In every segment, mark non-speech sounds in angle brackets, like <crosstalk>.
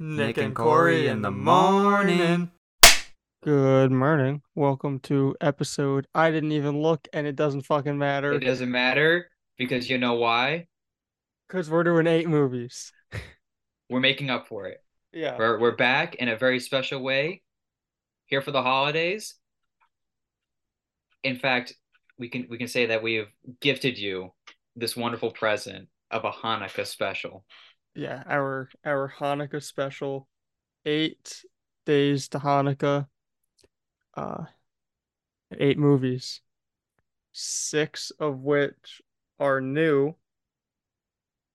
Nick and Corey in the morning. Good morning. Welcome to episode. I didn't even look, and it doesn't fucking matter It doesn't matter because you know why? because we're doing eight movies. <laughs> We're making up for it. Yeah. We're we're back in a very special way. Here for the holidays. In fact, we can we can say that we have gifted you this wonderful present of a Hanukkah special. Yeah. Our our Hanukkah special, eight days to Hanukkah. Uh, eight movies, six of which are new,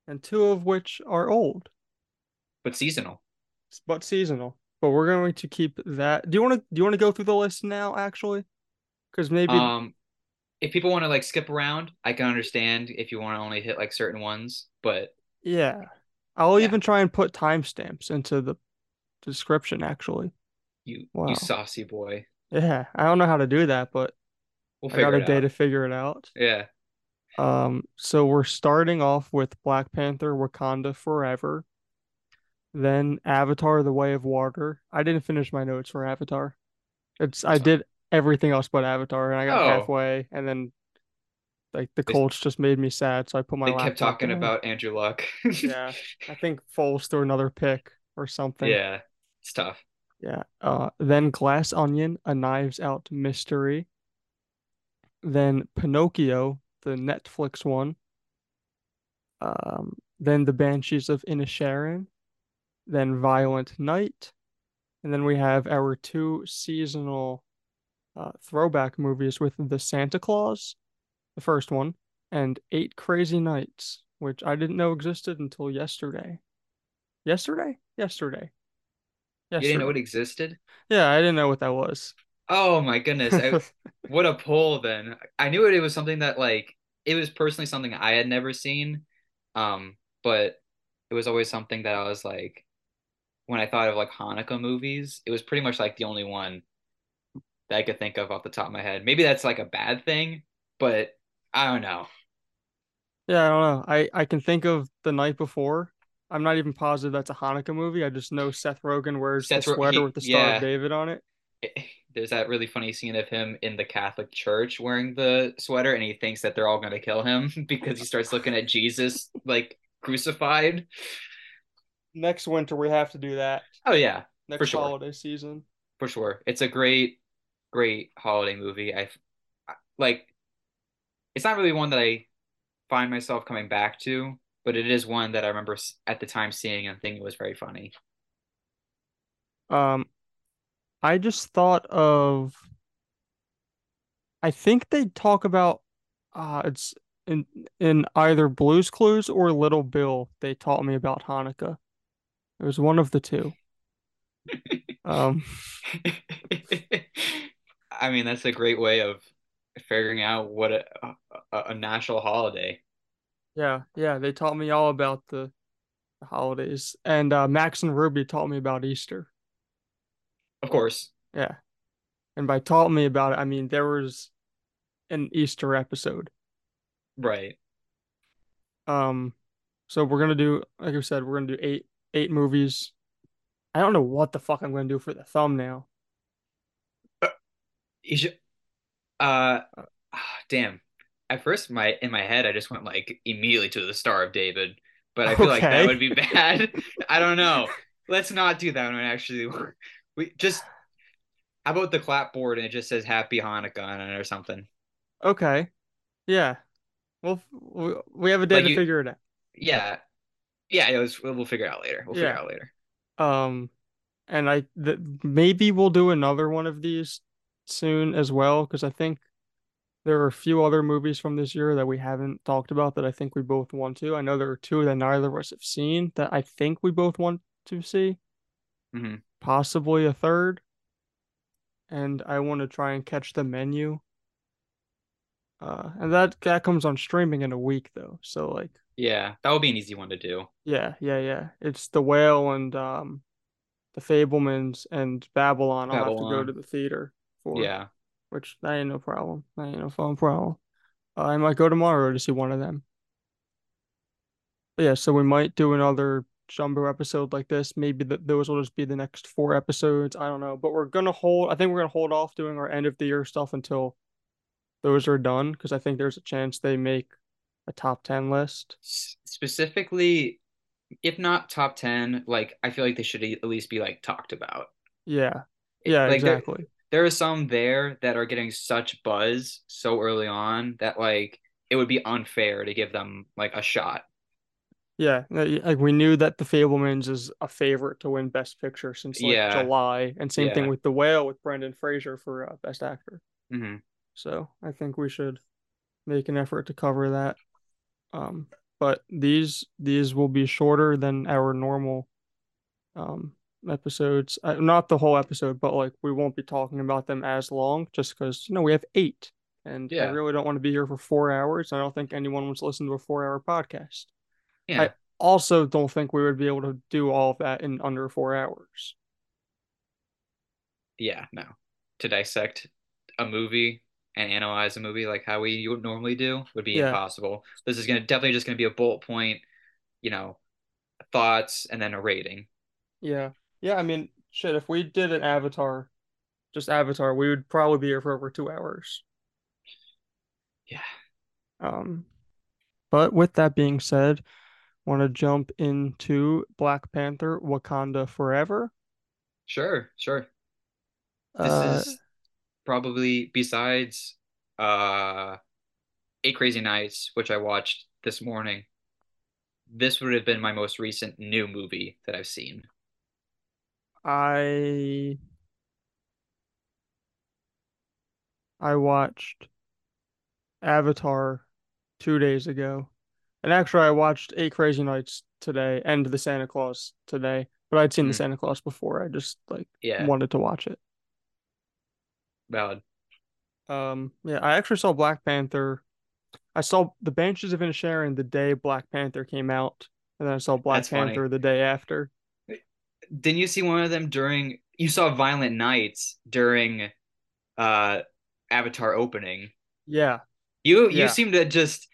and two of which are old. But seasonal. but seasonal. But we're going to keep that. Do you want to do you want to go through the list now actually? Cuz maybe Um if people want to like skip around, I can understand if you want to only hit like certain ones, but yeah. I'll Yeah. even try and put timestamps into the description actually. you Wow. you saucy boy. Yeah, I don't know how to do that, but We'll I got a day out. to figure it out. Yeah. Um so we're starting off with Black Panther Wakanda Forever. Then Avatar The Way of Water. I didn't finish my notes for Avatar. It's I So- did everything else but Avatar and I got Oh. halfway and then like the Colts just made me sad, so I put my They kept talking about Andrew Luck. Yeah, I <laughs> think Foles threw another pick or something. Yeah. It's tough. Yeah. Uh, then Glass Onion, A Knives Out Mystery. Then Pinocchio, the Netflix one. Um, then The Banshees of Inisherin. Then Violent Night. And then we have our two seasonal uh, throwback movies with The Santa Clause, the first one, and Eight Crazy Nights, which I didn't know existed until yesterday. Yesterday? Yesterday. You didn't know it existed? Yeah, I didn't know what that was. Oh my goodness. I, <laughs> what a pull then. I knew it, it was something that like it was personally something I had never seen. Um, but it was always something that I was like when I thought of like Hanukkah movies, it was pretty much like the only one that I could think of off the top of my head. Maybe that's like a bad thing, but I don't know. Yeah, I don't know. I I can think of the night before. I'm not even positive that's a Hanukkah movie. I just know Seth Rogen wears Seth the sweater he- with the Star yeah. of David on it. <laughs> There's that really funny scene of him in the Catholic Church wearing the sweater, and he thinks that they're all going to kill him <laughs> because he starts looking at Jesus like crucified. Next winter we have to do that. Oh yeah, Next sure. holiday season. for sure. It's a great, great holiday movie. I like. It's not really one that I find myself coming back to, but it is one that I remember at the time seeing and thinking was very funny. Um, I just thought of. I think they talk about. Uh, it's in in either Blue's Clues or Little Bill. They taught me about Hanukkah. It was one of the two. <laughs> Um. <laughs> I mean, that's a great way of figuring out what a, a, a national holiday. Yeah, yeah, they taught me all about the, the holidays. And uh, Max and Ruby taught me about Easter. Of course, Yeah. And by taught me about it, I mean there was an Easter episode. right? Um, so we're gonna do, like I said, we're gonna do eight eight movies. I don't know what the fuck I'm gonna do for the thumbnail. You should. Uh, ah, damn. At first, my in my head, I just went like immediately to the Star of David, but I feel like that would be <laughs> bad. I don't know. Let's not do that one. Actually, <laughs> we just. How about the clapboard and it just says Happy Hanukkah on it or something? Okay. Yeah. Well, we, we have a day Like to you- figure it out. Yeah, yeah. It was. We'll figure it out later. We'll figure it out later. Um, and I th maybe we'll do another one of these soon as well because I think there are a few other movies from this year that we haven't talked about that I think we both want to. I know there are two that neither of us have seen that I think we both want to see, hmm possibly a third. And I want to try and catch the menu. Uh, and that that comes on streaming in a week though. So like, Yeah, that would be an easy one to do. yeah, yeah, yeah. It's The Whale and um, The Fabelmans and Babylon. I'll have to go to the theater for. Yeah. which that ain't no problem. That ain't no phone problem. Uh, I might go tomorrow to see one of them. But yeah, so we might do another jumbo episode like this. Maybe th those will just be the next four episodes. I don't know, but we're gonna hold. I think we're gonna hold off doing our end of the year stuff until those are done because I think there's a chance they make a top ten list. Specifically, if not top 10, like I feel like they should at least be like talked about. Yeah, yeah, Like exactly. There are some there that are getting such buzz so early on that like it would be unfair to give them like a shot. Yeah, like we knew that The Fabelmans is a favorite to win Best Picture since like Yeah, July, and same thing with The Whale with Brendan Fraser for uh, Best Actor. hmm So I think we should make an effort to cover that. Um, but these these will be shorter than our normal um episodes. Uh, not the whole episode, but like we won't be talking about them as long just because you know we have eight, and I really don't want to be here for four hours. I don't think anyone wants to listen to a four-hour podcast. I also don't think we would be able to do all of that in under four hours. Yeah, no. To dissect a movie and analyze a movie like how we would normally do would be Yeah, impossible. This is gonna definitely just gonna be a bullet point, you know, thoughts and then a rating. yeah, yeah. I mean, shit, if we did an Avatar, just Avatar, we would probably be here for over two hours. Yeah. Um, but with that being said, want to jump into Black Panther: Wakanda Forever. Sure, sure. This Uh, is probably besides uh Eight Crazy Nights, which I watched this morning, this would have been my most recent new movie that I've seen. I I watched Avatar two days ago, and actually I watched Eight Crazy Nights today and The Santa Clause today. But I'd seen The Mm, Santa Clause before. I just like yeah, wanted to watch it. valid. Um, yeah, I actually saw Black Panther. I saw The Banshees of Inisherin the day Black Panther came out, and then I saw Black That's funny. Panther the day after. Didn't you see one of them during you saw Violent Nights during uh Avatar opening? Yeah, You you yeah, seem to just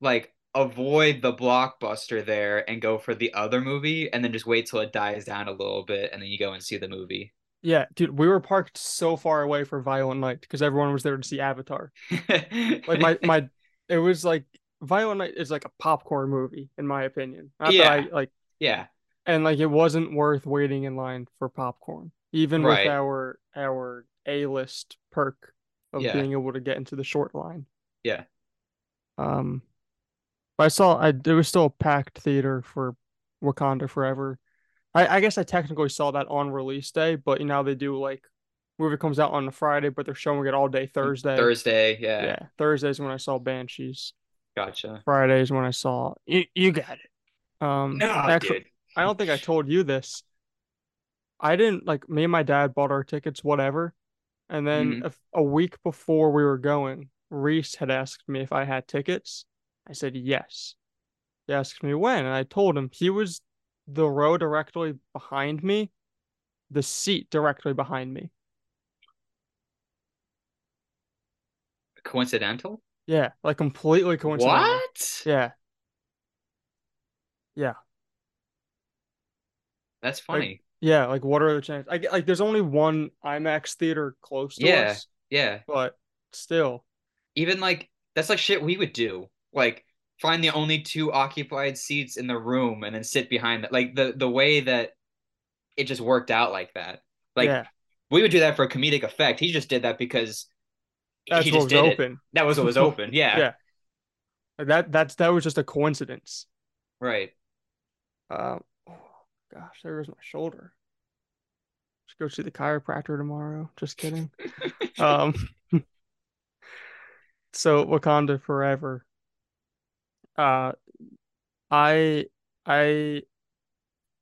like avoid the blockbuster there and go for the other movie and then just wait till it dies down a little bit and then you go and see the movie. yeah, dude. We were parked so far away for Violent Night because everyone was there to see Avatar. <laughs> Like my my, it was like Violent Night is like a popcorn movie in my opinion. Not that I Yeah, like, yeah, and like it wasn't worth waiting in line for popcorn, even with our our A-list perk of Yeah, being able to get into the short line. yeah. Um, but I saw I there was still a packed theater for Wakanda Forever. I I guess I technically saw that on release day, but you know they do like movie comes out on a Friday, but they're showing it all day Thursday. Thursday, yeah. Yeah, Thursday's when I saw Banshees. Gotcha. Fridays when I saw you, you got it. Um, No, actually, dude. I don't think I told you this. I didn't like me and my dad bought our tickets, whatever. And then hmm a, a week before we were going, Reese had asked me if I had tickets. I said yes. He asked me when, and I told him he was the row directly behind me, the seat directly behind me. Coincidental? Yeah, like completely coincidental. What? Yeah, yeah. That's Like, funny. yeah, like what are the chances? I like there's only one IMAX theater close to Yeah, us, yeah. but still, Even like that's like shit we would do. Like find the only two occupied seats in the room and then sit behind that. Like the the way that it just worked out like that. Like yeah, we would do that for a comedic effect. He just did that because that's he just was did it. open. That was what was open. <laughs> Yeah. Yeah, that that's that was just a coincidence. Right. Um, gosh, there was my shoulder. Just go see the chiropractor tomorrow. Just kidding. <laughs> Um, so Wakanda Forever. Uh, I I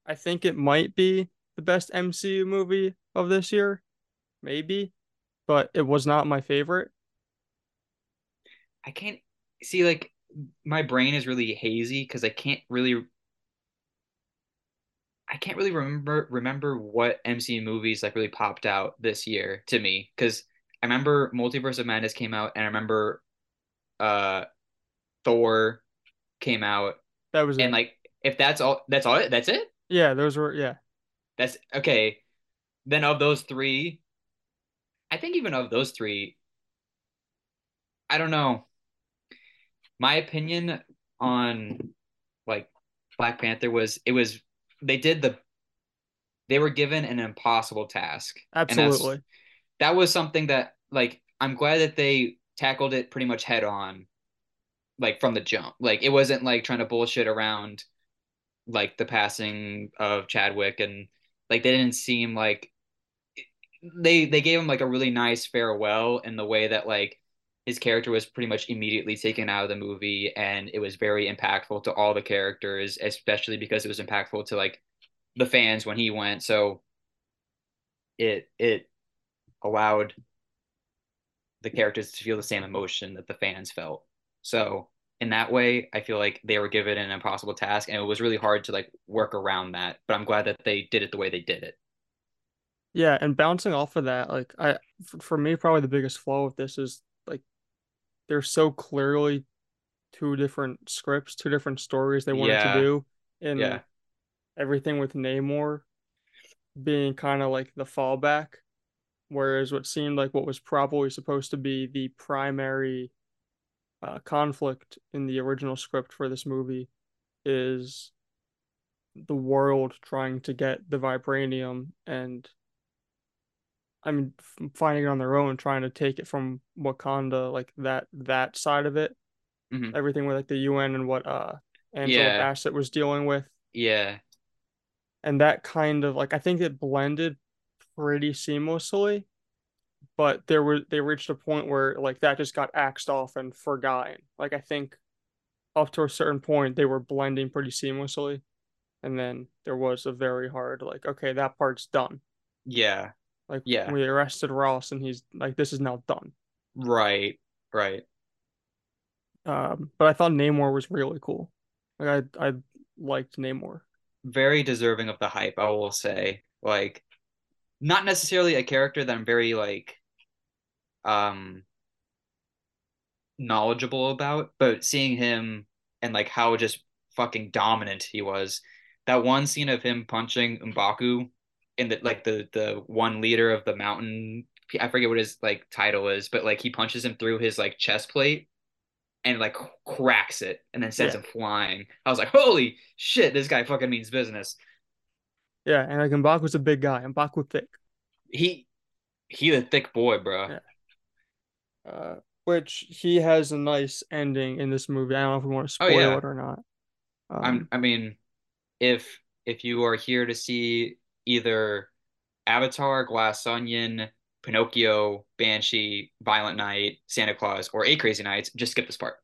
I think it might be the best MCU movie of this year, maybe, but it was not my favorite. I can't see like my brain is really hazy because I can't really I can't really remember remember what MCU movies like really popped out this year to me because I remember Multiverse of Madness came out and I remember uh Thor came out That was and it. like if that's all that's all it that's it Yeah, those were yeah. That's okay. Then of those three, I think even of those three, I don't know. My opinion on like Black Panther was it was they did the they were given an impossible task. Absolutely. that was something that like I'm glad that they tackled it pretty much head on, like from the jump. Like it wasn't like trying to bullshit around like the passing of Chadwick and like they didn't seem like they they gave him like a really nice farewell in the way that like his character was pretty much immediately taken out of the movie and it was very impactful to all the characters especially because it was impactful to like the fans when he went. So it it allowed the characters to feel the same emotion that the fans felt. So in that way i feel like they were given an impossible task and it was really hard to like work around that but i'm glad that they did it the way they did it. Yeah, and bouncing off of that, like I for, me probably the biggest flaw with this is there's so clearly two different scripts, two different stories they wanted to do, and yeah. everything with Namor being kind of like the fallback, whereas what seemed like what was probably supposed to be the primary uh, conflict in the original script for this movie is the world trying to get the vibranium and I mean finding it on their own, trying to take it from Wakanda, like that that side of it, hmm everything with like the UN and what uh Angela yeah. Bassett was dealing with, yeah. And that kind of like I think it blended pretty seamlessly, but there were they reached a point where like that just got axed off and forgotten. Like I think up to a certain point they were blending pretty seamlessly, and then there was a very hard like okay that part's done. yeah Like yeah we arrested Ross and he's like this is now done. Right, right. Um, but I thought Namor was really cool. Like I I liked Namor. Very deserving of the hype, I will say. Like, not necessarily a character that I'm very like um knowledgeable about, but seeing him and like how just fucking dominant he was. That one scene of him punching M'Baku in the like the the one leader of the mountain, I forget what his like title is, but like he punches him through his like chest plate and like cracks it and then sends Yeah, him flying. I was like, holy shit, this guy fucking means business. yeah, and like M'Baku's a big guy. M'Baku thick. He he a thick boy, bro. Yeah. Uh, which he has a nice ending in this movie. I don't know if we want to Oh spoil yeah. it or not. I'm Um, I mean, if if you are here to see either Avatar, Glass Onion, Pinocchio, Banshee, Violent Night, Santa Clause, or Eight Crazy Nights, just skip this part.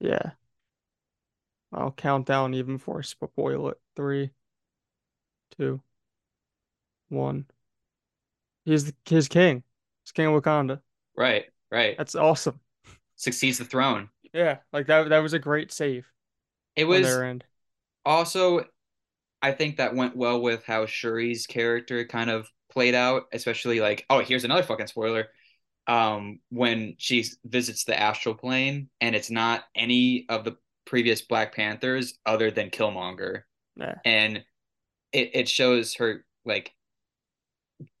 yeah, I'll count down even before I spoil it. Three, two, one. He's the, his king. He's king of Wakanda. Right, right. That's awesome. Succeeds the throne. Yeah, like that. That was a great save It was also I think that went well with how Shuri's character kind of played out, especially like, oh, here's another fucking spoiler. Um, when she visits the astral plane and it's not any of the previous Black Panthers other than Killmonger. Yeah, And it, it shows her like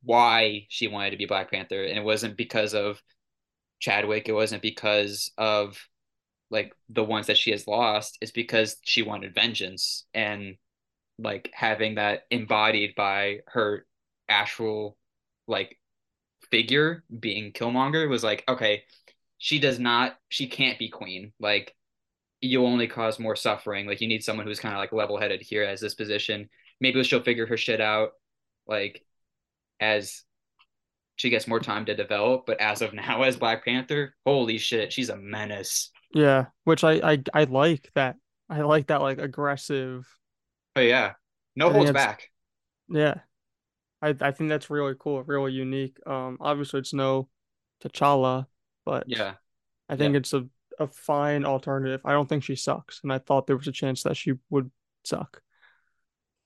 why she wanted to be Black Panther. And it wasn't because of Chadwick, it wasn't because of like the ones that she has lost, it's because she wanted vengeance. And like having that embodied by her actual like figure being Killmonger was like, okay, she does not, she can't be queen. Like you'll only cause more suffering. Like you need someone who's kind of like level headed here as this position. Maybe she'll figure her shit out like as she gets more time to develop. But as of now, <laughs> as Black Panther, holy shit, she's a menace. yeah. Which I I I like that. I like that like aggressive. But yeah, no holds back. yeah. I I think that's really cool, really unique. Um, obviously it's no T'Challa, but Yeah, I yeah, think it's a a fine alternative. I don't think she sucks, and I thought there was a chance that she would suck.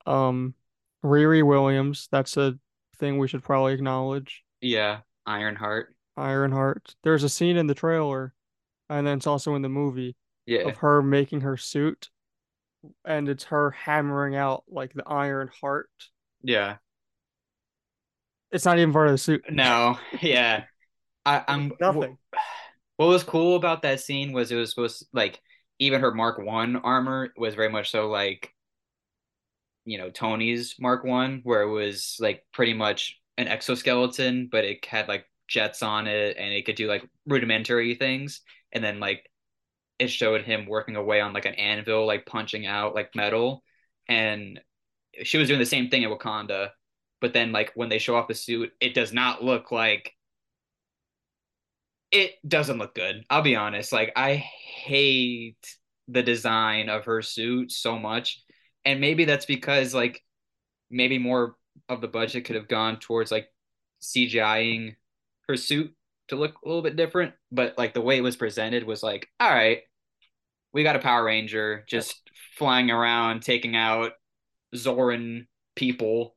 Um, Riri Williams, that's a thing we should probably acknowledge. yeah. Ironheart. Ironheart. There's a scene in the trailer, and then it's also in the movie Yeah, of her making her suit. And it's her hammering out like the iron heart. Yeah. It's not even part of the suit. No. <laughs> Yeah. I, I'm Nothing. What was cool about that scene was it was supposed to, like even her Mark One armor was very much so like you know Tony's Mark One, where it was like pretty much an exoskeleton, but it had like jets on it and it could do like rudimentary things. And then like it showed him working away on like an anvil, like punching out like metal. And she was doing the same thing in Wakanda. But then like when they show off the suit, it does not look like it doesn't look good. I'll be honest. Like I hate the design of her suit so much. And maybe that's because like maybe more of the budget could have gone towards like CGIing her suit to look a little bit different, but like the way it was presented was like, all right, we got a Power Ranger just flying around taking out Zoran people.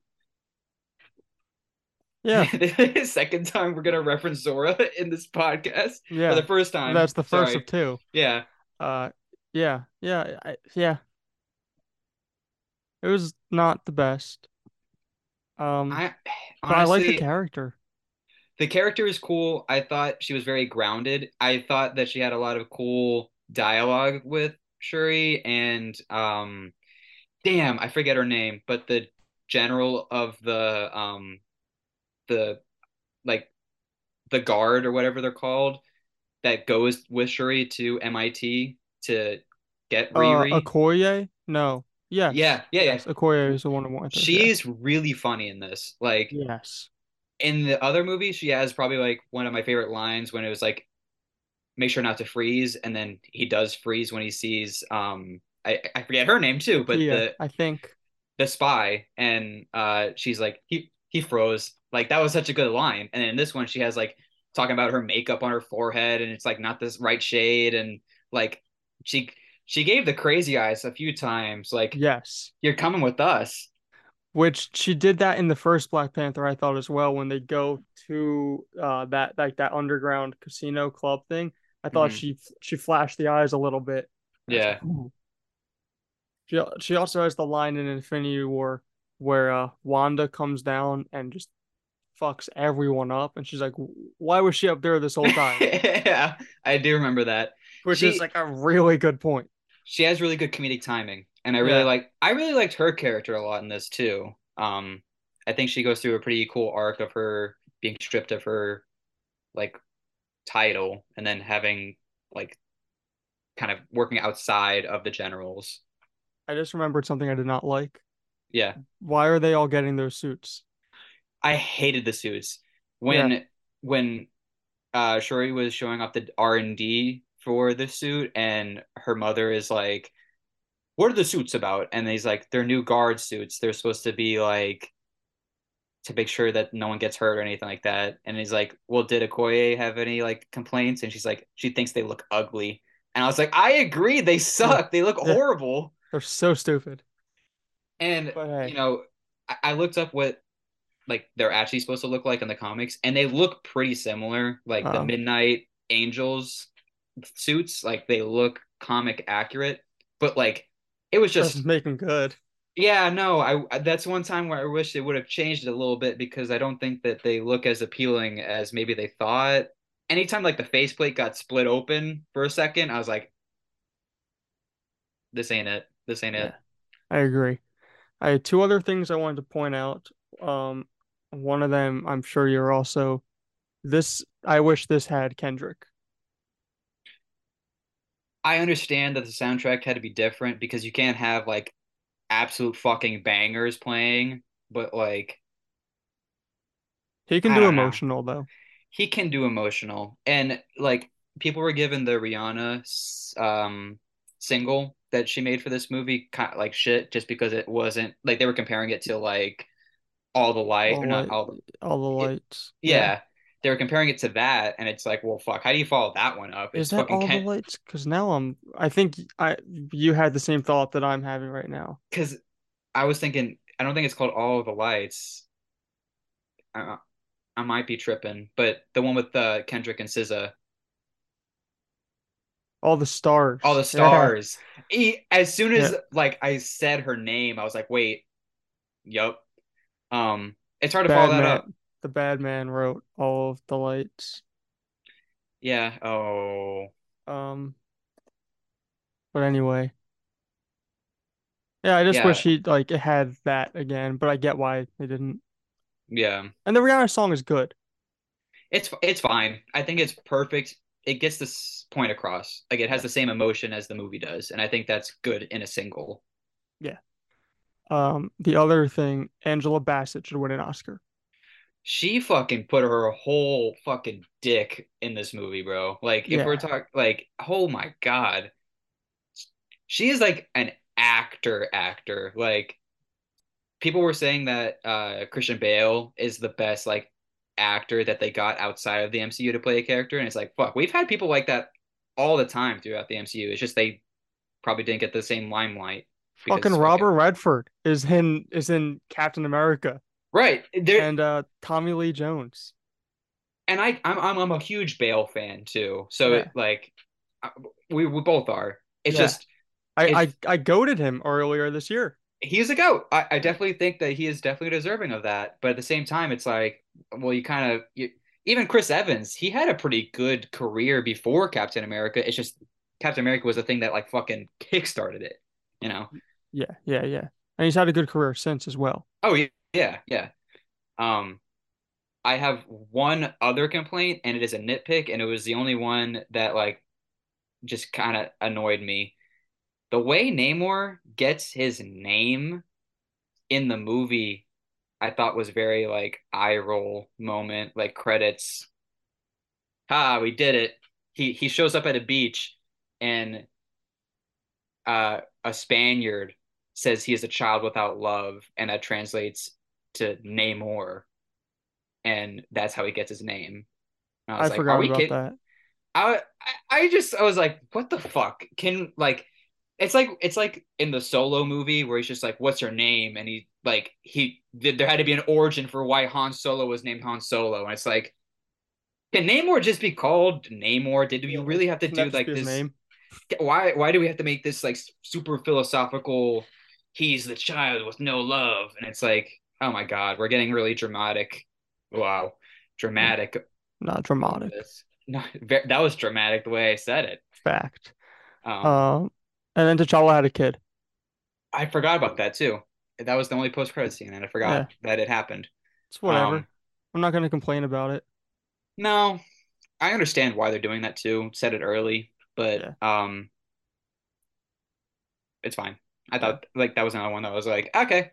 Yeah. <laughs> Second time we're gonna reference Zora <laughs> in this podcast. Yeah. For the first time. That's the first Sorry. of two. Yeah. Uh, yeah, yeah, I, yeah. It was not the best. Um, I but I like the character. the character is cool. I thought she was very grounded. I thought that she had a lot of cool dialogue with Shuri and um damn, I forget her name, but the general of the um the like the guard or whatever they're called that goes with Shuri to MIT to get Uh, Riri. Okoye? No. Yeah, yeah, yeah. Yes, Okoye is the one who went there. Yeah. Really funny in this. Like Yes. in the other movie, she has probably like one of my favorite lines when it was like, "Make sure not to freeze," and then he does freeze when he sees um I I forget her name too, but Kia, the I think. the spy, and uh she's like he he froze. Like that was such a good line. And then in this one, she has like talking about her makeup on her forehead, and it's like not this right shade, and like she she gave the crazy eyes a few times. Like Yes. you're coming with us. Which she did that in the first Black Panther, I thought as well, when they go to uh that like that underground casino club thing. I thought Mhm. she she flashed the eyes a little bit. Yeah. <clears throat> She she also has the line in Infinity War where uh Wanda comes down and just fucks everyone up, and she's like, "Why was she up there this whole <laughs> time?" yeah, I do remember that. Which She- is like a really good point. She has really good comedic timing, and I really Yeah. like. I really liked her character a lot in this too. Um, I think she goes through a pretty cool arc of her being stripped of her like title, and then having like kind of working outside of the generals. I just remembered something I did not like. Yeah, Why are they all getting those suits? I hated the suits when when uh Shuri was showing off the R and D for the suit, and her mother is like, "What are the suits about?" And he's like, "They're new guard suits. They're supposed to be like to make sure that no one gets hurt or anything like that." And he's like, "Well, did Okoye have any like complaints?" And she's like, "She thinks they look ugly." And I was like, "I agree. They <laughs> suck. They look horrible." They're so stupid. And hey. you know, I, I looked up what like they're actually supposed to look like in the comics, and they look pretty similar. Like the Uh-oh. Midnight Angels suits, like they look comic accurate, but like it was just Doesn't good. Yeah, no, I that's one time where I wish they would have changed it a little bit because I don't think that they look as appealing as maybe they thought. Anytime like the faceplate got split open for a second, I was like, this ain't it. This ain't it. I agree. I had two other things I wanted to point out. Um, one of them, I'm sure you're also this. I wish this had Kendrick. I understand that the soundtrack had to be different because you can't have like absolute fucking bangers playing, but like He can I do don't know. emotional though. he can do emotional and like people were given the Rihanna um single that she made for this movie kind of like shit just because it wasn't like they were comparing it to like all the light All or not light- all the All the It- lights. yeah. They were comparing it to that, and it's like, well, fuck. How do you follow that one up? Is It's that fucking all the lights? Because now I'm. I think I. You had the same thought that I'm having right now. because I was thinking, I don't think it's called All of the Lights. I, I might be tripping, but the one with uh, Kendrick and SZA. All the stars. All the Yeah. stars. He- as soon as Yeah. like I said her name, I was like, wait, yup. Um, it's hard to follow that up. The bad man wrote all of the lights. Yeah. Oh, Um, but anyway. Yeah, I just Yeah. wish he like had that again, but I get why they didn't. yeah. And the Rihanna song is good. It's it's fine. I think it's perfect. It gets this point across. Like it has the same emotion as the movie does, and I think that's good in a single. Yeah. Um, the other thing, Angela Bassett should win an Oscar. She fucking put her whole fucking dick in this movie, bro. Like if we're talking like, oh my God. She is like an actor actor. Like people were saying that uh Christian Bale is the best like actor that they got outside of the MCU to play a character. And it's like, fuck, we've had people like that all the time throughout the MCU. It's just they probably didn't get the same limelight. Fucking Robert Redford is in is in Captain America Right. There and uh Tommy Lee Jones. and I I'm I'm, I'm a huge Bale fan too. So Yeah. it, like we we both are. It's Yeah. just I If- I I goaded him earlier this year. he's a goat. I, I definitely think that he is definitely deserving of that. But at the same time, it's like, well, you kind of you, even Chris Evans, he had a pretty good career before Captain America. It's just Captain America was the thing that like fucking kickstarted it, you know? Yeah, yeah, yeah. And he's had a good career since as well. Oh yeah, yeah, yeah. Um, I have one other complaint, and it is a nitpick, and it was the only one that like just kind of annoyed me. The way Namor gets his name in the movie, I thought was very like eye roll moment, like credits. Ah, we did it. He he shows up at a beach, and uh, a Spaniard says he is a child without love, and that translates to Namor, and that's how he gets his name. And I I was like, forgot are we about kidding? that. I, I I just I was like, what the fuck? Can like it's like it's like in the solo movie where he's just like, what's your name? And he like he there had to be an origin for why Han Solo was named Han Solo. And it's like, can Namor just be called Namor? Did you really have to do that like this? name? Why why do we have to make this like super philosophical? He's the child with no love, and it's like, oh my god, we're getting really dramatic. Wow, dramatic. Not dramatic. This. No, ve- that was dramatic the way I said it. Fact. Um, Um, and then T'Challa had a kid. I forgot about that too. That was the only post credit scene, and I forgot that it happened. It's whatever. Um, I'm not gonna complain about it. No, I understand why they're doing that too. Said it early, but um, it's fine. I thought like that was another one that was like, okay,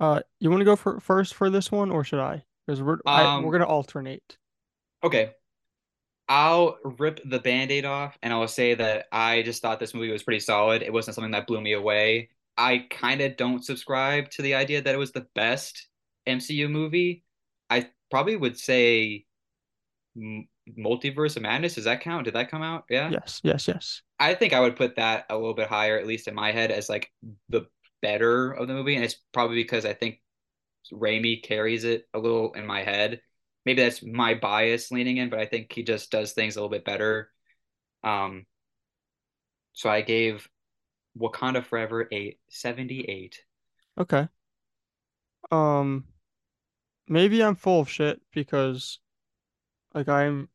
Uh, you want to go for first for this one, or should I? Because we're I, Um, we're gonna alternate. okay. I'll rip the band-aid off and I'll say that I just thought this movie was pretty solid. It wasn't something that blew me away. I kind of don't subscribe to the idea that it was the best MCU movie. I probably would say M- Multiverse of Madness. Does that count? Did that come out? Yeah. Yes, yes, yes. I think I would put that a little bit higher, at least in my head, as like the better of the movie. And it's probably because I think Raimi carries it a little in my head. Maybe that's my bias leaning in, but I think he just does things a little bit better. Um, so I gave Wakanda Forever a 78. Okay. Um, maybe I'm full of shit because, like, I'm.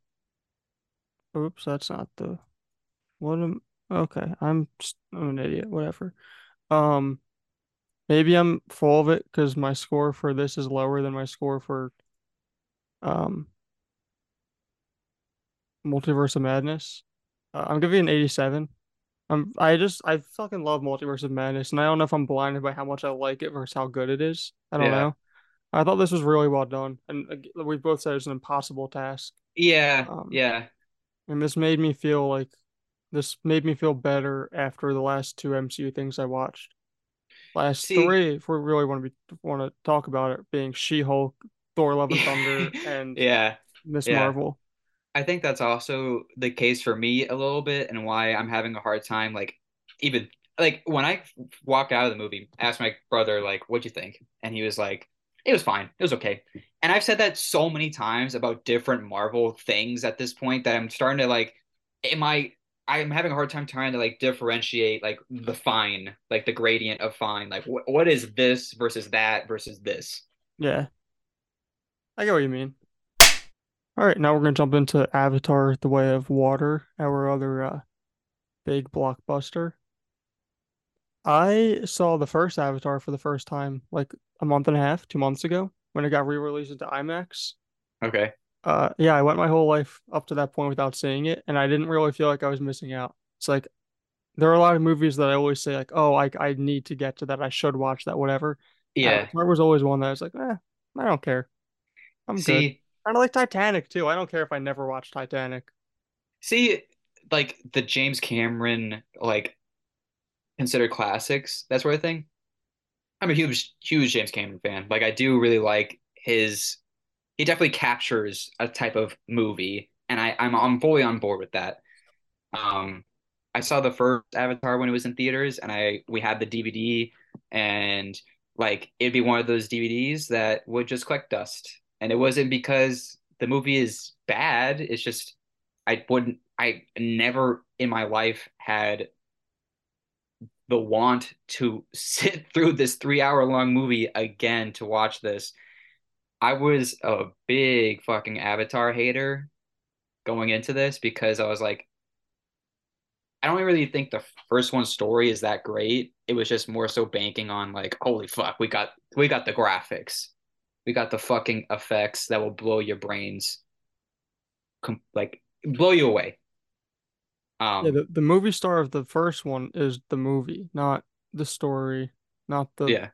Oops, that's not the. What am? Okay, I'm. I'm an idiot. Whatever. Um, maybe I'm full of it because my score for this is lower than my score for. Um, Multiverse of Madness. Uh, I'm giving an 87. I'm. I just. I fucking love Multiverse of Madness, and I don't know if I'm blinded by how much I like it versus how good it is. I don't Yeah. know. I thought this was really well done, and uh, we both said it's an impossible task. Yeah, Um, yeah, And this made me feel like this made me feel better after the last two MCU things I watched. Last See- three, if we really want to be want to talk about it, being She-Hulk, Thor: Love and Thunder, <laughs> and yeah. Miss yeah. Marvel. I think that's also the case for me a little bit, and why I'm having a hard time. Like, even like when I walked out of the movie, I asked my brother like, "What'd you think?" And he was like, "It was fine. It was okay." And I've said that so many times about different Marvel things at this point that I'm starting to like, am I I'm having a hard time trying to like differentiate like the fine, like the gradient of fine. Like what what is this versus that versus this? Yeah, I get what you mean. All right, now we're gonna jump into Avatar: The Way of Water, our other uh, big blockbuster. I saw the first Avatar for the first time like a month and a half, two months ago when it got re-released into IMAX. Okay. Uh, yeah, I went my whole life up to that point without seeing it, and I didn't really feel like I was missing out. It's like there are a lot of movies that I always say like, oh, I I need to get to that. I should watch that, whatever. Yeah. There was always one that I was like, eh, I don't care. I'm good. See, Kind of like Titanic too. I don't care if I never watch Titanic. see like the James Cameron like considered classics, that sort of thing. I'm a huge huge James Cameron fan. Like I do really like his he definitely captures a type of movie and I I'm I'm fully on board with that. Um, I saw the first Avatar when it was in theaters, and I we had the DVD, and like it'd be one of those DVDs that would just collect dust. And it wasn't because the movie is bad. It's just I wouldn't. I never in my life had the want to <laughs> sit through this three hour long movie again to watch this. I was a big fucking Avatar hater going into this because I was like, I don't really think the first one's story is that great. It was just more so banking on like, holy fuck, we got we got the graphics, we got the fucking effects that will blow your brains, com- like blow you away. Yeah, Um, the, the movie star of the first one is the movie, not the story, not the yeah,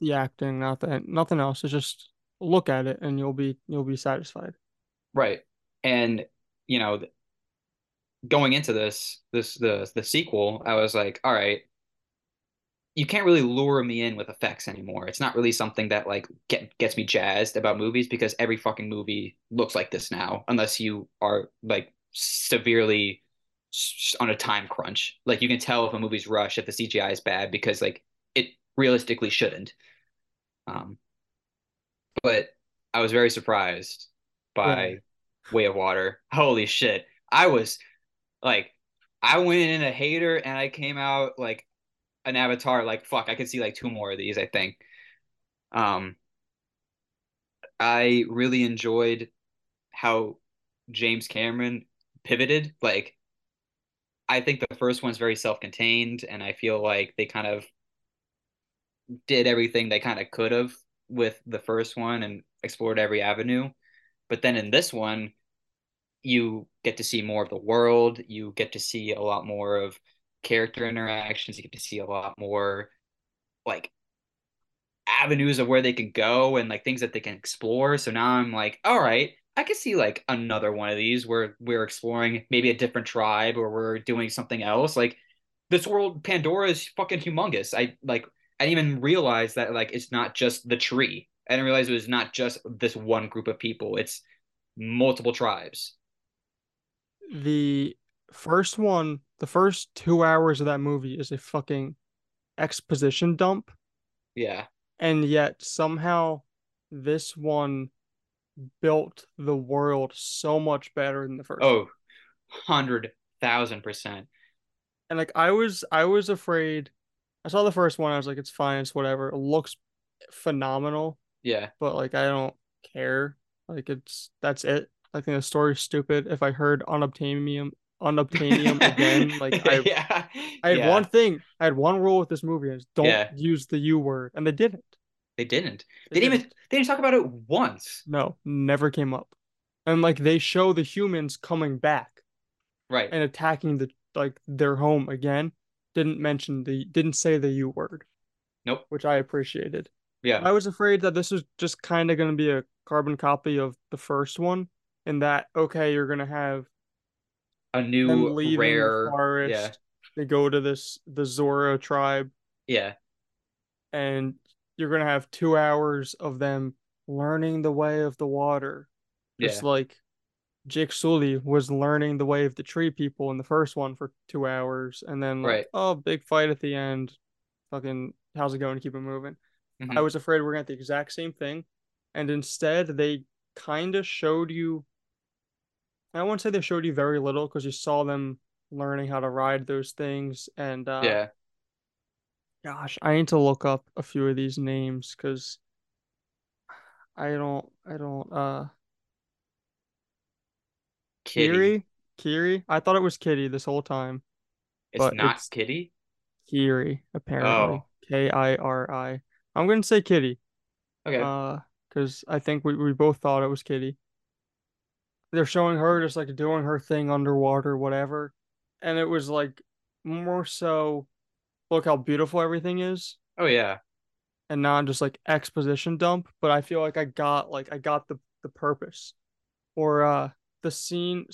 the acting, not the nothing else. It's just look at it and you'll be you'll be satisfied. right. And you know, going into this this the the sequel, I was like, all right, you can't really lure me in with effects anymore. It's not really something that like get gets me jazzed about movies because every fucking movie looks like this now, unless you are like severely on a time crunch. Like you can tell if a movie's rushed if the CGI is bad because like it realistically shouldn't. Um, but I was very surprised Yeah. by Way of Water. Holy shit. I was like I went in a hater and I came out like an Avatar like fuck, I could see like two more of these, I think. Um I really enjoyed how James Cameron pivoted. Like I think the first one's very self-contained and I feel like they kind of did everything they kind of could have with the first one and explored every avenue. But then in this one, you get to see more of the world. You get to see a lot more of character interactions. You get to see a lot more like avenues of where they can go and like things that they can explore. So now I'm like, all right, I could see like another one of these where we're exploring maybe a different tribe or we're doing something else. Like this world, Pandora is fucking humongous. I like I didn't even realize that like it's not just the tree. I didn't realize it was not just this one group of people. It's multiple tribes. The first one, the first two hours of that movie is a fucking exposition dump, Yeah. and yet somehow this one built the world so much better than the first. Oh, hundred thousand percent. And like I was I was afraid I saw the first one, I was like, it's fine, it's whatever. It looks phenomenal, Yeah. but like I don't care. Like it's that's it. I think the story's stupid. If I heard unobtainium unobtainium <laughs> again, like I yeah. I had one thing, I had one rule with this movie is don't Yeah. use the U word. And they didn't. They didn't. They didn't even didn't. they didn't talk about it once. No, never came up. And like they show the humans coming back Right. and attacking the like their home again. Didn't mention the didn't say the U word, Nope. which I appreciated. Yeah. I was afraid that this was just kind of going to be a carbon copy of the first one, in that okay, you're going to have A new rare. Yeah. forest. They go to this the Zora tribe, Yeah. and you're going to have two hours of them learning the way of the water, just Yeah. like Jake Sully was learning the way of the tree people in the first one for two hours, and then like, Right. oh, big fight at the end. Fucking, how's it going? Keep it moving. I hmm was afraid we are gonna get the exact same thing, and instead they kind of showed you. I won't say they showed you very little because you saw them learning how to ride those things. And uh, Yeah. gosh, I need to look up a few of these names because I don't, I don't. Uh, Kitty. Kiri, Kiri. I thought it was Kitty this whole time, It's but not it's Kitty. Kiri apparently. Oh, K I R I. I'm gonna say Kitty. okay. Uh, because I think we we both thought it was Kitty. they're showing her just like doing her thing underwater, whatever. And it was like more so look how beautiful everything is Oh yeah. and not just like exposition dump. But I feel like I got like I got the the purpose. Or uh the scene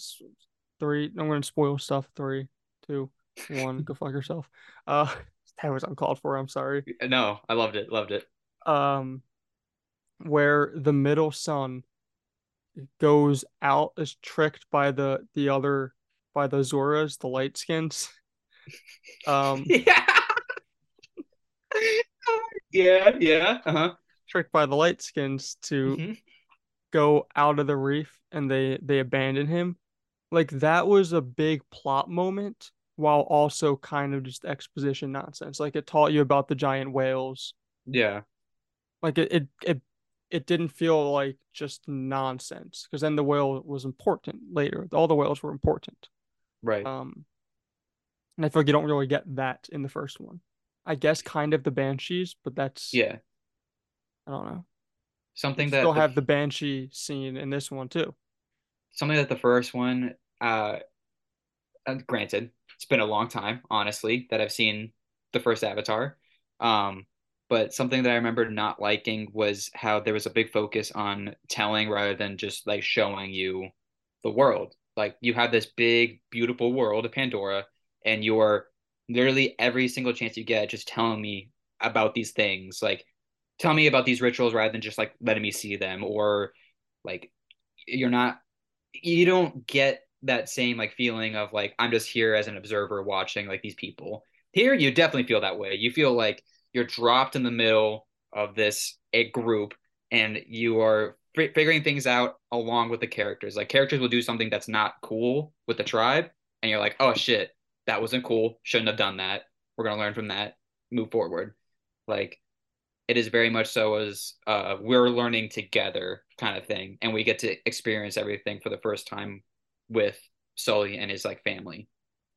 three I'm gonna spoil stuff. Three, two, one, go fuck yourself. Uh <laughs> that was uncalled for, I'm sorry. No, I loved it. Loved it. Um where the middle son goes out is tricked by the the other by the Zoras, the light skins. <laughs> Um, Yeah. Yeah, yeah. Uh-huh. tricked by the light skins to hmm go out of the reef and they they abandon him. Like that was a big plot moment while also kind of just exposition nonsense. Like it taught you about the giant whales. Yeah, Like it it it, it didn't feel like just nonsense because then the whale was important later. All the whales were important. right. Um, And I feel like you don't really get that in the first one. I guess kind of the Banshees, but that's Yeah. I don't know. Something still that the have the Banshee scene in this one too. something that the first one uh uh, granted, it's been a long time, honestly, that I've seen the first Avatar. Um, but something that I remember not liking was how there was a big focus on telling rather than just like showing you the world. Like you have this big, beautiful world of Pandora, and you're literally every single chance you get just telling me about these things. Like tell me about these rituals rather than just like letting me see them or like you're not you don't get that same like feeling of like I'm just here as an observer watching like these people. Here you definitely feel that way. You feel like you're dropped in the middle of this a group and you are fi- figuring things out along with the characters. Like characters will do something that's not cool with the tribe and you're like, "Oh shit, that wasn't cool. Shouldn't have done that. We're going to learn from that. Move forward." Like it is very much so as uh, we're learning together kind of thing, and we get to experience everything for the first time with Sully and his like family.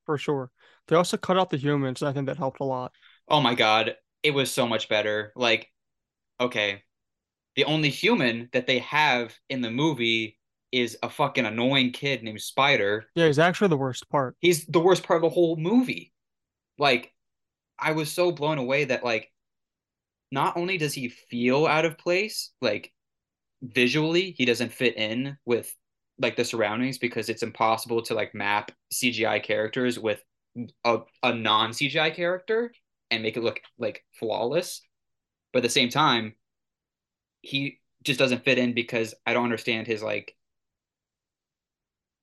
for sure. They also cut out the humans, and I think that helped a lot. Oh my god, it was so much better. Like, okay, the only human that they have in the movie is a fucking annoying kid named Spider. Yeah, he's actually the worst part. He's the worst part of the whole movie. Like, I was so blown away that like not only does he feel out of place, like visually he doesn't fit in with like the surroundings because it's impossible to like map CGI characters with a, a non CGI character and make it look like flawless. But at the same time, he just doesn't fit in because I don't understand his like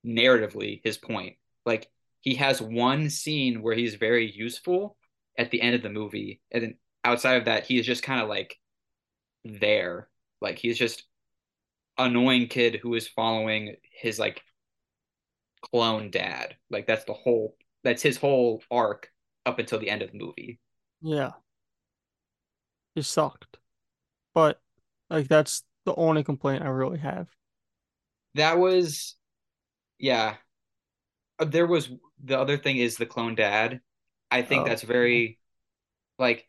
narratively his point. Like he has one scene where he's very useful at the end of the movie, and outside of that, he is just kind of like there. Like he's just annoying kid who is following his like clone dad. Like that's the whole that's his whole arc up until the end of the movie. Yeah, he sucked. But like that's the only complaint I really have. That was yeah. There was the other thing is the clone dad. I think Oh, that's very like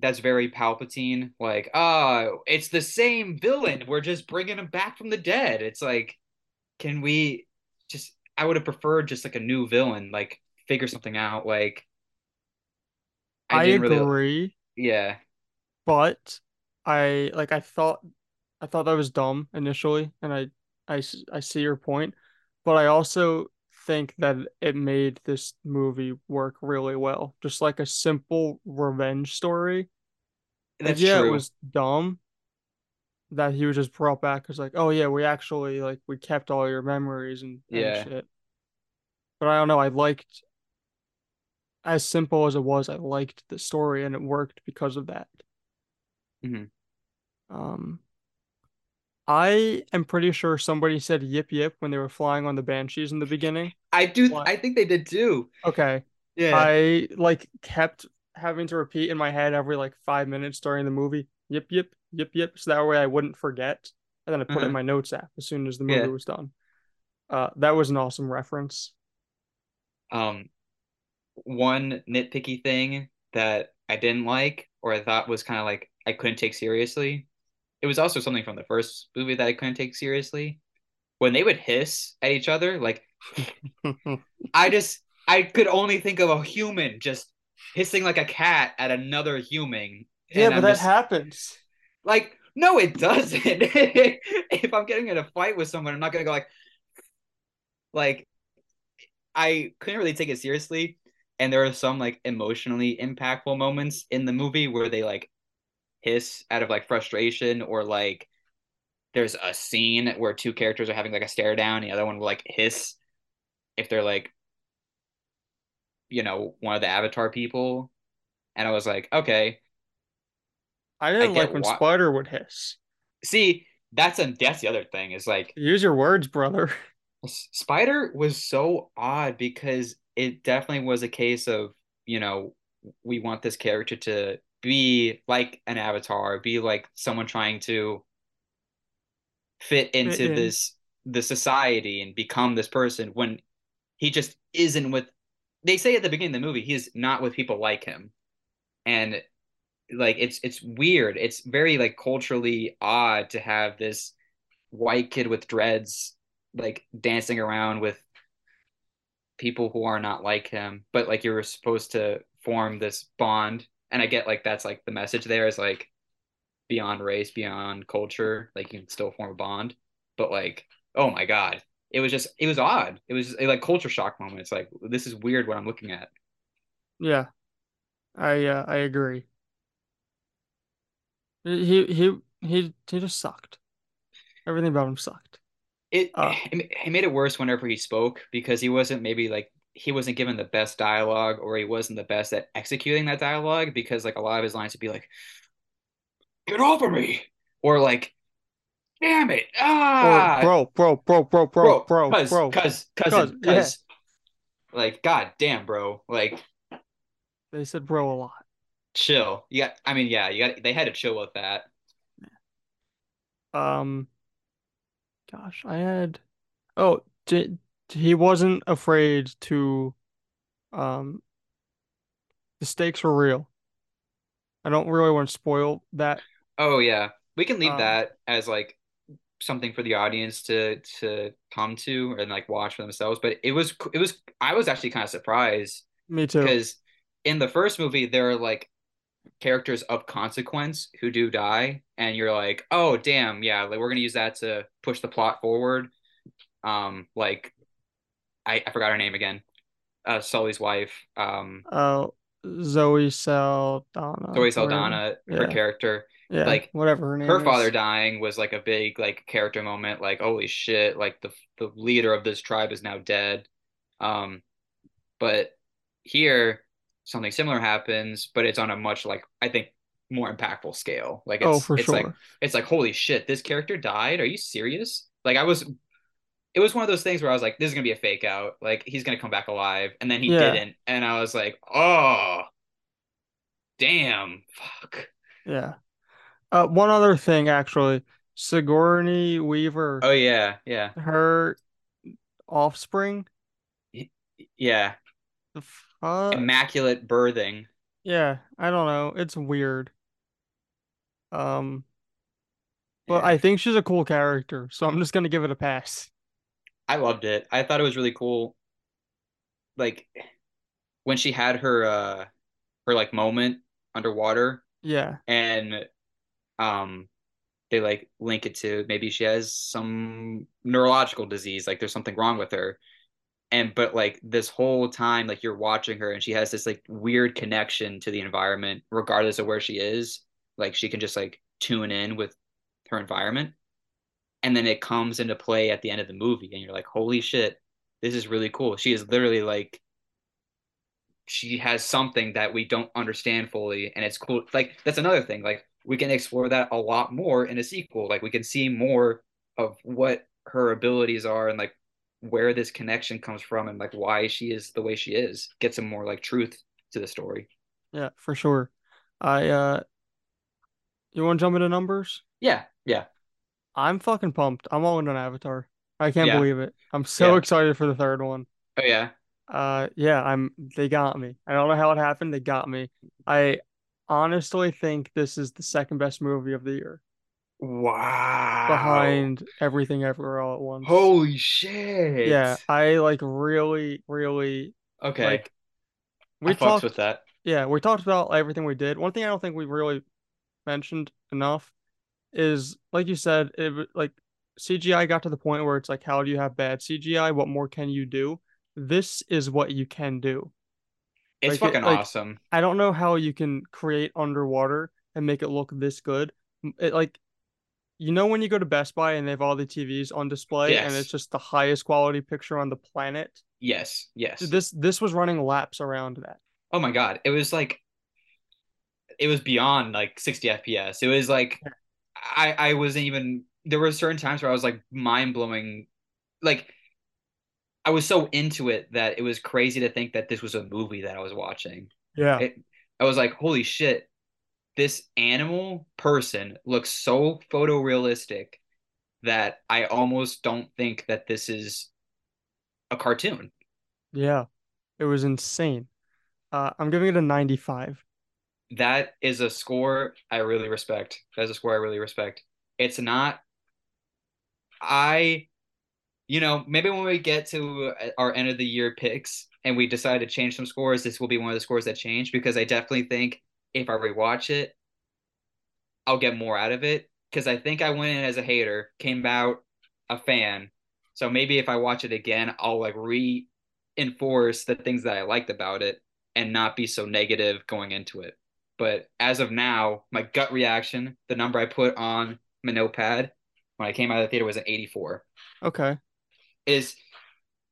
that's very Palpatine. Like, oh, it's the same villain. We're just bringing him back from the dead. It's like, can we just? I would have preferred just like a new villain, like figure something out. Like, I I didn't really, agree, yeah, but I like I thought I thought that was dumb initially, and I I I see your point, but I also think that it made this movie work really well. Just like a simple revenge story. That's yeah, it was dumb that he was just brought back because like, oh yeah, we actually like we kept all your memories and and Yeah. shit. But I don't know, I liked as simple as it was, I liked the story and it worked because of that. hmm Um I am pretty sure somebody said yip yip when they were flying on the Banshees in the beginning. I do. What? I think they did too. Okay. Yeah. I like kept having to repeat in my head every like five minutes during the movie. Yep, yep, yep, yep. So that way I wouldn't forget. And then I put it in Uh-huh. my notes app as soon as the movie Yeah. was done. Uh, that was an awesome reference. Um, one nitpicky thing that I didn't like, or I thought was kind of like I couldn't take seriously. It was also something from the first movie that I couldn't take seriously. When they would hiss at each other, like <laughs> I just I could only think of a human just hissing like a cat at another human. Yeah, And but I'm that just happens. like, no, it doesn't. <laughs> if I'm getting in a fight with someone, I'm not gonna go like like I couldn't really take it seriously. And there are some like emotionally impactful moments in the movie where they like hiss out of like frustration or like there's a scene where two characters are having like a stare down, the other one will like hiss if they're like, you know, one of the Avatar people. And I was like, okay, I I didn't like when why. Spider would hiss. See, that's a that's the other thing is like Use your words, brother. <laughs> Spider was so odd because it definitely was a case of, you know, we want this character to be like an avatar, be like someone trying to fit Fit into in. this the society and become this person when he just isn't with they say at the beginning of the movie he's not with people like him. And like it's it's weird. It's very like culturally odd to have this white kid with dreads like dancing around with people who are not like him, but like you're supposed to form this bond. And I get like that's like the message there is like beyond race, beyond culture, like you can still form a bond. But like, oh my God. It was just it was odd. It was like culture shock moment. It's like this is weird what I'm looking at. Yeah, I uh, I agree. He he he he just sucked. Everything about him sucked. It Uh, it made it worse whenever he spoke because he wasn't maybe like he wasn't given the best dialogue or he wasn't the best at executing that dialogue because like a lot of his lines would be like get off of me or like damn it ah bro, bro, bro, bro, bro, bro bro, cuz bro. Cause cousin yeah, cuz like god damn bro like they said bro a lot. chill you got I mean yeah you got they had to chill with that Um, gosh, I had. Oh, j he wasn't afraid to. Um, the stakes were real. I don't really want to spoil that. oh yeah we can leave Um, that as like something for the audience to to come to and like watch for themselves but it was it was I was actually kind of surprised me too. because in the first movie there are like characters of consequence who do die and you're like oh damn yeah like we're gonna use that to push the plot forward um like I, I forgot her name again uh Sully's wife um Uh, Zoe Saldana, Zoe. Saldana her Yeah, character yeah, like whatever her her father dying was like a big like character moment like holy shit like the the leader of this tribe is now dead. Um but here something similar happens but it's on a much like I think more impactful scale. Like Oh, it's for it's like sure. it's like holy shit this character died? Are you serious? Like I was it was one of those things where I was like this is gonna be a fake out. Like he's gonna come back alive. And then he Yeah, didn't. And I was like oh damn. Fuck. Yeah. Uh, one other thing actually, Sigourney Weaver, oh yeah yeah her offspring, yeah the fuck? immaculate birthing Yeah, I don't know. It's weird. Um, but Yeah, I think she's a cool character, so I'm just gonna give it a pass. I loved it. I thought it was really cool. Like when she had her uh her like moment underwater Yeah. and um they like link it to maybe she has some neurological disease, like there's something wrong with her. And but like this whole time, like you're watching her and she has this like weird connection to the environment, regardless of where she is. Like she can just like tune in with her environment. and then it comes into play at the end of the movie and you're like holy shit this is really cool she is literally like she has something that we don't understand fully and it's cool like that's another thing like we can explore that a lot more in a sequel like we can see more of what her abilities are and like where this connection comes from and like why she is the way she is. Get some more like truth to the story. Yeah, for sure. I uh you want to jump into numbers? Yeah, yeah, I'm fucking pumped. I'm all in on Avatar. I can't yeah, believe it. I'm so yeah. excited for the third one. Oh yeah. Uh yeah, I'm they got me. I don't know how it happened. They got me. I honestly think this is the second best movie of the year Wow. behind Everything Everywhere All at Once. Holy shit. Yeah, I like really really Okay. like I we fucks with that. yeah, we talked about everything we did. One thing I don't think we really mentioned enough is like you said, it like CGI got to the point where it's like, how do you have bad CGI? What more can you do? This is what you can do. It's Like it, fucking like awesome. I don't know how you can create underwater and make it look this good. It like you know when you go to Best Buy and they have all the TVs on display and it's just the highest quality picture on the planet. Yes. Yes. This this was running laps around that. Oh my God. It was like it was beyond like 60 FPS. It was like I I wasn't even there were certain times where I was like mind blowing like I was so into it that it was crazy to think that this was a movie that I was watching. Yeah. It I was like, holy shit, this animal person looks so photorealistic that I almost don't think that this is a cartoon. Yeah. It was insane. Uh, I'm giving it a 95. That is a score I really respect. That's a score I really respect. It's not I you know, maybe when we get to uh, our end of the year picks and we decide to change some scores, this will be one of the scores that change because I definitely think if I rewatch it, I'll get more out of it. Because I think I went in as a hater, came out a fan. So maybe if I watch it again, I'll like reinforce the things that I liked about it and not be so negative going into it. But as of now, my gut reaction, the number I put on my notepad when I came out of the theater was an 84. Okay. Is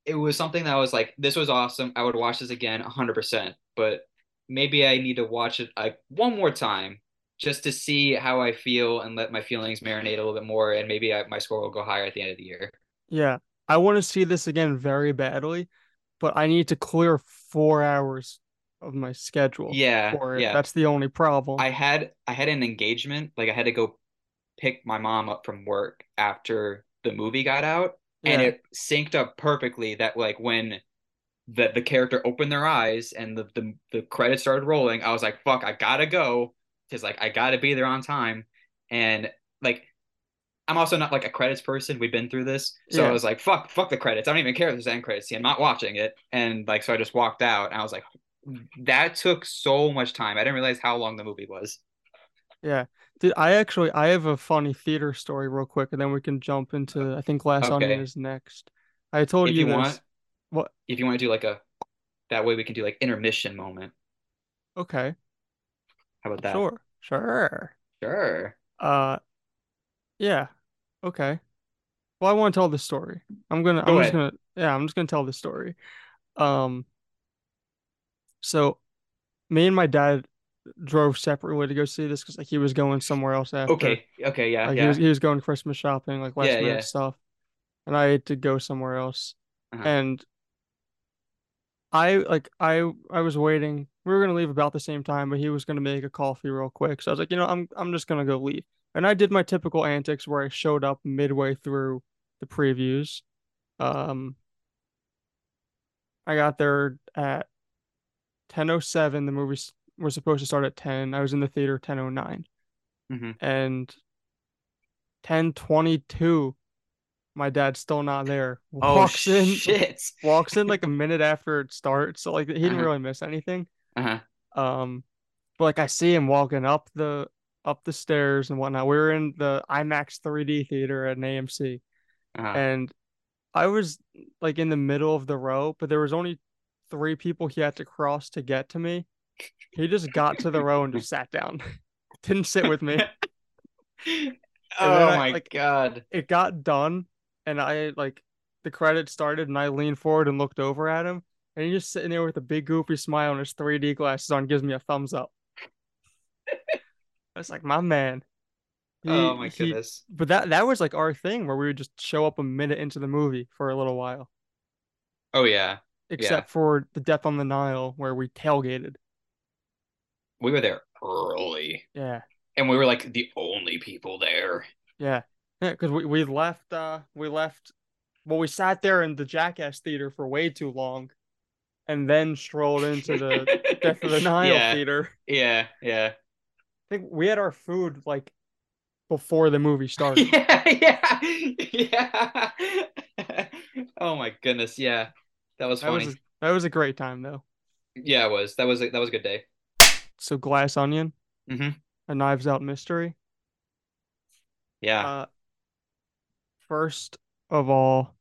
it was something that I was like, this was awesome. I would watch this again 100%. But maybe I need to watch it like one more time just to see how I feel and let my feelings marinate a little bit more. And maybe I, my score will go higher at the end of the year. Yeah. I want to see this again very badly, but I need to clear four hours of my schedule Yeah, for it. yeah. That's the only problem. I had I had an engagement, like I had to go pick my mom up from work after the movie got out, and it synced up perfectly that like when the the character opened their eyes and the the, the credits started rolling, I was like, fuck, I gotta go because like I gotta be there on time. And like I'm also not like a credits person. We've been through this. So I was like, fuck, fuck the credits. I don't even care if there's end credits. I'm not watching it. And like so I just walked out and I was like, that took so much time. I didn't realize how long the movie was. Yeah. Did I actually I have a funny theater story real quick and then we can jump into I think Glass Onion is next. I told If you you want, this. What? if you want to do like a that way we can do like intermission moment. Okay. How about that? Sure. Sure. Sure. Uh yeah. Okay. Well, I want to tell the story. I'm gonna I'm Go just gonna yeah, I'm just gonna tell the story. Um so me and my dad drove separately to go see this because like he was going somewhere else after. Okay. Okay. Yeah. Like he was he was going Christmas shopping, like last Yeah. minute Yeah. stuff. And I had to go somewhere else. Uh-huh. And I like I I was waiting. We were gonna leave about the same time, but he was gonna make a coffee real quick. So I was like, you know, I'm I'm just gonna go leave. And I did my typical antics where I showed up midway through the previews. Um, I got there at 10:07. The movie was supposed to start at 10. I was in the theater 10:09. hmm And 10:22, my dad's still not there. Oh Walks in, shit. walks in like a minute after it starts. So like he didn't Uh-huh. really miss anything. Uh-huh. Um, but like I see him walking up the up the stairs and whatnot. We were in the IMAX 3D theater at an AMC, Uh-huh. and I was like in the middle of the row, but there was only three people he had to cross to get to me. He just got to the row and just sat down. <laughs> Didn't sit with me. <laughs> Oh I my like God. it got done and I like the credits started and I leaned forward and looked over at him and he's just sitting there with a big goofy smile and his 3D glasses on, gives me a thumbs up. I was like, my man. Oh He my he goodness. but that that was like our thing where we would just show up a minute into the movie for a little while. Oh yeah. Yeah. except for the Death on the Nile where we tailgated. We were there early. Yeah, And we were like the only people there. yeah, yeah. Because we we left. Uh, we left. Well, we sat there in the Jackass theater for way too long, and then strolled into the <laughs> Death of the Nile Yeah. theater. Yeah, yeah. I think we had our food like before the movie <laughs> started. Yeah, yeah. Yeah. <laughs> Oh my goodness, yeah. That was That was funny. a, that was a great time though. Yeah, it was. That was a, that was a good day. So Glass Onion, hmm a Knives Out mystery. Yeah. Uh, first of all,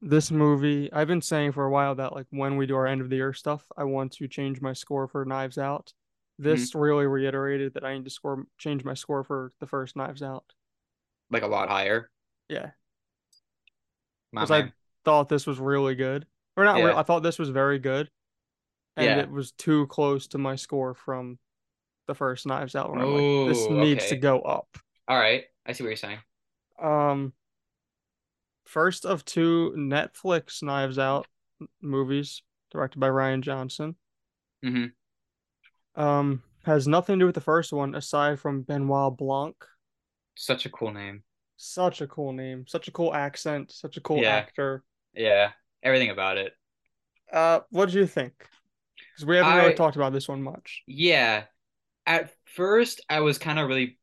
this movie, I've been saying for a while that like when we do our end of the year stuff, I want to change my score for Knives Out. This really reiterated that I need to score change my score for the first Knives Out. Like a lot higher. Yeah, because I thought this was really good, or not. real Yeah. I thought this was very good, and Yeah. it was too close to my score from the first Knives Out. Where I'm like, this Ooh, needs to go up. All right. I see what you're saying. Um, first of two Netflix Knives Out movies directed by Rian Johnson. Mm-hmm. Um, has nothing to do with the first one aside from Benoit Blanc. Such a cool name. Such a cool name, such a cool accent, such a cool Yeah. actor. Yeah. Everything about it. Uh, what do you think? Because we haven't really talked about this one much. yeah. At first I was kind of really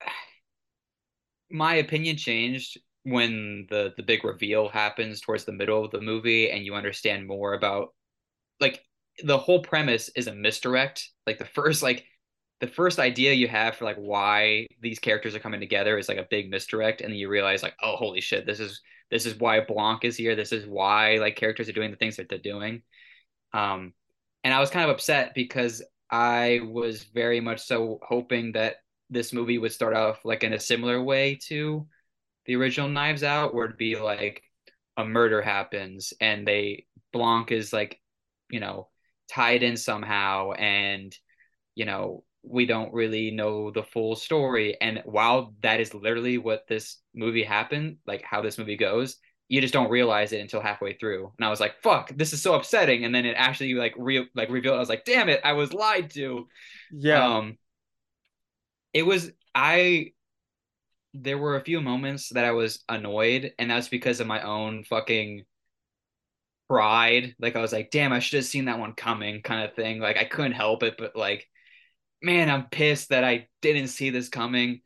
<sighs> my opinion changed when the the big reveal happens towards the middle of the movie and you understand more about like the whole premise is a misdirect. Like the first like the first idea you have for like why these characters are coming together is like a big misdirect and then you realize like oh holy shit this is this is why Blanc is here. This is why like characters are doing the things that they're doing. Um and I was kind of upset because I was very much so hoping that this movie would start off like in a similar way to the original Knives Out, where it'd be like a murder happens and they Blanc is like, you know, tied in somehow, and you know we don't really know the full story. And while that is literally what this movie happened, like how this movie goes, you just don't realize it until halfway through. And I was like, "Fuck, this is so upsetting." And then it actually like re like revealed. I was like, "Damn it, I was lied to." Yeah, Um, it was I there were a few moments that I was annoyed, and that's because of my own fucking pride. Like I was like, damn, I should have seen that one coming, kind of thing. Like I couldn't help it, but like, man, I'm pissed that I didn't see this coming.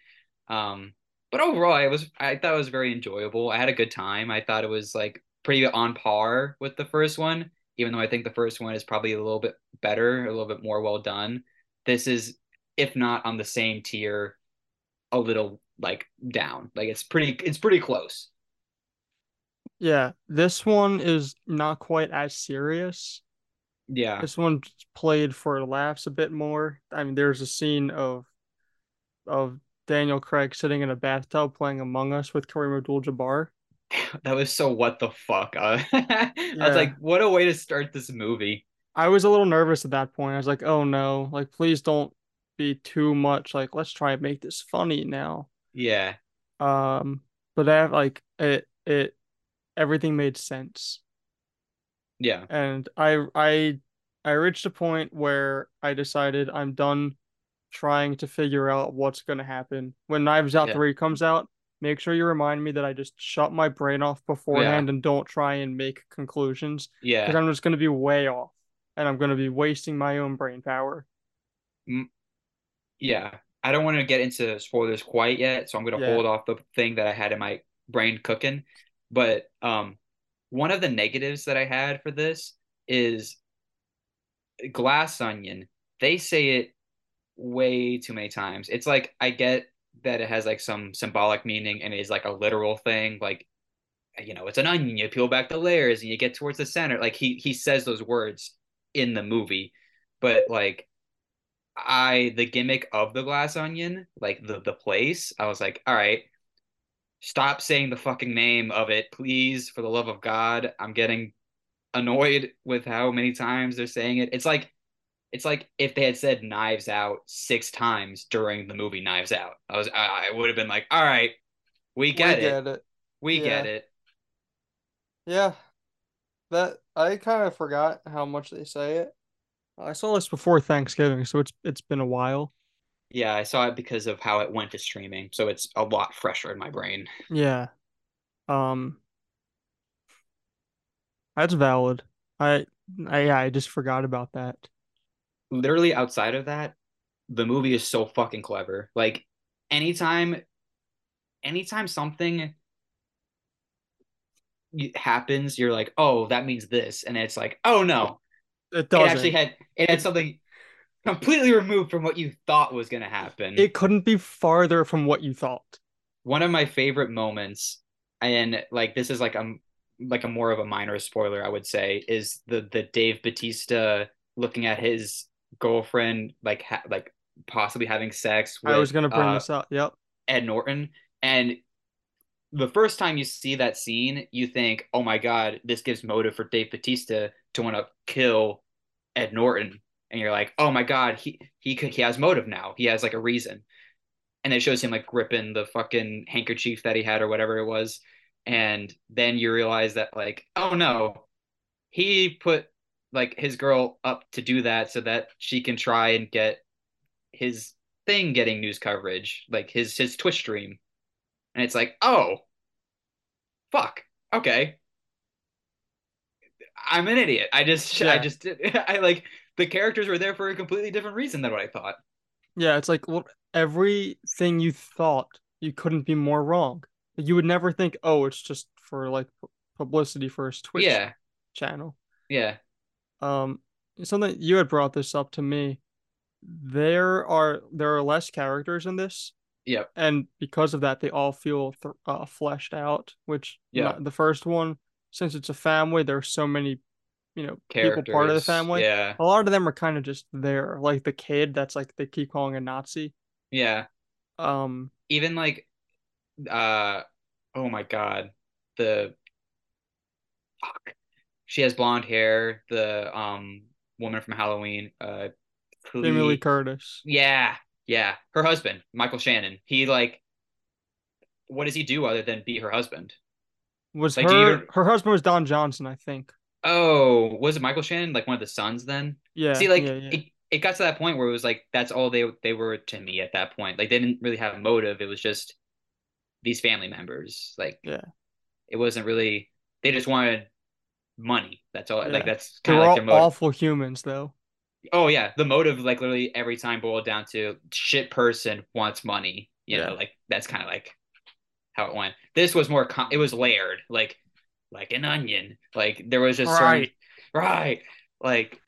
Um, but overall, I was I thought it was very enjoyable. I had a good time. I thought it was like pretty on par with the first one, even though I think the first one is probably a little bit better, a little bit more well done. This is, if not on the same tier, a little like down. Like it's pretty it's pretty close. yeah. This one is not quite as serious. Yeah. This one played for laughs a bit more. I mean, there's a scene of of Daniel Craig sitting in a bathtub playing Among Us with Kareem Abdul-Jabbar. <laughs> That was so what the fuck. Uh, <laughs> I was like, what a way to start this movie. I was a little nervous at that point. I was like, "Oh no, like please don't be too much. Like let's try and make this funny now." Yeah. Um, but that like it it everything made sense. Yeah. And I I I reached a point where I decided I'm done trying to figure out what's gonna happen. When Knives Out Yeah. 3 comes out, make sure you remind me that I just shut my brain off beforehand and don't try and make conclusions Yeah. because Yeah. I'm just gonna be way off and I'm gonna be wasting my own brain power. Yeah. I don't want to get into spoilers quite yet, so I'm going to Yeah. hold off the thing that I had in my brain cooking. But um, one of the negatives that I had for this is Glass Onion. They say it way too many times. It's like I get that it has like some symbolic meaning and is like a literal thing, like you know, it's an onion, you peel back the layers and you get towards the center. Like he he says those words in the movie, but like I the gimmick of the glass onion, like the the place, I was like, all right, stop saying the fucking name of it, please, for the love of God. I'm getting annoyed with how many times they're saying it. It's like it's like if they had said Knives Out six times during the movie Knives Out. I was I, I would have been like, all right, we get we it, get it. we Yeah. get it. Yeah. That I kind of forgot how much they say it. I saw this before Thanksgiving, so it's it's been a while. Yeah, I saw it because of how it went to streaming, so it's a lot fresher in my brain. Yeah. Um, that's valid. I, I yeah, I just forgot about that. Literally outside of that, the movie is so fucking clever. Like anytime anytime something happens, you're like, "Oh, that means this." And it's like, "Oh no." It It actually had it had something completely removed from what you thought was going to happen. It couldn't be farther from what you thought. One of my favorite moments and like this is like a like a more of a minor spoiler, I would say, is the the Dave Batista looking at his girlfriend like ha- like possibly having sex I was gonna bring uh this up. Yep. Ed Norton and the first time you see that scene, you think, "Oh my God, this gives motive for Dave Batista to want to kill Ed Norton," and you're like, "Oh my God, he he could he has motive now. He has like a reason." And it shows him like gripping the fucking handkerchief that he had or whatever it was, and then you realize that like, oh no, he put like his girl up to do that so that she can try and get his thing getting news coverage, like his his Twitch stream. And it's like, oh, fuck. Okay. I'm an idiot. I just I Yeah. just <laughs> I like the characters were there for a completely different reason than what I thought. Yeah, it's like well, everything you thought you couldn't be more wrong. You would never think, oh, it's just for like publicity for his Twitch Yeah. channel. Yeah. Um, something you had brought this up to me. There are there are less characters in this, Yeah. and because of that, they all feel th uh, fleshed out. Which Yeah. not, the first one, since it's a family, there's so many, you know, people part of the family. Yeah. A lot of them are kind of just there, like the kid that's like they keep calling a Nazi. Yeah. Um, Even like uh oh my God. The fuck. She has blonde hair, the um woman from Halloween. Uh Jamie Lee Curtis Yeah. Yeah. Her husband, Michael Shannon. He like what does he do other than be her husband? was Like her even her husband was Don Johnson, I think. Oh, was it Michael Shannon, like one of the sons then? Yeah. See, like yeah, yeah, it, it got to that point where it was like that's all they they were to me at that point. Like they didn't really have a motive. It was just these family members. Like yeah, it wasn't really they just wanted money. That's all. Like that's kind of like all their motive. awful humans, though. Oh yeah, the motive like literally every time boiled down to shit person wants money. You know, like that's kind of like how it went. This was more com- it was layered, like like an onion. Like there was just certain right. right, like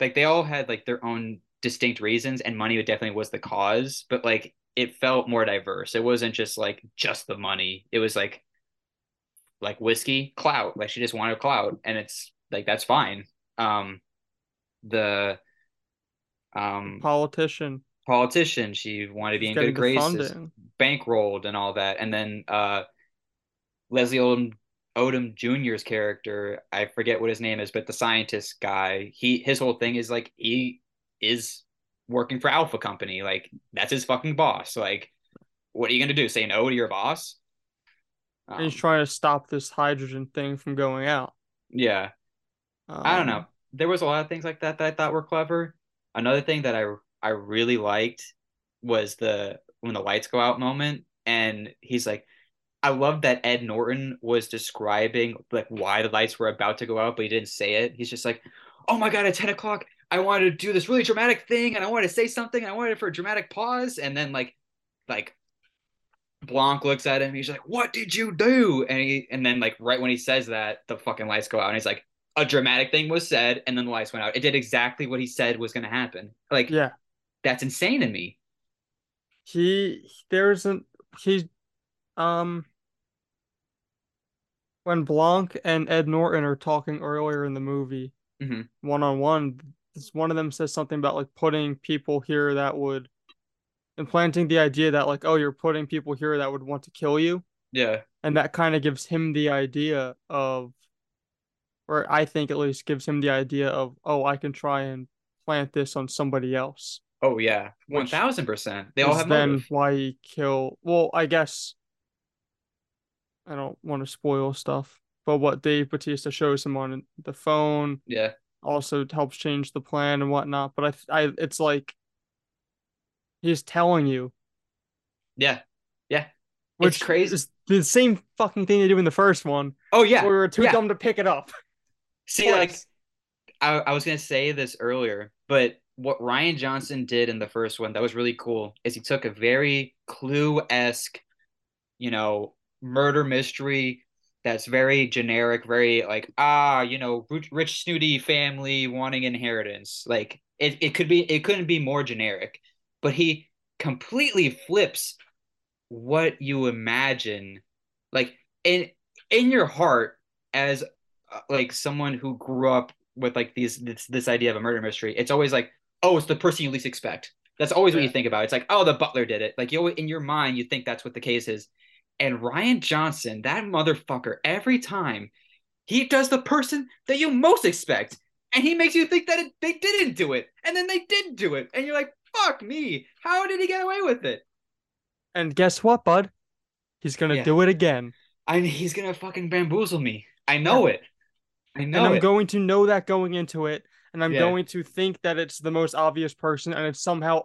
like they all had like their own distinct reasons, and money definitely was the cause. But like it felt more diverse. It wasn't just like just the money. It was like like whiskey, clout. Like she just wanted clout, and it's like that's fine. Um, the um Politician politician, she wanted to be was in good graces, bankrolled and all that, and then uh Leslie Odom Odom Jr.'s character, I forget what his name is, but the scientist guy, he his whole thing is like he is working for Alpha Company, like that's his fucking boss. Like, what are you gonna do? Say no to your boss? And he's Um, trying to stop this hydrogen thing from going out. yeah, I don't know. Um, There was a lot of things like that that I thought were clever. Another thing that I I really liked was the when the lights go out moment, and he's like, I love that Ed Norton was describing like why the lights were about to go out, but he didn't say it. He's just like, "Oh my god, at ten o'clock, I wanted to do this really dramatic thing, and I wanted to say something, and I wanted it for a dramatic pause." And then like, like Blanc looks at him, he's like, "What did you do?" And he, and then like right when he says that, the fucking lights go out, and he's like, "A dramatic thing was said, and then the lights went out. It did exactly what he said was going to happen. Like yeah, that's insane to me." he there's an he um when Blanc and Ed Norton are talking earlier in the movie, one on one, one of them says something about like putting people here that would implanting the idea that like, oh, you're putting people here that would want to kill you. Yeah, And that kind of gives him the idea of or I think at least gives him the idea of, oh, I can try and plant this on somebody else, oh yeah, thousand percent. They all have then motive. why he kill. Well, I guess I don't want to spoil stuff. but what Dave Batista shows him on the phone Yeah. also helps change the plan and whatnot. But I, I, it's like he's telling you, Yeah. Yeah. which It's crazy. is the same fucking thing they do in the first one. Oh yeah. We were too yeah. dumb to pick it up. <laughs> See, like I, I was gonna say this earlier, but what Rian Johnson did in the first one that was really cool is he took a very Clue-esque, you know, murder mystery that's very generic, very like ah, you know, rich, rich snooty family wanting inheritance. Like it, it could be it couldn't be more generic, but he completely flips what you imagine, like in in your heart as uh, like someone who grew up with like these this this idea of a murder mystery. It's always like oh, it's the person you least expect. That's always what you think about. It's like, oh, the butler did it. Like you in your mind, you think that's what the case is. And Rian Johnson, that motherfucker, every time he does the person that you most expect, and he makes you think that it, they didn't do it, and then they did do it, and you're like, fuck me, how did he get away with it? And guess what, bud? He's gonna Yeah. do it again. I mean, he's gonna fucking bamboozle me. I know it. I know and I'm it. going to know that going into it, and I'm Yeah. going to think that it's the most obvious person, and it's somehow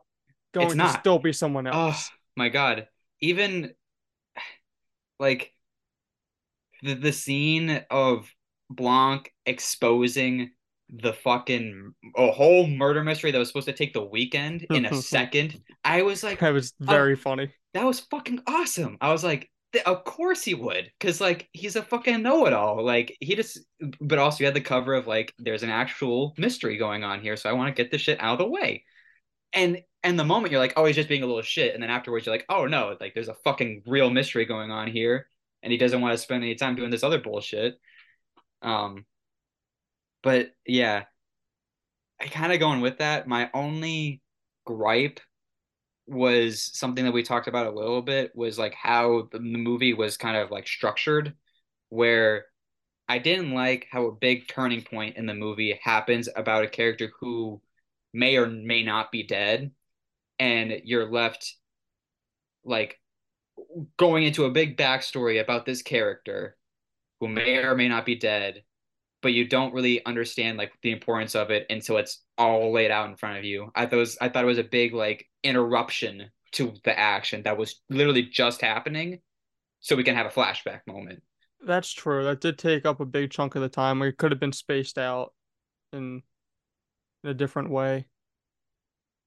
going It's to not. still be someone else. Oh my god. Even <sighs> like the the scene of Blanc exposing the fucking a whole murder mystery that was supposed to take the weekend in a <laughs> second. I was like, That was very funny. that was fucking awesome. I was like, of course he would, because like he's a fucking know-it-all. Like he just, but also you had the cover of like there's an actual mystery going on here, so I want to get this shit out of the way. And and the moment you're like, oh, he's just being a little shit, and then afterwards you're like, oh no, like there's a fucking real mystery going on here, and he doesn't want to spend any time doing this other bullshit. Um, but yeah, I kind of going with that. My only gripe was something that we talked about a little bit was like how the movie was kind of like structured where I didn't like how a big turning point in the movie happens about a character who may or may not be dead and you're left like going into a big backstory about this character who may or may not be dead but you don't really understand like the importance of it until it's all laid out in front of you. I thought it was I thought it was a big like interruption to the action that was literally just happening, so we can have a flashback moment. That's true. That did take up a big chunk of the time. It could have been spaced out in, in a different way.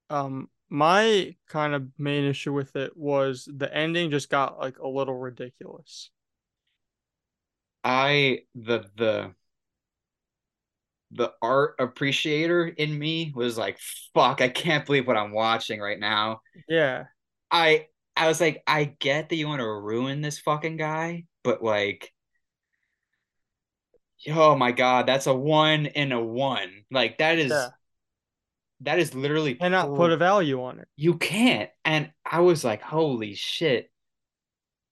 Um, my kind of main issue with it was the ending just got like a little ridiculous. I the the the art appreciator in me was like, fuck, I can't believe what I'm watching right now. Yeah, I I was like, I get that you want to ruin this fucking guy, but like oh my god, that's a one in a one. Like that is yeah. that is literally Cannot put a value on it. you can't. And I was like, holy shit.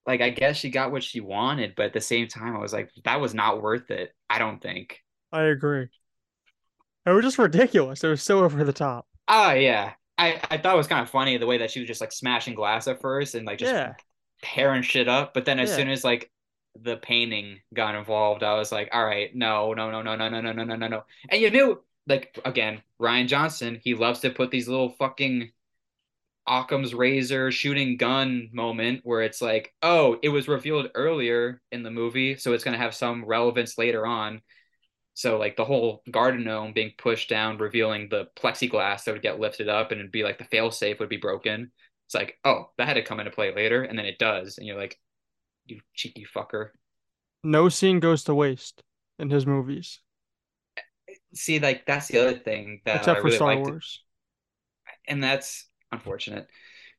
Like I guess she got what she wanted, but at the same time, I was like, that was not worth it. I don't think. I agree. It was just ridiculous. It was so over the top. Oh yeah. I, I thought it was kind of funny the way that she was just like smashing glass at first and like just Yeah, tearing shit up. But then as Yeah. soon as like the painting got involved, I was like, all right, no, no, no, no, no, no, no, no, no, no, no. And you knew, like, again, Rian Johnson, he loves to put these little fucking Occam's razor shooting gun moment where it's like, oh, it was revealed earlier in the movie, so it's gonna have some relevance later on. So like the whole garden gnome being pushed down, revealing the plexiglass that would get lifted up and it'd be like the failsafe would be broken. It's like, oh, that had to come into play later, and then it does, and you're like, you cheeky fucker. no scene goes to waste in his movies, See, like that's the other thing that I except for really Star liked, Wars. and that's unfortunate,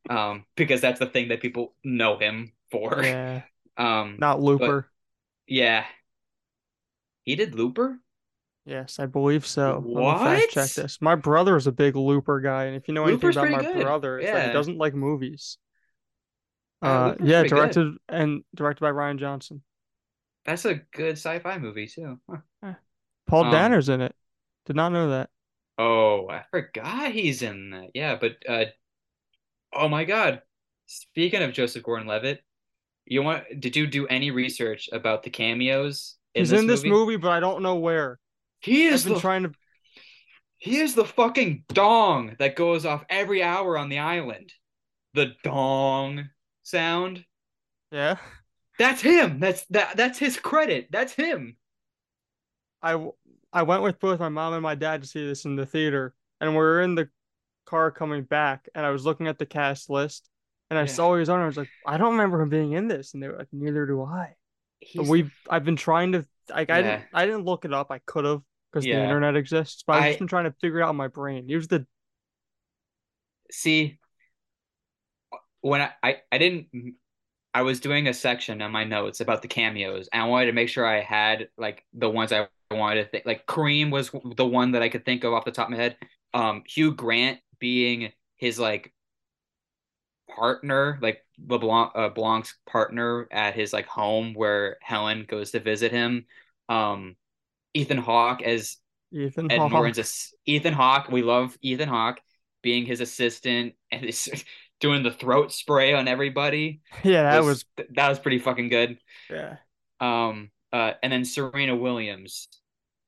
um, because that's the thing that people know him for. Yeah, <laughs> Um, not Looper. yeah, he did Looper. Yes, I believe so. Fact check What? this. My brother is a big Looper guy, and if you know anything about my good. brother, it's like he doesn't like movies. Uh, Uh, yeah, good. directed and directed by Rian Johnson. That's a good sci-fi movie too. Huh. Paul Um, Dano's in it. Did not know that. Oh, I forgot he's in that. Yeah, but uh, oh my God. Speaking of Joseph Gordon-Levitt, you want did you do any research about the cameos in He's this in this movie? movie, but I don't know where. He is been the trying to. he is the fucking dong that goes off every hour on the island. The dong sound. Yeah. That's him. That's that that's his credit. That's him. I I went with both my mom and my dad to see this in the theater, and we were in the car coming back, and I was looking at the cast list, and I Yeah. saw he was on. I was like, I don't remember him being in this, and they were like, neither do I. We've I've been trying to like I didn't I didn't look it up. I could have because the internet exists, but I've I- just been trying to figure it out in my brain. He was the see when I, I I didn't I was doing a section on my notes about the cameos and I wanted to make sure I had like the ones I wanted to think like Kareem was the one that I could think of off the top of my head. Um Hugh Grant being his like partner, like LeBlanc uh, Blanc's partner at his like home where Helen goes to visit him. Um Ethan Hawke as Ethan Ed Hawke. Norton's ass- Ethan Hawke. We love Ethan Hawke being his assistant and is <laughs> doing the throat spray on everybody. <laughs> Yeah, that was that was pretty fucking good. yeah. Um, uh, and then Serena Williams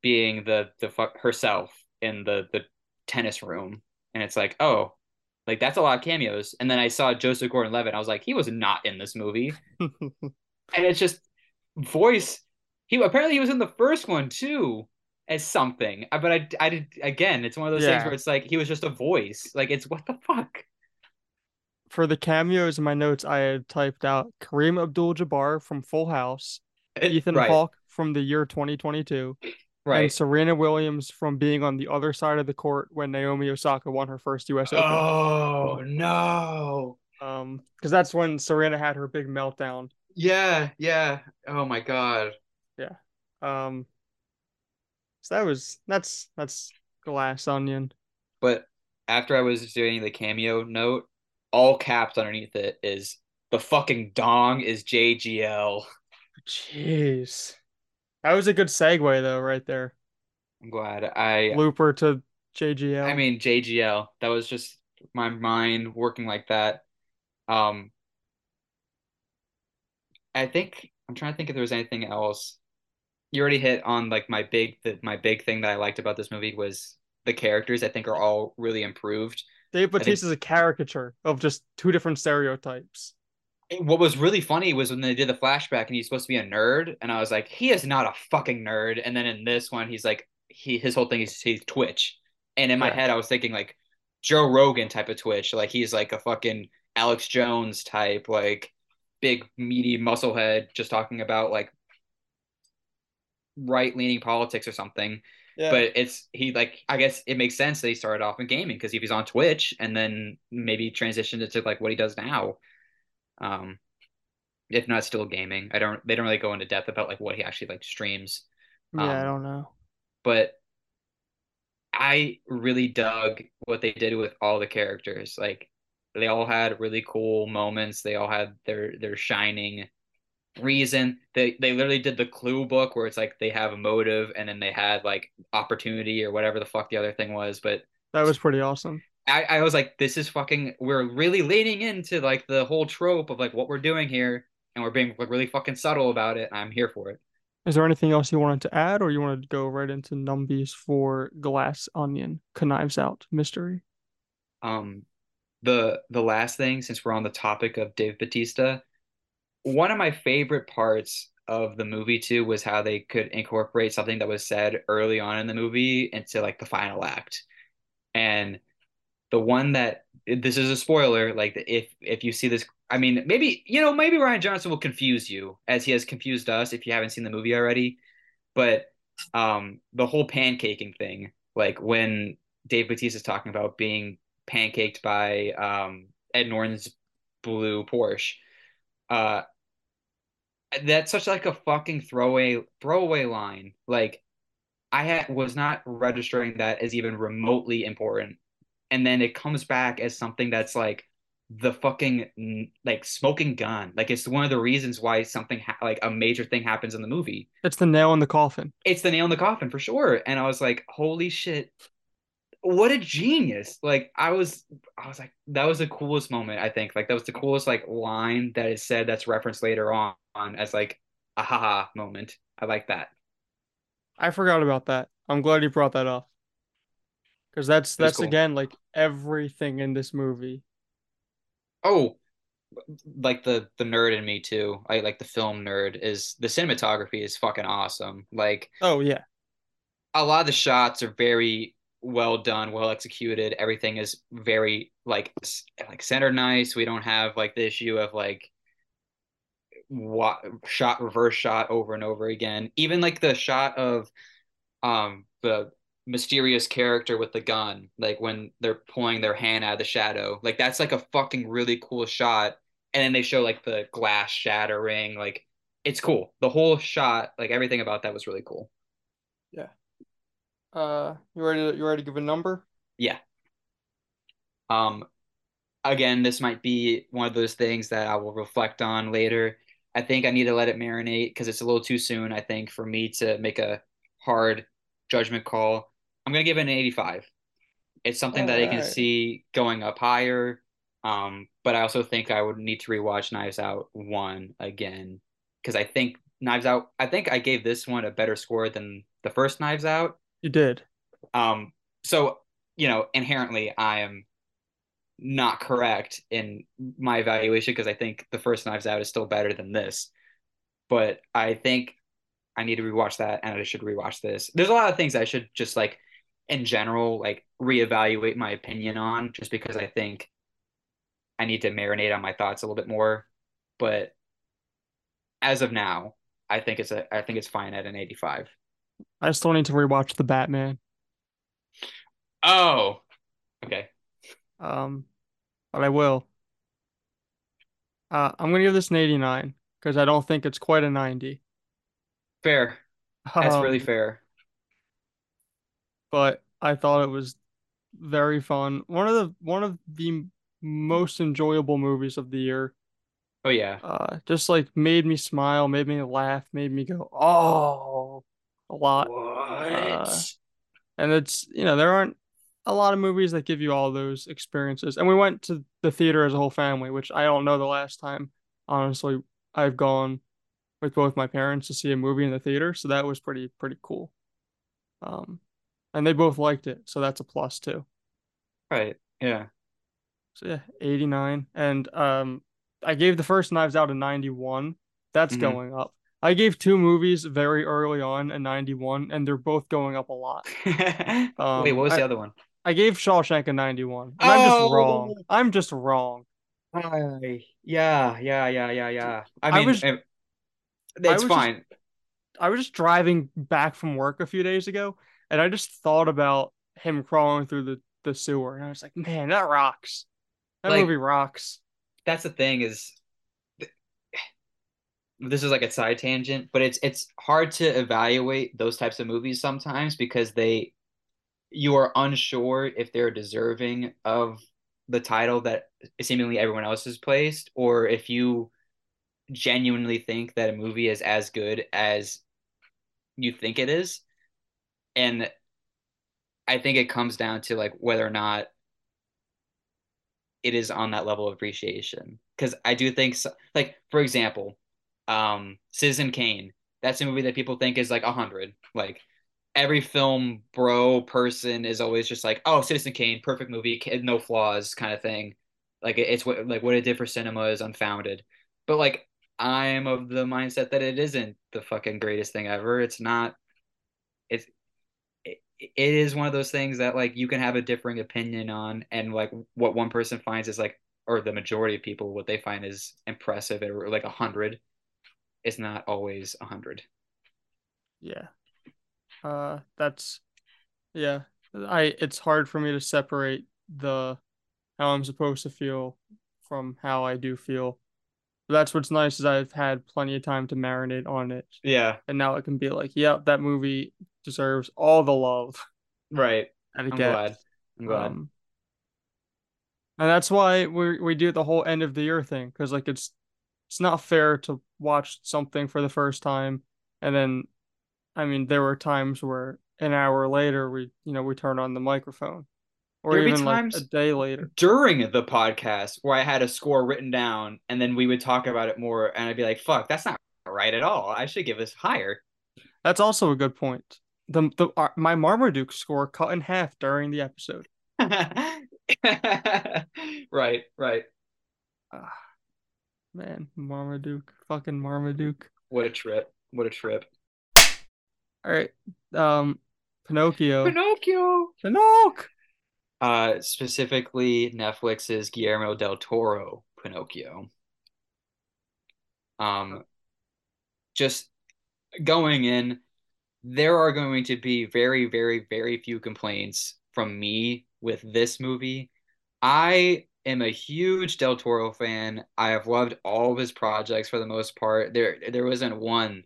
being the the fuck herself in the the tennis room, and it's like, oh, like that's a lot of cameos. And then I saw Joseph Gordon-Levitt. I was like, he was not in this movie, <laughs> and it's just voice. He apparently he was in the first one too as something, Uh, but I I did again. It's one of those things where it's like he was just a voice. Like it's what the fuck. For the cameos in my notes, I had typed out Kareem Abdul-Jabbar from Full House, Ethan right, Hawke from the year 2022, and. Serena Williams from being on the other side of the court when Naomi Osaka won her first U.S. Open. Oh no. Um, because that's when Serena had her big meltdown. Yeah, yeah. Oh my God. Um, so that was that's that's Glass Onion. But after I was doing the cameo note, all caps underneath it is the fucking dong is JGL. Jeez, that was a good segue though, right there. I'm glad. I Looper to JGL. I mean JGL. That was just my mind working like that. Um I think I'm trying to think if there was anything else. You already hit on like my big the, my big thing that I liked about this movie was the characters I think are all really improved. Dave Bautista is a caricature of just two different stereotypes. what was really funny was when they did the flashback and he's supposed to be a nerd and i was like he is not a fucking nerd and then in this one he's like he his whole thing is he's twitch and in my Yeah. head i was thinking like joe rogan type of twitch like he's like a fucking alex jones type like big meaty musclehead, just talking about like right leaning politics or something Yeah. but it's he like I guess it makes sense that he started off in gaming because if he's on Twitch and then maybe transitioned it to like what he does now. Um if not still gaming. I don't they don't really go into depth about like what he actually like streams. yeah, I um, don't know. But I really dug what they did with all the characters. Like they all had really cool moments. They all had their their shining reason. They they literally did the clue book where it's like they have a motive and then they had like opportunity or whatever the fuck the other thing was. But That was pretty awesome. I, I was like, this is fucking we're really leaning into like the whole trope of like what we're doing here and we're being like really fucking subtle about it. I'm here for it. Is there anything else you wanted to add, or you wanted to go right into numbies for Glass Onion, Knives Out mystery? Um, the the last thing, since we're on the topic of Dave Bautista, one of my favorite parts of the movie too was how they could incorporate something that was said early on in the movie into like the final act. And the one that this is a spoiler, like if if you see this, I mean, maybe you know, maybe Rian Johnson will confuse you as he has confused us if you haven't seen the movie already. But um, the whole pancaking thing, like when Dave Bautista is talking about being pancaked by um, Ed Norton's blue Porsche. Uh, that's such like a fucking throwaway throwaway line. Like I had was not registering that as even remotely important, and then it comes back as something that's like the fucking like smoking gun. Like it's one of the reasons why something ha- like a major thing happens in the movie. It's the nail in the coffin. It's the nail in the coffin for sure. And I was like, holy shit, what a genius. Like I was I was like, that was the coolest moment, I think. Like that was the coolest like line that is said that's referenced later on, on as like a haha moment. I like that. I forgot about that. I'm glad you brought that up. Because that's that's cool. again like everything in this movie. Oh, like the the nerd in me too. I like the film nerd is the cinematography is fucking awesome. Like Oh yeah. a lot of the shots are very well done, well executed. Everything is very like like centered nice. We don't have like the issue of like what shot reverse shot over and over again. Even like the shot of um the mysterious character with the gun, like when they're pulling their hand out of the shadow. Like that's like a fucking really cool shot. And then they show like the glass shattering, like it's cool. The whole shot, like everything about that was really cool. Yeah. Uh, you ready to you ready to give a number? Yeah. Um again, this might be one of those things that I will reflect on later. I think I need to let it marinate because it's a little too soon, I think, for me to make a hard judgment call. I'm gonna give it an 85. It's something All that I can see going up higher. Um, but I also think I would need to rewatch Knives Out one again because I think Knives Out. I think I gave this one a better score than the first Knives Out. You did. Um, so you know, inherently, I am not correct in my evaluation because I think the first Knives Out is still better than this. But I think I need to rewatch that and I should rewatch this. There's a lot of things I should just like in general like reevaluate my opinion on just because I think I need to marinate on my thoughts a little bit more. But as of now, I think it's a I think it's fine at an 85. I still need to rewatch The Batman. Oh, okay. Um, but I will. Uh, I'm gonna give this an 89 because I don't think it's quite a 90. Fair. That's really Um, fair. but I thought it was very fun. One of the one of the most enjoyable movies of the year. Oh yeah. Uh, just like made me smile, made me laugh, made me go, oh, a lot. Uh, and it's, you know, there aren't a lot of movies that give you all those experiences. And we went to the theater as a whole family, which I don't know the last time, honestly, I've gone with both my parents to see a movie in the theater. So that was pretty, pretty cool. Um, and they both liked it. So that's a plus too. Right. Yeah. So yeah, 89. And um I gave the first Knives Out a 91. That's hmm going up. I gave two movies very early on a 91 and they're both going up a lot. <laughs> Wait, what Um was the other one? I gave Shawshank a 91 and I'm just wrong. Oh, I'm just wrong. hi. Yeah, yeah, yeah, yeah, yeah. I I mean, was eh, I it's just fine. I was just driving back from work a few days ago and I just thought about him crawling through the the sewer and I was like, "Man, that rocks. That movie rocks." that's the thing is this is like a side tangent, but it's it's hard to evaluate those types of movies sometimes because they you are unsure if they're deserving of the title that seemingly everyone else has placed, or if you genuinely think that a movie is as good as you think it is. And I think it comes down to like whether or not it is on that level of appreciation. Because I do think, so, like for example, um, Citizen Kane. That's a movie that people think is like a hundred. Like every film bro person is always just like, oh, Citizen Kane, perfect movie, no flaws, kind of thing. Like it's what like what it did for cinema is unfounded. But like I'm of the mindset that it isn't the fucking greatest thing ever. It's not. It's it, it is one of those things that like you can have a differing opinion on, and like what one person finds is like, or the majority of people what they find is impressive or like a hundred is not always a hundred. Yeah. Uh that's Yeah, I it's hard for me to separate the how I'm supposed to feel from how I do feel. But that's what's nice is I've had plenty of time to marinate on it, Yeah, and now it can be like, yep, that movie deserves all the love right. <laughs> I'm glad. I'm glad. Um, and that's why we we do the whole end of the year thing because like it's it's not fair to watch something for the first time and then I mean there were times where an hour later we you know we turned on the microphone or There'd be even like a day later. during the podcast where I had a score written down and then we would talk about it more and I'd be like, fuck, that's not right at all. I should give this higher. That's also a good point. The the uh, my Marmaduke score cut in half during the episode. <laughs> right, right. Ah, man, Marmaduke, fucking Marmaduke. What a trip. What a trip. All right. Um Pinocchio. Pinocchio. Pinocchio. Uh specifically Netflix's Guillermo del Toro Pinocchio. Um just going in there are going to be very very very few complaints from me with this movie. I am a huge Del Toro fan. I have loved all of his projects for the most part. There there wasn't one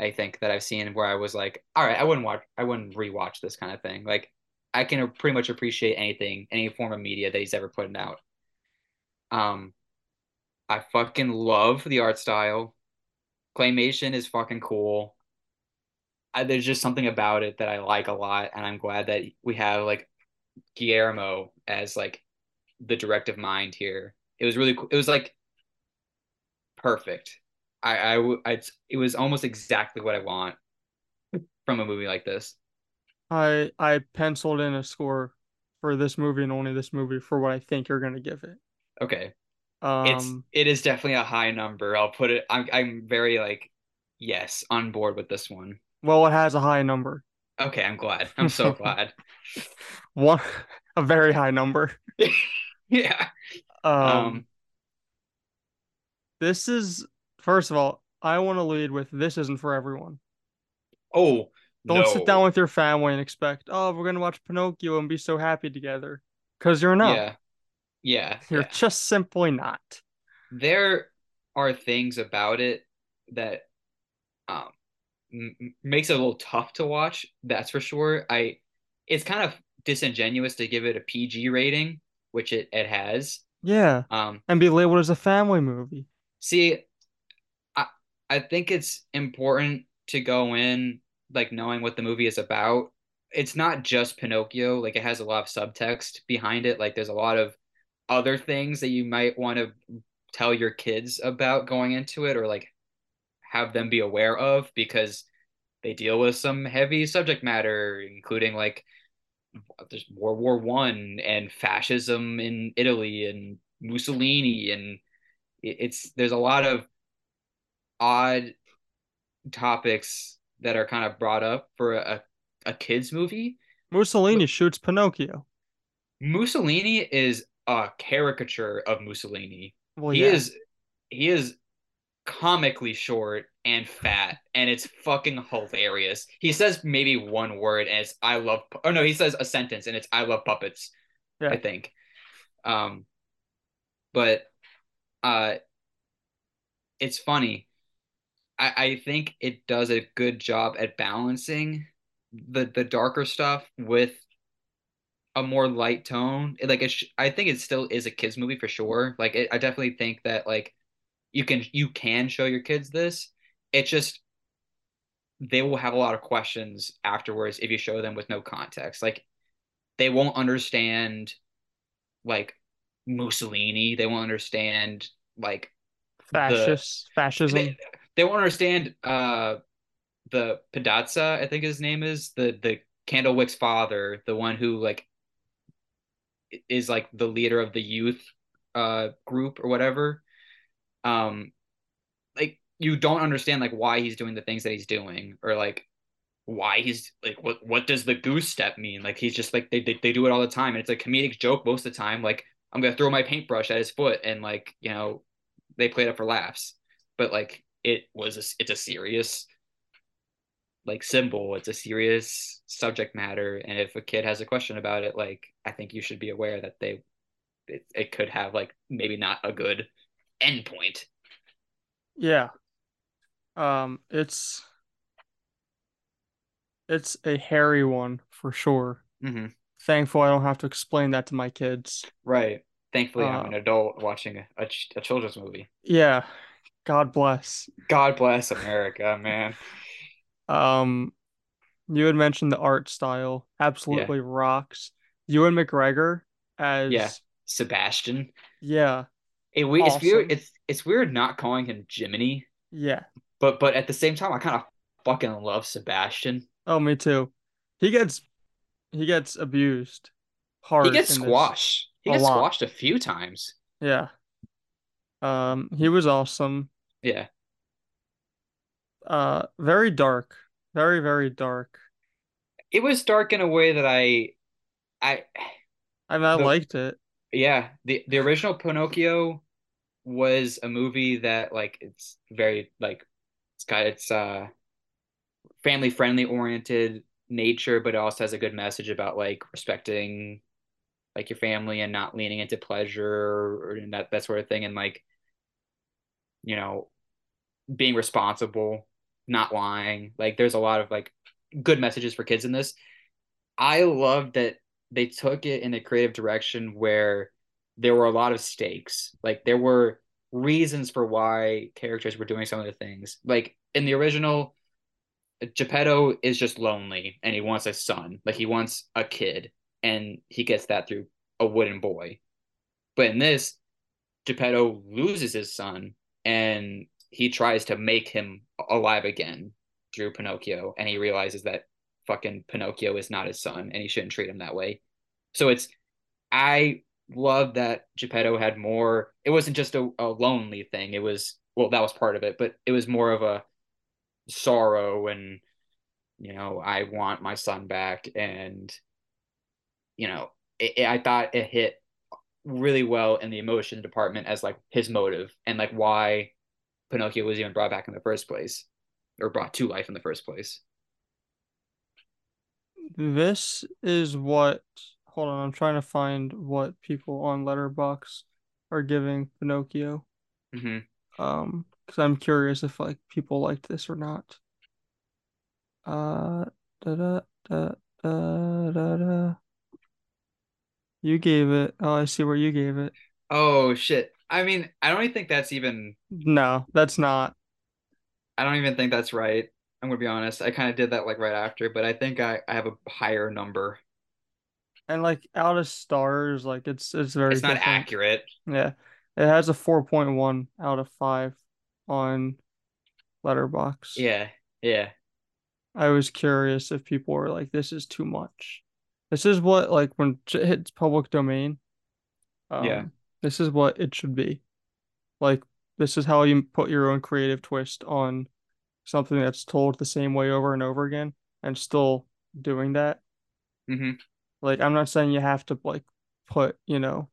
I think that I've seen where I was like, all right, I wouldn't watch I wouldn't rewatch this kind of thing. Like I can pretty much appreciate anything, any form of media that he's ever putting out. Um I fucking love the art style. Claymation is fucking cool. I, there's just something about it that I like a lot, and I'm glad that we have like Guillermo as like the directive mind here. It was really cool. It was like perfect. I, I, I, it was almost exactly what I want from a movie like this. I I penciled in a score for this movie and only this movie for what I think you're gonna give it. Okay. Um, it's it is definitely a high number. I'll put it. I'm I'm very like yes on board with this one. Well, it has a high number. Okay, I'm glad. I'm so <laughs> glad. One, a very high number. <laughs> <laughs> yeah. Um, um, this is first of all, I want to lead with this isn't for everyone. Oh, don't no. sit down with your family and expect, oh, we're gonna watch Pinocchio and be so happy together, because you're not. Yeah. Yeah. You're yeah. just simply not. There are things about it that um m- makes it a little tough to watch. That's for sure. I it's kind of disingenuous to give it a PG rating, which it, it has. Yeah. Um, and be labeled as a family movie. See, I I think it's important to go in like knowing what the movie is about. It's not just Pinocchio, like it has a lot of subtext behind it. Like there's a lot of other things that you might want to tell your kids about going into it or like have them be aware of because they deal with some heavy subject matter, including like there's World War One and fascism in Italy and Mussolini and it's there's a lot of odd topics that are kind of brought up for a, a kids movie. Mussolini but shoots Pinocchio. Mussolini is a caricature of Mussolini. Well, he yeah. is he is comically short and fat and it's fucking hilarious. He says maybe one word and it's I love oh no, he says a sentence and it's I love puppets. Yeah. I think. Um but uh it's funny. I, I think it does a good job at balancing the the darker stuff with a more light tone. Like it, I think it still is a kids movie for sure. Like it, I definitely think that like you can you can show your kids this. It's just they will have a lot of questions afterwards if you show them with no context. Like they won't understand like Mussolini. They won't understand like fascist the, fascism. They, they won't understand uh the Podestà, I think his name is the the Candlewick's father, the one who like is like the leader of the youth uh group or whatever um you don't understand like why he's doing the things that he's doing or like why he's like what what does the goose step mean? Like he's just like they, they, they do it all the time. And it's a comedic joke most of the time like i'm gonna throw my paintbrush at his foot and like you know they play it up for laughs. But like it was a, it's a serious like symbol. It's a serious subject matter. And if a kid has a question about it like i think you should be aware that they it, it could have like maybe not a good endpoint. Yeah. Um, it's it's a hairy one for sure. Mm-hmm. Thankful I don't have to explain that to my kids. Right. Thankfully, uh, I'm an adult watching a, a, a children's movie. Yeah. God bless. God bless America, <laughs> man. Um, you had mentioned the art style. Absolutely yeah. rocks. Ewan McGregor as yeah Sebastian. Yeah, it, awesome. It's weird. It's it's weird not calling him Jiminy. Yeah. But but at the same time, I kind of fucking love Sebastian. Oh, me too. He gets he gets abused hard. He gets squashed. He gets lot. squashed a few times. Yeah. Um, he was awesome. Yeah. Uh, very dark. Very, very dark. It was dark in a way that I I I mean, I the liked it. yeah, the the original Pinocchio was a movie that like it's very like got its uh family friendly oriented nature, but it also has a good message about like respecting like your family and not leaning into pleasure or that that sort of thing and like you know being responsible, not lying. Like there's a lot of like good messages for kids in this. I love that they took it in a creative direction where there were a lot of stakes. Like there were reasons for why characters were doing some of the things. Like in the original, Geppetto is just lonely and he wants a son. Like he wants a kid, and he gets that through a wooden boy. But in this, Geppetto loses his son and he tries to make him alive again through Pinocchio, and he realizes that fucking Pinocchio is not his son and he shouldn't treat him that way. So it's I love that Geppetto had more. It wasn't just a, a lonely thing. It was well, that was part of it, but it was more of a sorrow and you know I want my son back, and you know it, it, I thought it hit really well in the emotion department as like his motive and like why Pinocchio was even brought back in the first place or brought to life in the first place. This is what, hold on, I'm trying to find what people on Letterboxd are giving Pinocchio. Mm-hmm. Um, because I'm curious if like people liked this or not. Uh, da da da da da da. You gave it. Oh, I see where you gave it. Oh shit. I mean, I don't even think that's even No, that's not. I don't even think that's right. I'm gonna be honest. I kind of did that like right after, but I think I, I have a higher number. And like out of stars, like it's it's very It's not accurate. Yeah. It has a 4.1 out of 5 on Letterboxd. Yeah, yeah. I was curious if people were like, this is too much. This is what like when it hits public domain, Yeah. um, this is what it should be. Like this is how you put your own creative twist on something that's told the same way over and over again and still doing that. hmm Like I'm not saying you have to like put, you know,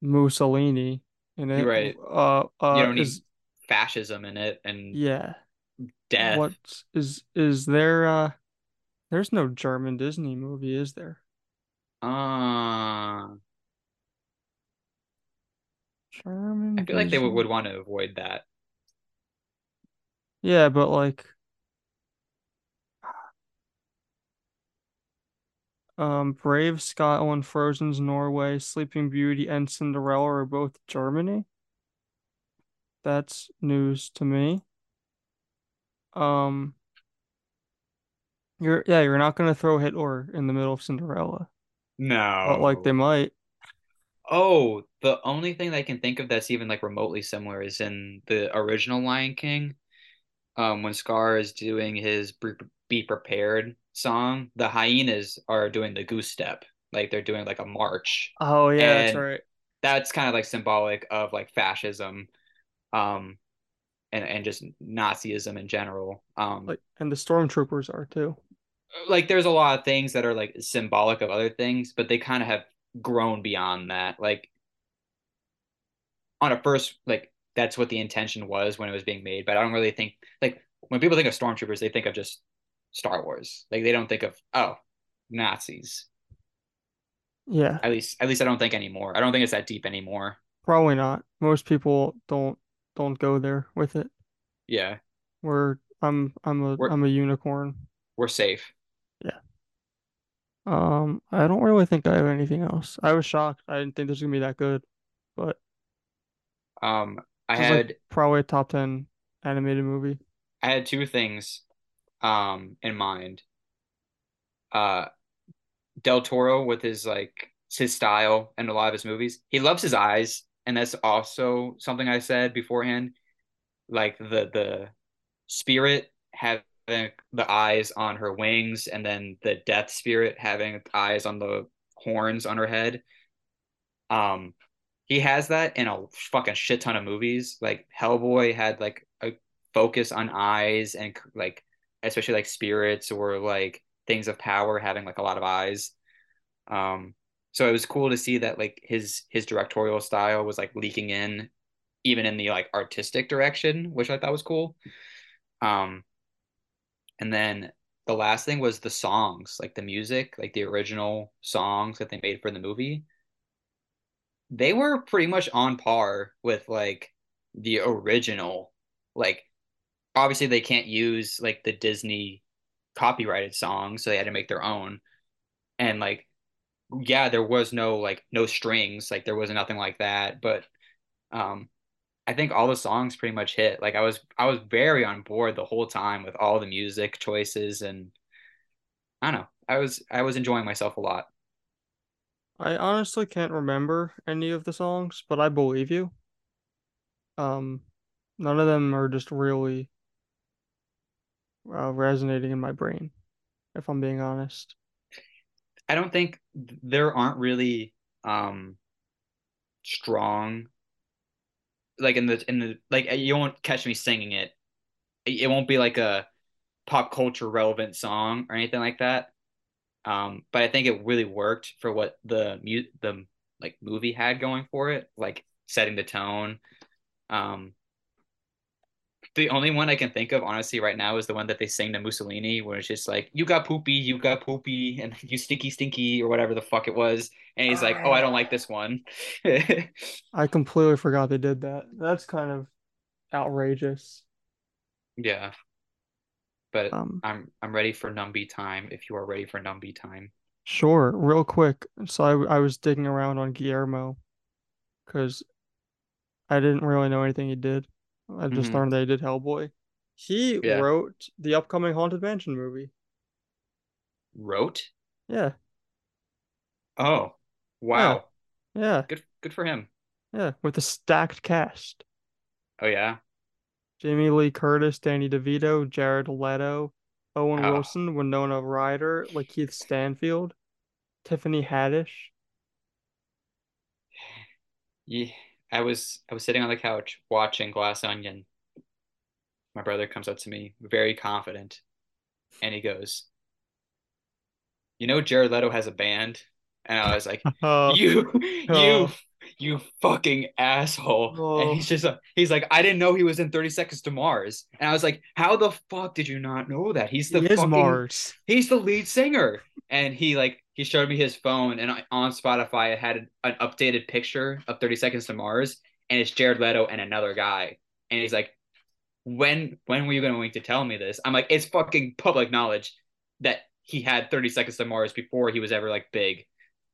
Mussolini in it. right. Uh You uh don't need fascism in it and yeah. death. What is is there uh there's no German Disney movie, is there? Uh, I German feel like they would, would want to avoid that. Yeah, but like um Brave, Scotland, Frozen's Norway, Sleeping Beauty, and Cinderella are both Germany. That's news to me. Um you're yeah, you're not gonna throw Hitler in the middle of Cinderella. No, but like they might. Oh, the only thing that I can think of that's even like remotely similar is in the original Lion King. Um, when Scar is doing his Be Be Prepared song, the hyenas are doing the goose step, like they're doing like a march, Oh yeah, that's right. that's kind of like symbolic of like fascism, um, and and just Nazism in general. Um, Like and the stormtroopers are too. like there's a lot of things that are like symbolic of other things, but they kind of have grown beyond that. Like on a first like that's what the intention was when it was being made. But I don't really think like when people think of stormtroopers, they think of just Star Wars. Like they don't think of oh Nazis. Yeah, At least at least I don't think anymore. I don't think it's that deep anymore. probably not. Most people don't don't go there with it. Yeah, Where I'm I'm a we're I'm a unicorn. we're safe. Yeah. Um, I don't really think I have anything else. I was shocked. I didn't think this was gonna be that good, but Um, I is like had probably a top 10 animated movie. I had two things um in mind. Uh, Del Toro with his like his style and a lot of his movies. He loves his eyes, and that's also something I said beforehand. Like the the Spirit having the eyes on her wings, and then the Death Spirit having eyes on the horns on her head. Um, he has that in a fucking shit ton of movies. Like Hellboy had like a focus on eyes and like especially like spirits or like things of power having like a lot of eyes. Um, so it was cool to see that like his his directorial style was like leaking in even in the like artistic direction, which I thought was cool. Um, and then the last thing was the songs, like the music, like the original songs that they made for the movie. They were pretty much on par with like the original. Like obviously they can't use like the Disney copyrighted songs, so they had to make their own. And like yeah, there was no like no strings, like there was nothing like that, but um I think all the songs pretty much hit. Like I was I was very on board the whole time with all the music choices and I don't know. I was I was enjoying myself a lot. I honestly can't remember any of the songs, but I believe you. Um, none of them are just really uh, resonating in my brain, if I'm being honest. I don't think there aren't really um strong like in the in the like you won't catch me singing it. It won't be like a pop culture relevant song or anything like that. Um, but I think it really worked for what the mu- the like movie had going for it, like setting the tone. Um, the only one I can think of, honestly, right now is the one that they sing to Mussolini, where it's just like, "You got poopy, you got poopy, and <laughs> you stinky, stinky," or whatever the fuck it was, and he's like, "Oh, I don't like this one." <laughs> I completely forgot they did that. That's kind of outrageous. Yeah, but Um, I'm I'm ready for Numby time. If you are ready for Numby time, sure, real quick. So I I was digging around on Guillermo because I didn't really know anything he did. I just hmm learned that he did Hellboy. He yeah, wrote the upcoming Haunted Mansion movie. wrote. Yeah, Oh, yeah, wow, yeah, good good for him. yeah, with a stacked cast. Oh yeah, Jamie Lee Curtis, Danny DeVito, Jared Leto, Owen oh Wilson, Winona Ryder, Lakeith Stanfield, Tiffany Haddish. yeah. I was I was sitting on the couch watching Glass Onion. My brother comes up to me, very confident, and he goes, you know Jared Leto has a band, and I was like, <laughs> Oh, you, oh. you, oh, you fucking asshole. And oh, he's just, he's like, I didn't know he was in 30 Seconds to Mars. And I was like, how the fuck did you not know that? He's the he fucking, Mars. he's the lead singer. And he like, he showed me his phone, and on Spotify, it had an updated picture of 30 Seconds to Mars, and it's Jared Leto and another guy. And he's like, when when were you going to tell me this? I'm like, it's fucking public knowledge that he had 30 seconds to Mars before he was ever like big.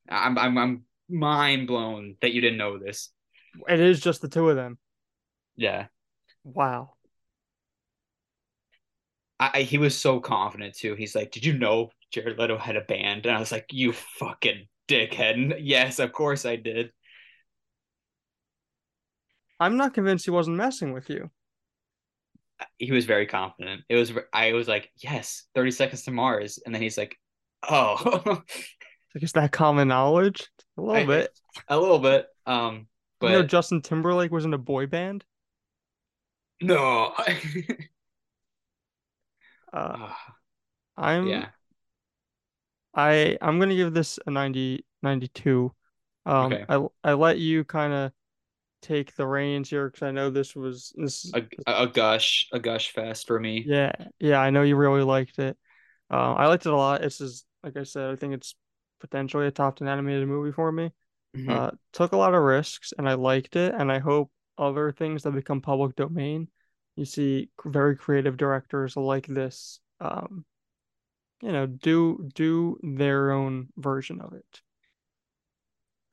I'm I'm I'm mind blown that you didn't know this. It is just the two of them. Yeah. Wow. I he was so confident too. He's like, "Did you know Jared Leto had a band?" And I was like, "You fucking dickhead." And yes, of course I did. I'm not convinced he wasn't messing with you. He was very confident. It was I was like, "Yes, 30 seconds to Mars." And then he's like, "Oh." <laughs> Like, is that common knowledge? A little I bit. a little bit um You know, but Justin Timberlake was in a boy band. no. <laughs> Uh, I'm yeah. I I'm gonna give this a 90 92. Um, Okay. I I let you kind of take the reins here because I know this was this. A, a gush, a gush fest for me. Yeah, yeah, I know you really liked it. Uh, I liked it a lot. This is like I said, I think it's potentially a top 10 animated movie for me. hmm Uh, took a lot of risks and I liked it, and I hope other things that become public domain, you see very creative directors like this, um, you know, do do their own version of it.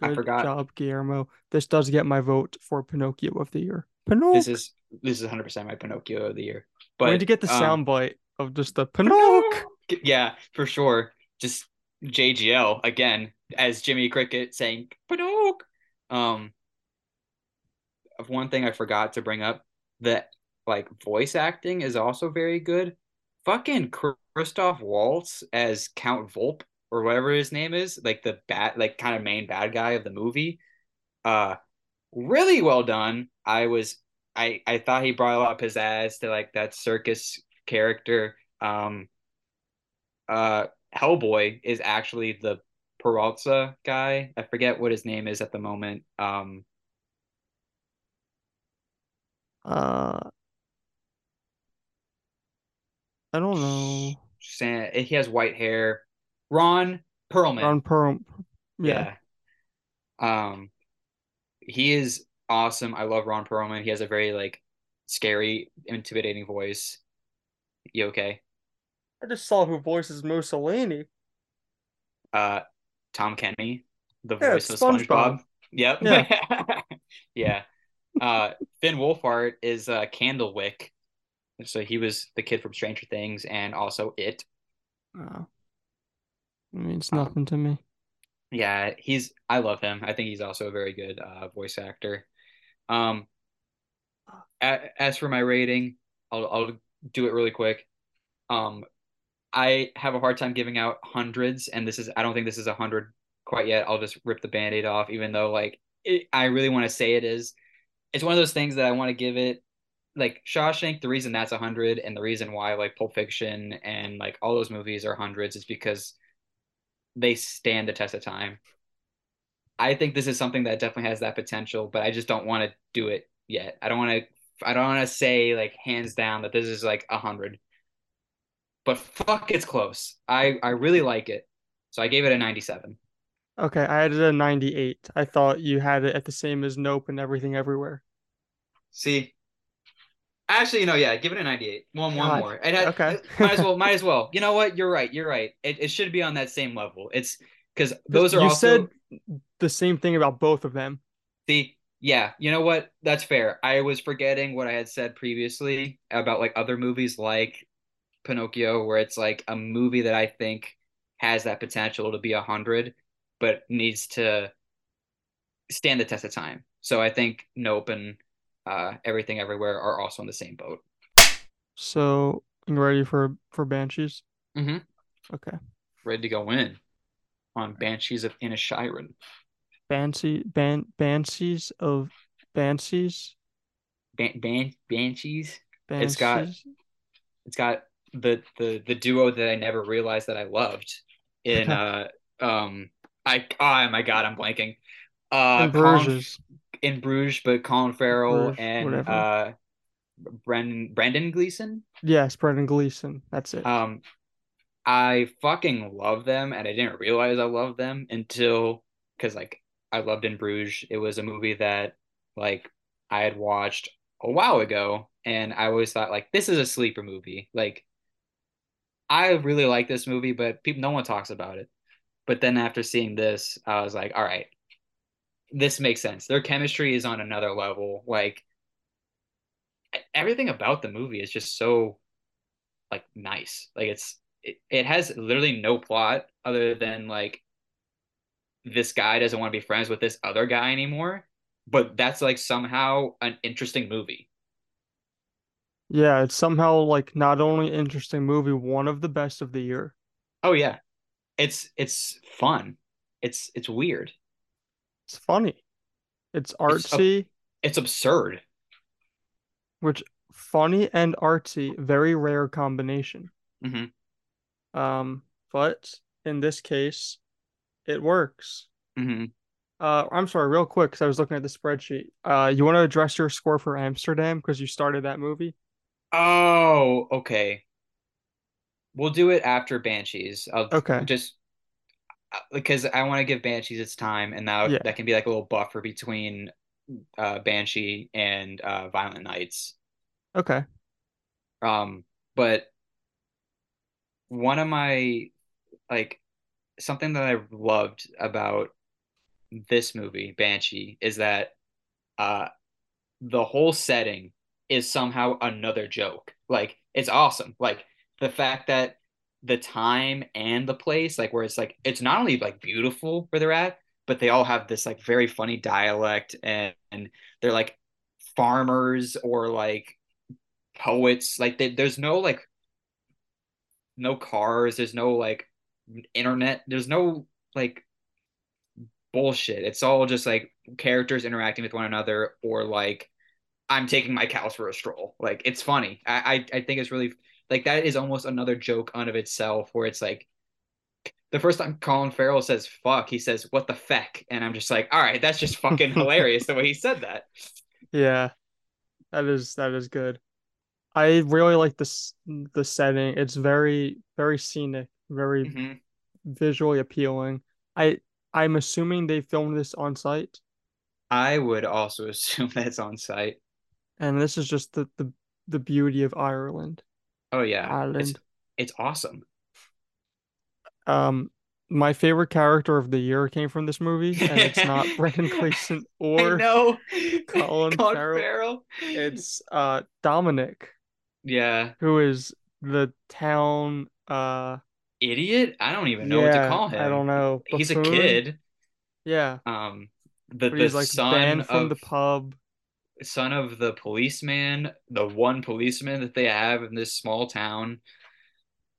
I Good forgot. job, Guillermo. This does get my vote for Pinocchio of the year. Pinocchio. This is this is 100% my Pinocchio of the year. We need to But get the um soundbite of just the Pinocchio. Pinocchio. Yeah, for sure. Just JGL again as Jimmy Cricket saying Pinocchio. Um of one thing I forgot to bring up, that like voice acting is also very good. Fucking Christoph Waltz as Count Volp or whatever his name is, like the bat, like kind of main bad guy of the movie. Uh, really well done. I was, I, I thought he brought a lot of pizzazz to like that circus character. Um, uh, Hellboy is actually the Peralta guy. I forget what his name is at the moment. Um, Uh, I don't know. San, he has white hair. Ron Perlman. Ron Perl. Yeah. yeah. Um, he is awesome. I love Ron Perlman. He has a very like scary, intimidating voice. You okay? I just saw who voices Mussolini. Uh, Tom Kenny, the Yeah, voice of SpongeBob. SpongeBob. Yep. Yeah. <laughs> yeah. Uh, Finn Wolfhard is uh, Candlewick. So he was the kid from Stranger Things and also It. Oh. It means Um, nothing to me. Yeah, he's I love him. I think he's also a very good uh, voice actor. Um, as for my rating, I'll I'll do it really quick. Um, I have a hard time giving out hundreds, and this is I don't think this is a hundred quite yet. I'll just rip the band-aid off, even though like it, I really want to say it is. It's one of those things that I want to give it like Shawshank. The reason that's a hundred, and the reason why like Pulp Fiction and like all those movies are hundreds is because they stand the test of time. I think this is something that definitely has that potential, but I just don't want to do it yet. I don't want to. I don't want to say like hands down that this is like a hundred, but fuck, it's close. I I really like it, so I gave it a ninety-seven. Okay, I had it at 98. I thought you had it at the same as Nope and Everything Everywhere. See, actually, you know, yeah, give it a ninety-eight. One, one more. It had, Okay. might as well. <laughs> Might as well. You know what? You're right. You're right. It it should be on that same level. It's because those are you also. said the same thing about both of them. See, yeah, you know what? That's fair. I was forgetting what I had said previously about like other movies like Pinocchio, where it's like a movie that I think has that potential to be a hundred, but needs to stand the test of time. So I think Nope and uh, Everything Everywhere are also in the same boat. So, you ready for for Banshees? Mhm. Okay. Ready to go in on Banshees of Inisherin. Banshee Ban Banshees of Banshees Ban- Ban- Banshees. It's got it's got the the the duo that I never realized that I loved in <laughs> uh um I oh my god I'm blanking uh In Colin- Bruges. In Bruges but Colin Farrell Bruges, and whatever. uh Brendan Brendan Gleeson Yes, Brendan Gleeson. That's it. um I fucking love them and I didn't realize I loved them until because like I loved in Bruges it was a movie that like I had watched a while ago and I always thought like this is a sleeper movie like I really like this movie, but people no one talks about it. But then after seeing this, I was like, all right, this makes sense. Their chemistry is on another level. Like everything about the movie is just so like nice. Like it's it, it has literally no plot other than like this guy doesn't want to be friends with this other guy anymore. But that's like somehow an interesting movie. yeah, it's somehow like not only interesting movie, one of the best of the year. Oh yeah. It's it's fun. It's it's weird. It's funny. It's It's artsy, It's absurd. which funny and artsy, very rare combination. hmm Um, but in this case, it works. hmm Uh, I'm sorry, real quick, because I was looking at the spreadsheet. Uh, you want to address your score for Amsterdam because you started that movie? Oh, okay. We'll do it after Banshees. I'll Okay. just because I want to give Banshees its time, and now Yeah. that can be like a little buffer between uh, Banshee and uh, Violent Nights. Okay. Um, but one of my like something that I loved about this movie, Banshee, is that uh the whole setting is somehow another joke. Like it's awesome. Like the fact that the time and the place, like where it's like it's not only like beautiful where they're at, but they all have this like very funny dialect and, and they're like farmers or like poets. Like they, there's no like no cars. There's no like internet. There's no like bullshit. It's all just like characters interacting with one another or like I'm taking my cows for a stroll. Like it's funny. I, I I think it's really like that is almost another joke on of itself where it's like the first time Colin Farrell says fuck, he says what the feck, and I'm just like, all right, that's just fucking <laughs> hilarious the way he said that. Yeah, that is that is good. I really like this the setting. It's very very scenic, very hmm visually appealing. I I'm assuming they filmed this on site, I would also <laughs> assume that's on site. and this is just the the, the beauty of Ireland. Oh yeah, it's it's awesome. Um, my favorite character of the year came from this movie, and it's not <laughs> Brendan Gleeson or no Colin Colin Farrell. Farrell. It's uh Dominic, Yeah, who is the town uh idiot. I don't even know what to call him. I don't know, He's a kid. Yeah, Um, the the he's like son banned from the pub. Son of the policeman, the one policeman that they have in this small town.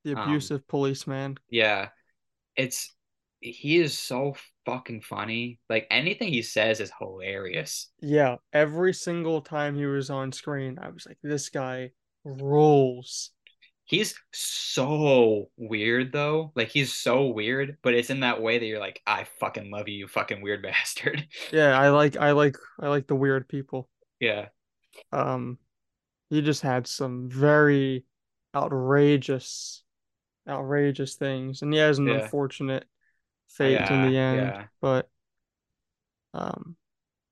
the Um, abusive policeman. yeah, it's he is so fucking funny. Like anything he says is hilarious. Yeah, every single time he was on screen, I was like, this guy rules. He's so weird though. Like he's so weird, but it's in that way that you're like, I fucking love you, you fucking weird <laughs> bastard. Yeah, I like I like I like the weird people. Yeah, Um, he just had some very outrageous, outrageous things, and he has an yeah, unfortunate fate in the end. yeah. But um,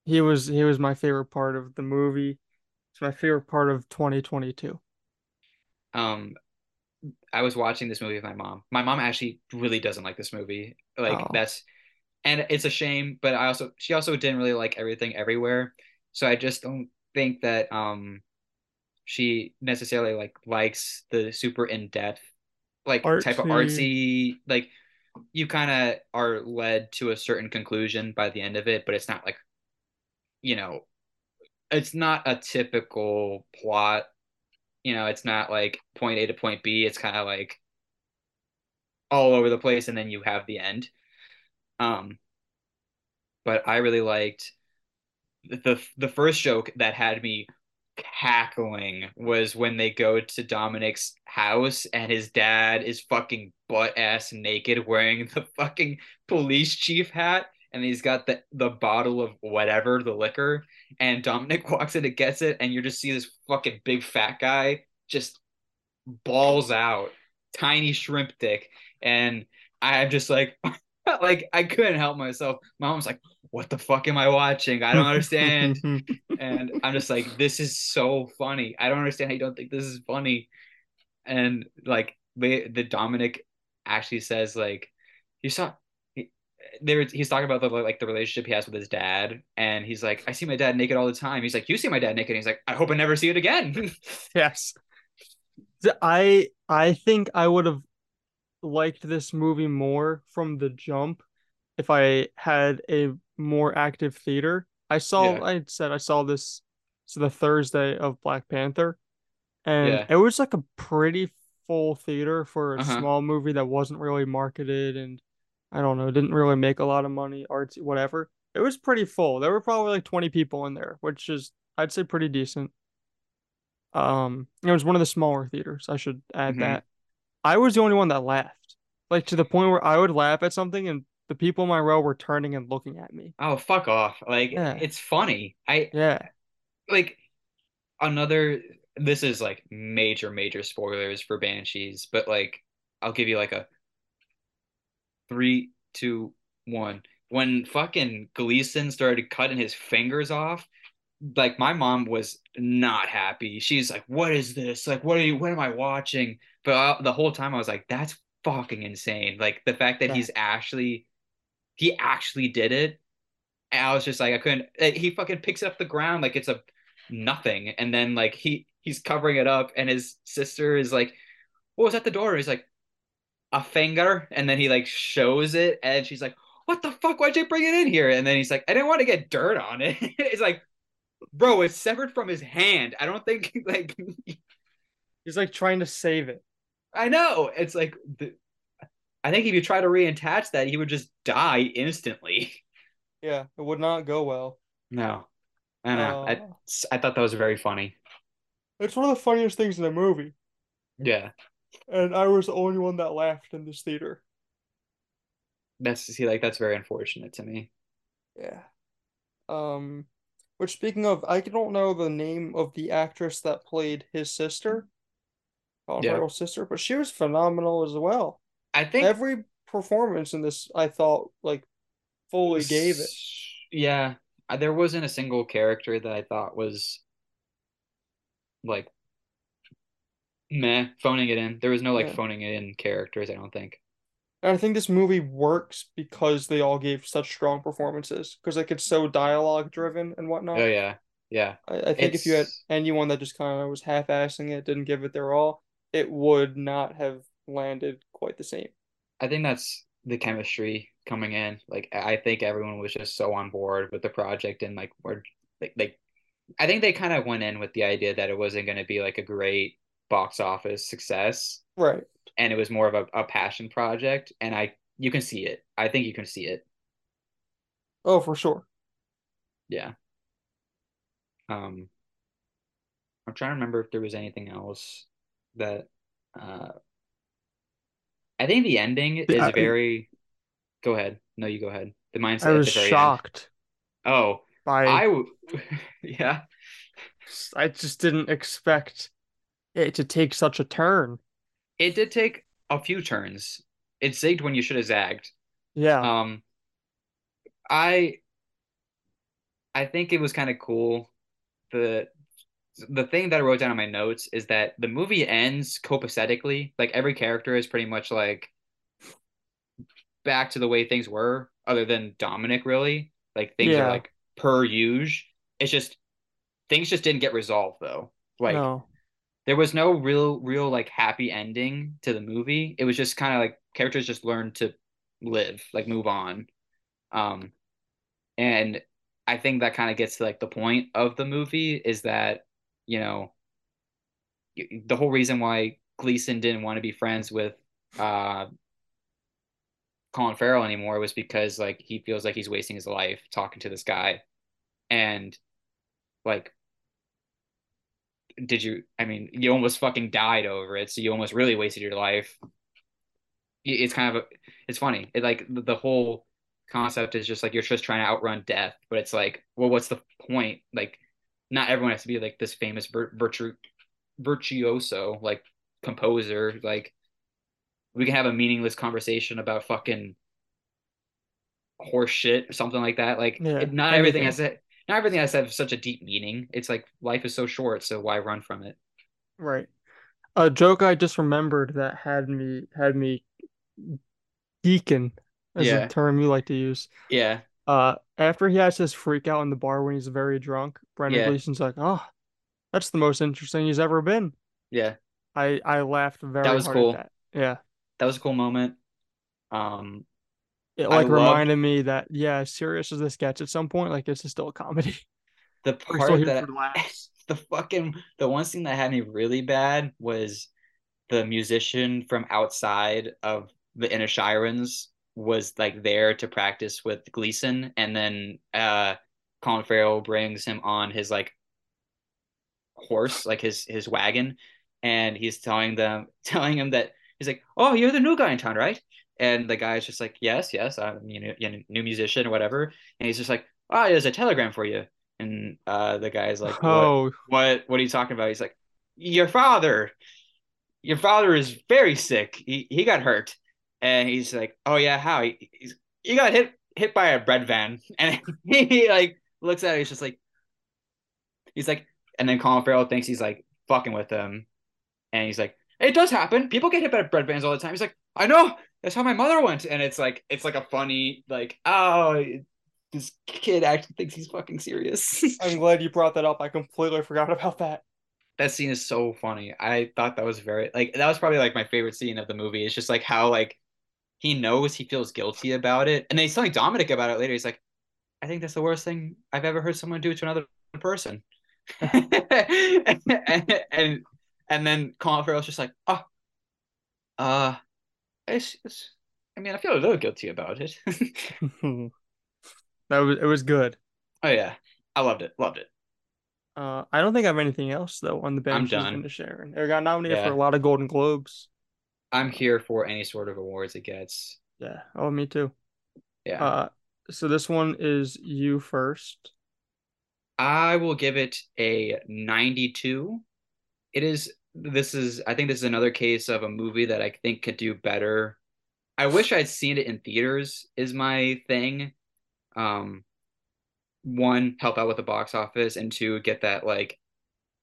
he was he was my favorite part of the movie. It's my favorite part of 2022. Um, I was watching this movie with my mom. My mom actually really doesn't like this movie. Like Oh, that's and it's a shame, but I also she also didn't really like everything everywhere. So I just don't think that um she necessarily like likes the super in-depth like type of artsy. artsy like you kind of are led to a certain conclusion by the end of it, but it's not like, you know, it's not a typical plot. You know, it's not like point A to point B. It's kind of like all over the place and then you have the end. Um, but I really liked the the first joke that had me cackling was when they go to Dominic's house and his dad is fucking butt ass naked wearing the fucking police chief hat and he's got the the bottle of whatever the liquor and Dominic <laughs> walks in and gets it and you just see this fucking big fat guy just balls out tiny shrimp dick and I'm just like <laughs> like I couldn't help myself. My mom's like, "What the fuck am I watching? I don't understand." <laughs> And I'm just like, "This is so funny. I don't understand how you don't think this is funny." And like the the Dominic actually says like, "You saw." He, they he's talking about the like the relationship he has with his dad, and he's like, "I see my dad naked all the time." He's like, "You see my dad naked?" And he's like, "I hope I never see it again." <laughs> Yes. I I think I would have liked this movie more from the jump if I had a more active theater. I saw, yeah, I said I saw this so the Thursday of Black Panther, and yeah, it was like a pretty full theater for a uh huh. small movie that wasn't really marketed and I don't know, didn't really make a lot of money, artsy, whatever. It was pretty full. There were probably like 20 people in there, which is I'd say pretty decent. Um, it was one of the smaller theaters. I should add hmm that. I was the only one that laughed, like to the point where I would laugh at something and the people in my row were turning and looking at me. Oh, fuck off! Like Yeah, it's funny. I yeah. like another this is like major major spoilers for banshees but like i'll give you like a three two one when fucking gleeson started cutting his fingers off like my mom was not happy she's like what is this like what are you what am i watching but I, the whole time i was like that's fucking insane like the fact that Yeah. he's actually he actually did it and I was just like, I couldn't. eh, He fucking picks it up the ground like it's a nothing, and then like he he's covering it up, and his sister is like, "What was at the door?" And he's like, "A finger," and then he like shows it, and she's like, "What the fuck? Why'd you bring it in here?" And then he's like, "I didn't want to get dirt on it." <laughs> it's like, bro, it's severed from his hand. I don't think <laughs> like He's like trying to save it. I know. It's like the, I think if you try to reattach that, he would just die instantly. <laughs> Yeah, it would not go well. No, I don't know. I Uh, I thought that was very funny. it's one of the funniest things in the movie, Yeah, and I was the only one that laughed in this theater. that's see, like that's very unfortunate to me. Yeah. Um, which speaking of, I don't know the name of the actress that played his sister, Colin Yeah, Farrell's sister, but she was phenomenal as well. I think Every performance in this, I thought, like fully gave it. Yeah, there wasn't a single character that I thought was like meh, phoning it in. There was no like Yeah. phoning it in characters, I don't think. And I think this movie works because they all gave such strong performances, because like it's so dialogue driven and whatnot. Oh yeah, yeah. I, I think if you had anyone that just kind of was half-assing it, didn't give it their all, it would not have landed quite the same. I think that's the chemistry coming in. Like I think everyone was just so on board with the project and like we're like, like I think they kind of went in with the idea that it wasn't going to be like a great box office success Right. and it was more of a, a passion project and I you can see it. I think you can see it. Oh, for sure. Yeah. Um I'm trying to remember if there was anything else that uh I think the ending is I, very go ahead. No, you go ahead. The I mindset at was very end. shocked Oh, by I w- <laughs> yeah. I just didn't expect it to take such a turn. It did take a few turns. It zigged when you should have zagged. Yeah. Um I I think it was kind of cool. The the thing that I wrote down in my notes is that the movie ends copacetically. Like every character is pretty much like back to the way things were, other than Dominic, really. Like things are like per usual. It's just things just didn't get resolved though. Like No. there was no real real like happy ending to the movie. It was just kind of like characters just learned to live, like move on. Um and I think that kind of gets to like the point of the movie is that, you know, the whole reason why Gleeson didn't want to be friends with uh Colin Farrell anymore was because like he feels like he's wasting his life talking to this guy. And like did you I mean, you almost fucking died over it, so you almost really wasted your life. It's kind of a, it's funny. It like the, the whole concept is just like you're just trying to outrun death, but it's like, well, what's the point? Like not everyone has to be like this famous virtu virtuoso like composer. Like we can have a meaningless conversation about fucking horse shit or something like that. Like Yeah. it, not everything has to, not everything has to have such a deep meaning. It's like life is so short, so why run from it? Right. A joke I just remembered that had me had me geeking, as a Yeah. term you like to use. Yeah, Uh, after he has his freak out in the bar when he's very drunk, Brendan Yeah. Gleeson's like, "Oh, that's the most interesting he's ever been." yeah, I I laughed very that was cool. at that. Yeah. That was a cool moment. Um, It I like loved reminded me that yeah, as serious as this gets at some point, like this is still a comedy. <laughs> the part that <laughs> the fucking the one thing that had me really bad was the musician from outside of the Inisherins was like there to practice with Gleeson, and then uh Colin Farrell brings him on his like horse, like his his wagon, and he's telling them <laughs> telling him that he's like, "Oh, you're the new guy in town, right?" And the guy's just like, "Yes, yes, I'm you know, you new musician or whatever." And he's just like, "Oh, there's a telegram for you." And uh, the guy's like, "What? Oh, What? What are you talking about?" He's like, "Your father, your father is very sick. He he got hurt." And he's like, "Oh yeah, how? He, he's he got hit hit by a bread van." <laughs> And he like looks at it. He's just like, he's like, and then Colin Farrell thinks he's like fucking with him, and he's like, "It does happen. People get hit by bread vans all the time." He's like, "I know. That's how my mother went." And it's like it's like a funny like, oh, this kid actually thinks he's fucking serious. <laughs> I'm glad you brought that up. I completely forgot about that. that scene is so funny. I thought that was very like that was probably like my favorite scene of the movie. It's just like how like he knows he feels guilty about it, and then he's telling Dominic about it later. He's like, "I think that's the worst thing I've ever heard someone do to another person," <laughs> and, and And then Colin Farrell's just like, oh, uh, it's, it's, I mean, I feel a little guilty about it. <laughs> <laughs> that was it was good. Oh yeah, I loved it. Loved it. Uh, I don't think I have anything else though on the bench. I'm done. To share. It got nominated yeah. for a lot of Golden Globes. I'm here for any sort of awards it gets. Yeah. Oh, me too. Yeah. Uh, so this one is you first. I will give it a 92. It is this is I think this is another case of a movie that I think could do better. I wish I'd seen it in theaters is my thing. Um one, help out with the box office and two, get that like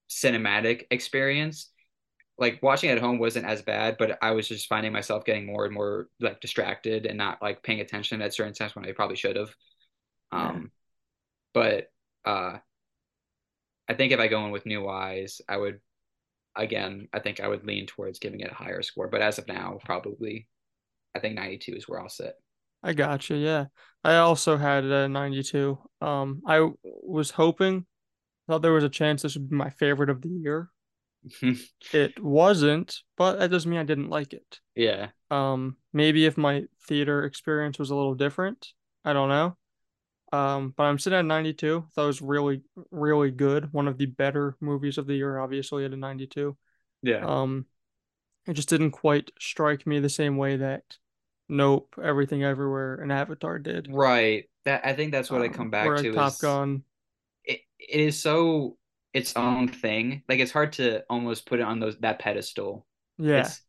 cinematic experience. Like watching at home wasn't as bad, but I was just finding myself getting more and more like distracted and not like paying attention at certain times when I probably should have. Um, but uh, I think if I go in with new eyes, I would again, I think I would lean towards giving it a higher score. But as of now, probably I think 92 is where I'll sit. I gotcha. Yeah. I also had a 92. Um, I was hoping, thought there was a chance this would be my favorite of the year. <laughs> it wasn't, but that doesn't mean I didn't like it. Yeah. Um, maybe if my theater experience was a little different, I don't know. Um, but I'm sitting at 92. That was really, really good. One of the better movies of the year, obviously, at a 92. Yeah. Um, it just didn't quite strike me the same way that Nope, Everything Everywhere, and Avatar did. Right. That I think that's what um, I come back to. Top is, Gun. It, it is so its own thing. Like it's hard to almost put it on those that pedestal. Yeah. It's,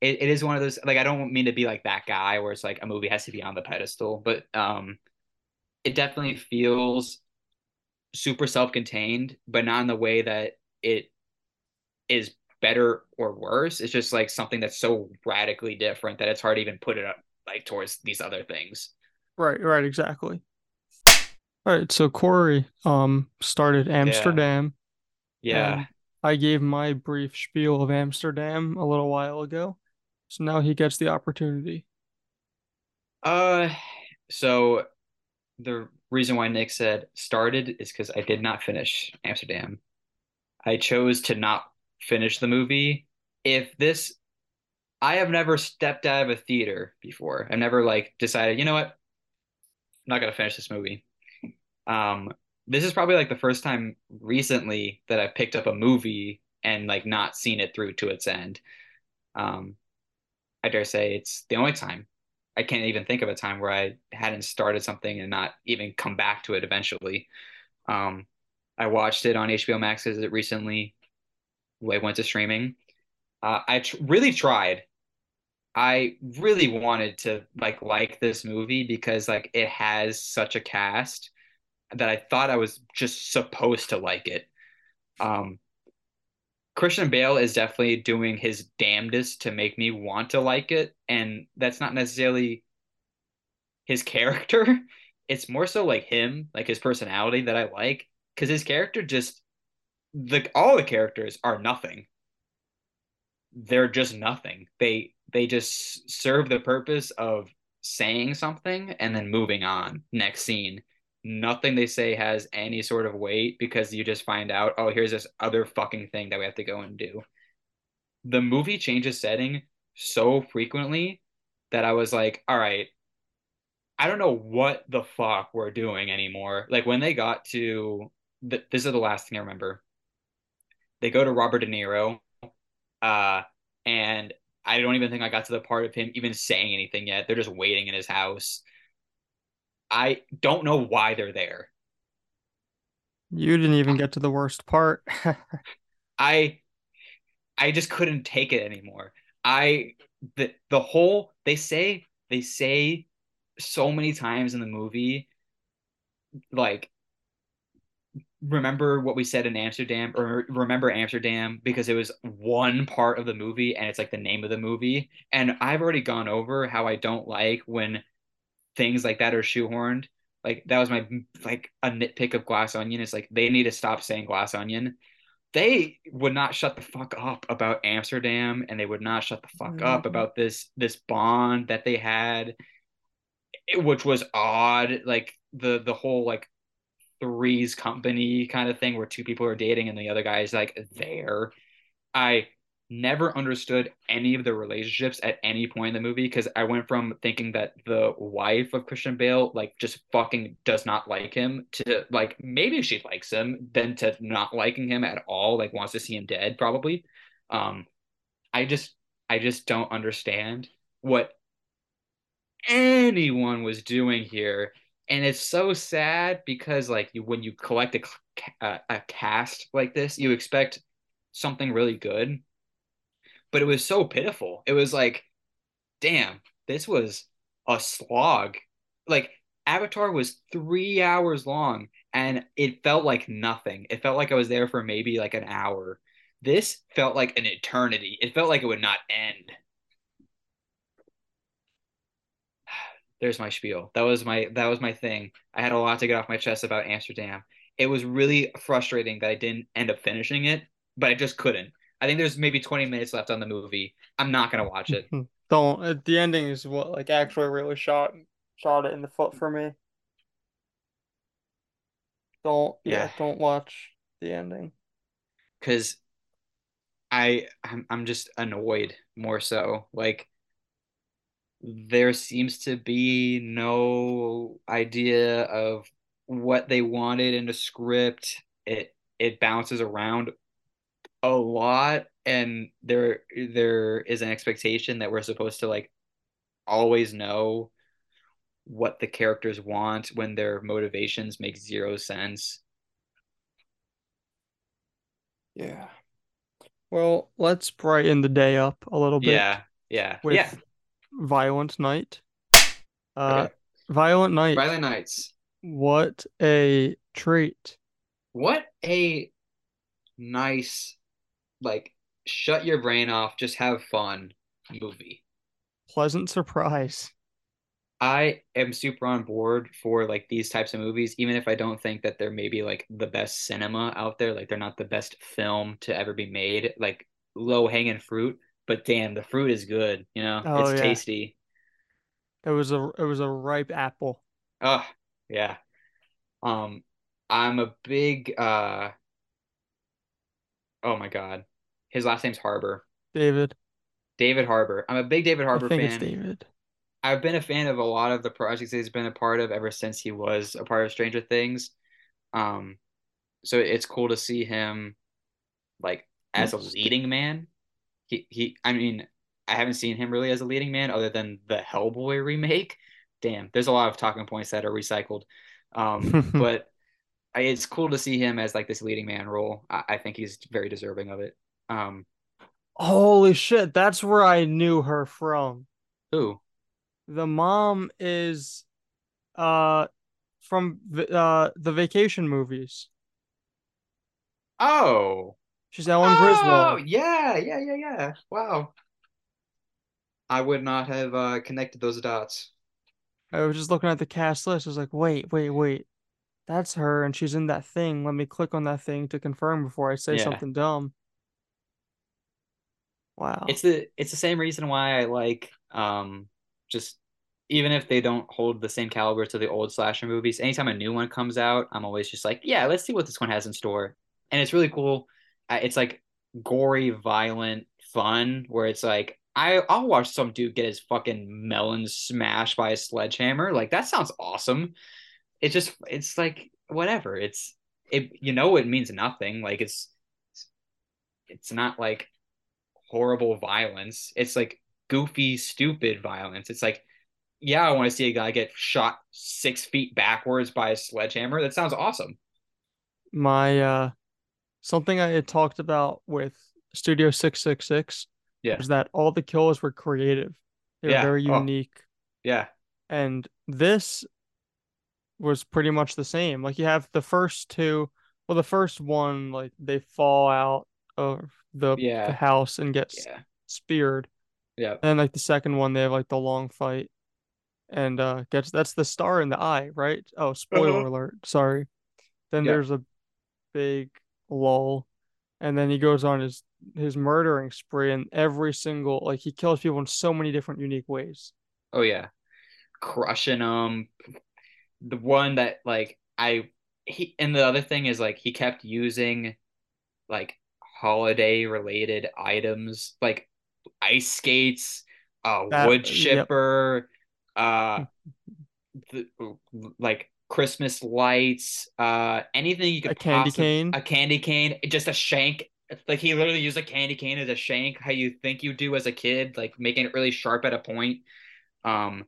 it, it is one of those like I don't mean to be like that guy where it's like a movie has to be on the pedestal, but um it definitely feels super self-contained, but not in the way that it is better or worse. It's just like something that's so radically different that it's hard to even put it up like towards these other things. Right, right, exactly. All right, so Corey um started Amsterdam. Yeah. I gave my brief spiel of Amsterdam a little while ago. So now he gets the opportunity. Uh so the reason why Nick said started is because I did not finish Amsterdam. I chose to not finish the movie. If this, I have never stepped out of a theater before. I've never like decided, you know what, I'm not gonna finish this movie. Um, this is probably like the first time recently that I've picked up a movie and like not seen it through to its end. Um, I dare say it's the only time. I can't even think of a time where I hadn't started something and not even come back to it eventually. Um, I watched it on HBO Max as it recently went to streaming. Uh, I tr- really tried. I really wanted to like like this movie because like it has such a cast that I thought I was just supposed to like it. Um, Christian Bale is definitely doing his damnedest to make me want to like it, and that's not necessarily his character. <laughs> It's more so like him, like his personality that I like, because his character just the all the characters are nothing. They're just nothing. They they just serve the purpose of saying something and then moving on. Next scene. Nothing they say has any sort of weight because you just find out, oh, here's this other fucking thing that we have to go and do. The movie changes setting so frequently that I was like, all right, I don't know what the fuck we're doing anymore. Like when they got to the, this is the last thing I remember. They go to Robert De Niro, uh, and I don't even think I got to the part of him even saying anything yet. They're just waiting in his house. I don't know why they're there. You didn't even get to the worst part. <laughs> I I just couldn't take it anymore. I the the whole they say they say so many times in the movie like remember what we said in Amsterdam or remember Amsterdam because it was one part of the movie and it's like the name of the movie. And I've already gone over how I don't like when things like that are shoehorned. Like that was my like a nitpick of Glass Onion. It's like they need to stop saying Glass Onion. They would not shut the fuck up about Amsterdam and they would not shut the fuck mm-hmm. up about this this bond that they had which was odd like the the whole like threes company kind of thing where two people are dating and the other guy is like there. I never understood any of the relationships at any point in the movie because I went from thinking that the wife of Christian Bale like just fucking does not like him to like maybe she likes him, then to not liking him at all, like wants to see him dead probably. Um I just I just don't understand what anyone was doing here. And it's so sad because like you, when you collect a, a, a cast like this, you expect something really good but it was so pitiful. It was like, damn, this was a slog. Like Avatar was three hours long and it felt like nothing. It felt like I was there for maybe like an hour. This felt like an eternity. It felt like it would not end. <sighs> There's my spiel. That was my that was my thing. I had a lot to get off my chest about Amsterdam. It was really frustrating that I didn't end up finishing it, but I just couldn't. I think there's maybe 20 minutes left on the movie. I'm not gonna watch it. <laughs> Don't. Uh, the ending is what like actually really shot shot it in the foot for me. Don't. Yeah. yeah don't watch the ending. Cause I I'm I'm just annoyed more so. Like there seems to be no idea of what they wanted in the script. It it bounces around a lot and there there is an expectation that we're supposed to like always know what the characters want when their motivations make zero sense. Yeah. Well, let's brighten the day up a little bit. Yeah. Yeah. With yeah. Violent Night. Uh okay. Violent Night. Violent Nights. What a treat. What a nice like shut your brain off, just have fun movie. Pleasant surprise. I am super on board for like these types of movies, even if I don't think that they're maybe like the best cinema out there. Like they're not the best film to ever be made. Like low hanging fruit, but damn, the fruit is good. You know, oh, it's yeah. tasty. It was a it was a ripe apple. Oh yeah. Um, I'm a big uh oh my god, his last name's Harbour. David. David Harbour. I'm a big David Harbour I think fan. It's David. I've been a fan of a lot of the projects he's been a part of ever since he was a part of Stranger Things. Um, so it's cool to see him like as a leading man. He he. I mean, I haven't seen him really as a leading man other than the Hellboy remake. Damn, there's a lot of talking points that are recycled. Um, <laughs> but it's cool to see him as like this leading man role. I, I think he's very deserving of it. Um, holy shit, that's where I knew her from. Who? The mom is, uh, from uh the vacation movies. Oh. She's Ellen oh, Griswold. Yeah, yeah, yeah, yeah. Wow. I would not have uh, connected those dots. I was just looking at the cast list. I was like, wait, wait, wait that's her and she's in that thing. Let me click on that thing to confirm before I say yeah. something dumb. Wow. It's the it's the same reason why I like um just even if they don't hold the same caliber to the old slasher movies, anytime a new one comes out, I'm always just like, yeah, let's see what this one has in store. And it's really cool. It's like gory, violent, fun, where it's like I I'll watch some dude get his fucking melon smashed by a sledgehammer. Like that sounds awesome it just it's like whatever. It's it you know it means nothing. Like it's it's not like horrible violence. It's like goofy, stupid violence. It's like, yeah, I want to see a guy get shot six feet backwards by a sledgehammer. That sounds awesome. My uh something I had talked about with Studio Six Six Six yeah. was that all the kills were creative. They were yeah. very oh. unique. Oh. Yeah. And this was pretty much the same. Like you have the first two, well, the first one like they fall out of the, yeah. the house and gets yeah. speared. Yeah. And like the second one, they have like the long fight, and uh, gets that's the star in the eye, right? Oh, spoiler uh-huh. alert! Sorry. Then yeah. there's a big lull, and then he goes on his his murdering spree, and every single like he kills people in so many different unique ways. Oh yeah, crushing them, the one that like I he and the other thing is like he kept using like holiday related items like ice skates, a That, wood yep. chipper, uh, the, like Christmas lights, uh, anything you could A candy possibly, cane. a candy cane, just a shank. Like he literally used a candy cane as a shank, how you think you do as a kid, like making it really sharp at a point. Um,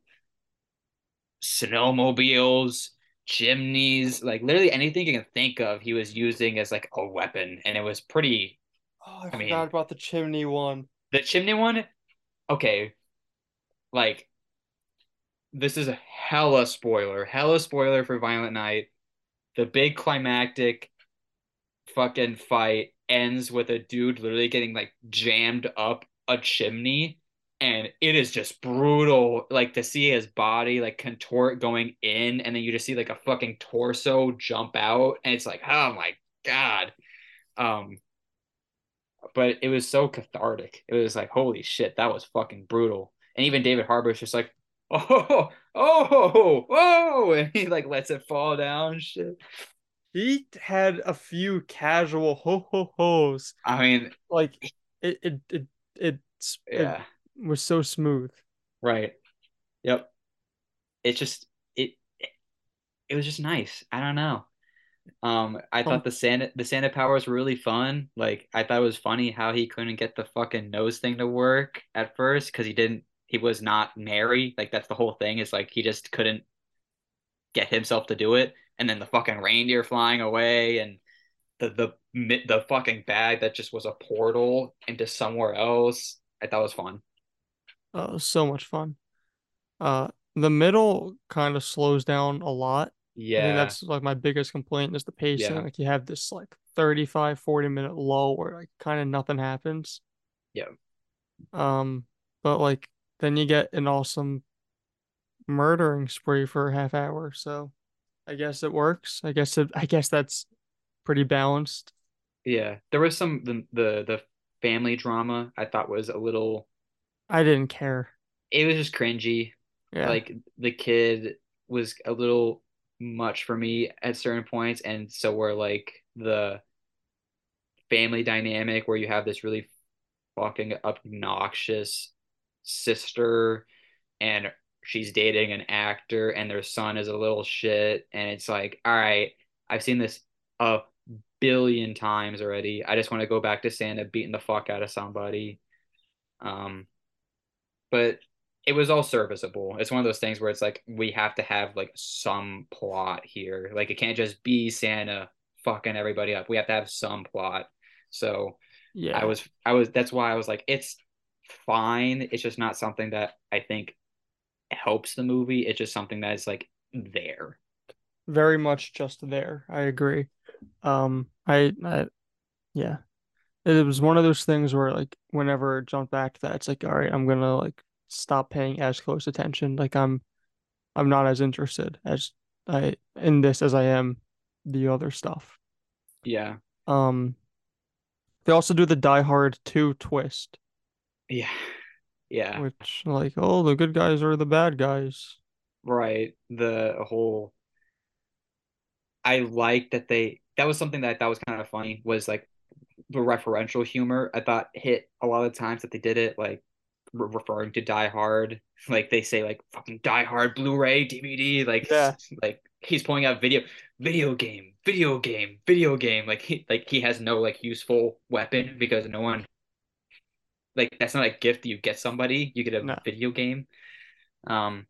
snowmobiles, chimneys, like literally anything you can think of, he was using as like a weapon, and it was pretty. Oh, I I forgot mean, about the chimney one. the chimney one, okay, like this is a hella spoiler, hella spoiler for Violent Night. The big climactic fucking fight ends with a dude literally getting like jammed up a chimney and it is just brutal. Like to see his body like contort going in and then you just see like a fucking torso jump out and it's like oh my god. Um but it was so cathartic it was like holy shit that was fucking brutal and even David Harbour's just like <laughs> oh oh oh and he like lets it fall down shit He had a few casual ho ho ho's. I mean Like it it it it it yeah was so smooth. right yep it just it it was just nice. I don't know. Um, I thought the Santa the Santa powers were really fun. Like I thought it was funny how he couldn't get the fucking nose thing to work at first because he didn't he was not merry. Like that's the whole thing is like he just couldn't get himself to do it. And then the fucking reindeer flying away and the the the fucking bag that just was a portal into somewhere else. I thought was fun. was so much fun. Uh, the middle kind of slows down a lot. I think Yeah, that's like my biggest complaint is the pacing. yeah, Like you have this like 35, 40 minute lull where like kind of nothing happens. yeah, Um, but like then you get an awesome murdering spree for a half hour. So I guess it works. I guess it, I guess that's pretty balanced. yeah. There was some the the the family drama I thought was a little I didn't care. it was just cringy. Yeah. Like the kid was a little much for me at certain points, and so we're like the family dynamic where you have this really fucking obnoxious sister and she's dating an actor and their son is a little shit and it's like all right i've seen this a billion times already. I just want to go back to santa beating the fuck out of somebody. Um but it was all serviceable. It's one of those things where it's like we have to have like some plot here. Like it can't just be Santa fucking everybody up. We have to have some plot. So yeah, I was I was that's why I was like it's fine. It's just not something that I think helps the movie. It's just something that is like there. Very much just there. I agree. Um, I, I yeah. It was one of those things where like whenever it jumped back to that, it's like, all right, I'm gonna like stop paying as close attention. Like I'm I'm not as interested as I in this as I am the other stuff. Yeah. Um, they also do the Die Hard 2 twist, Yeah. Yeah. which like, oh, the good guys are the bad guys. Right. The whole I like that they that was something that I thought was kind of funny was like the referential humor I thought hit a lot of times that they did it like re- referring to Die Hard like they say like fucking Die Hard Blu-ray DVD like Yeah. like he's pulling out video video game video game video game like he like he has no like useful weapon because no one like that's not a gift you get somebody you get a No. video game um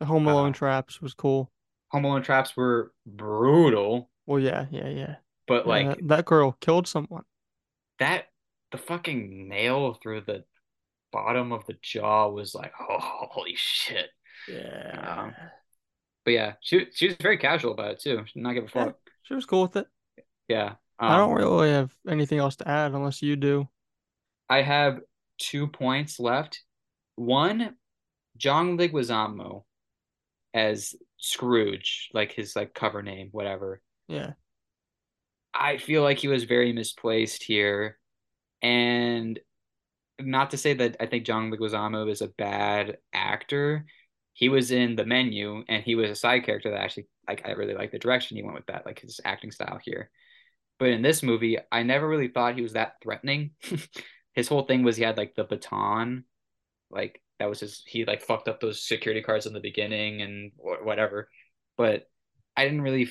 The Home Alone uh traps was cool. Home Alone traps were brutal Well, yeah, yeah, yeah. but Yeah, like that girl killed someone. that the fucking nail through the bottom of the jaw was like, oh, holy shit. Um, Yeah. but yeah, she she was very casual about it too. She did not give a Yeah, fuck. she was cool with it. Yeah. I don't Um, really have anything else to add unless you do. I have two points left. One, John Leguizamo as Scrooge, like his like cover name, whatever. Yeah. I feel like he was very misplaced here, and not to say that I think John Leguizamo is a bad actor. He was in the menu and he was a side character that actually like I really like the direction he went with that, like his acting style here. But in this movie, I never really thought he was that threatening. <laughs> His whole thing was he had like the baton, like that was his. He like fucked up those security cards in the beginning and whatever. But I didn't really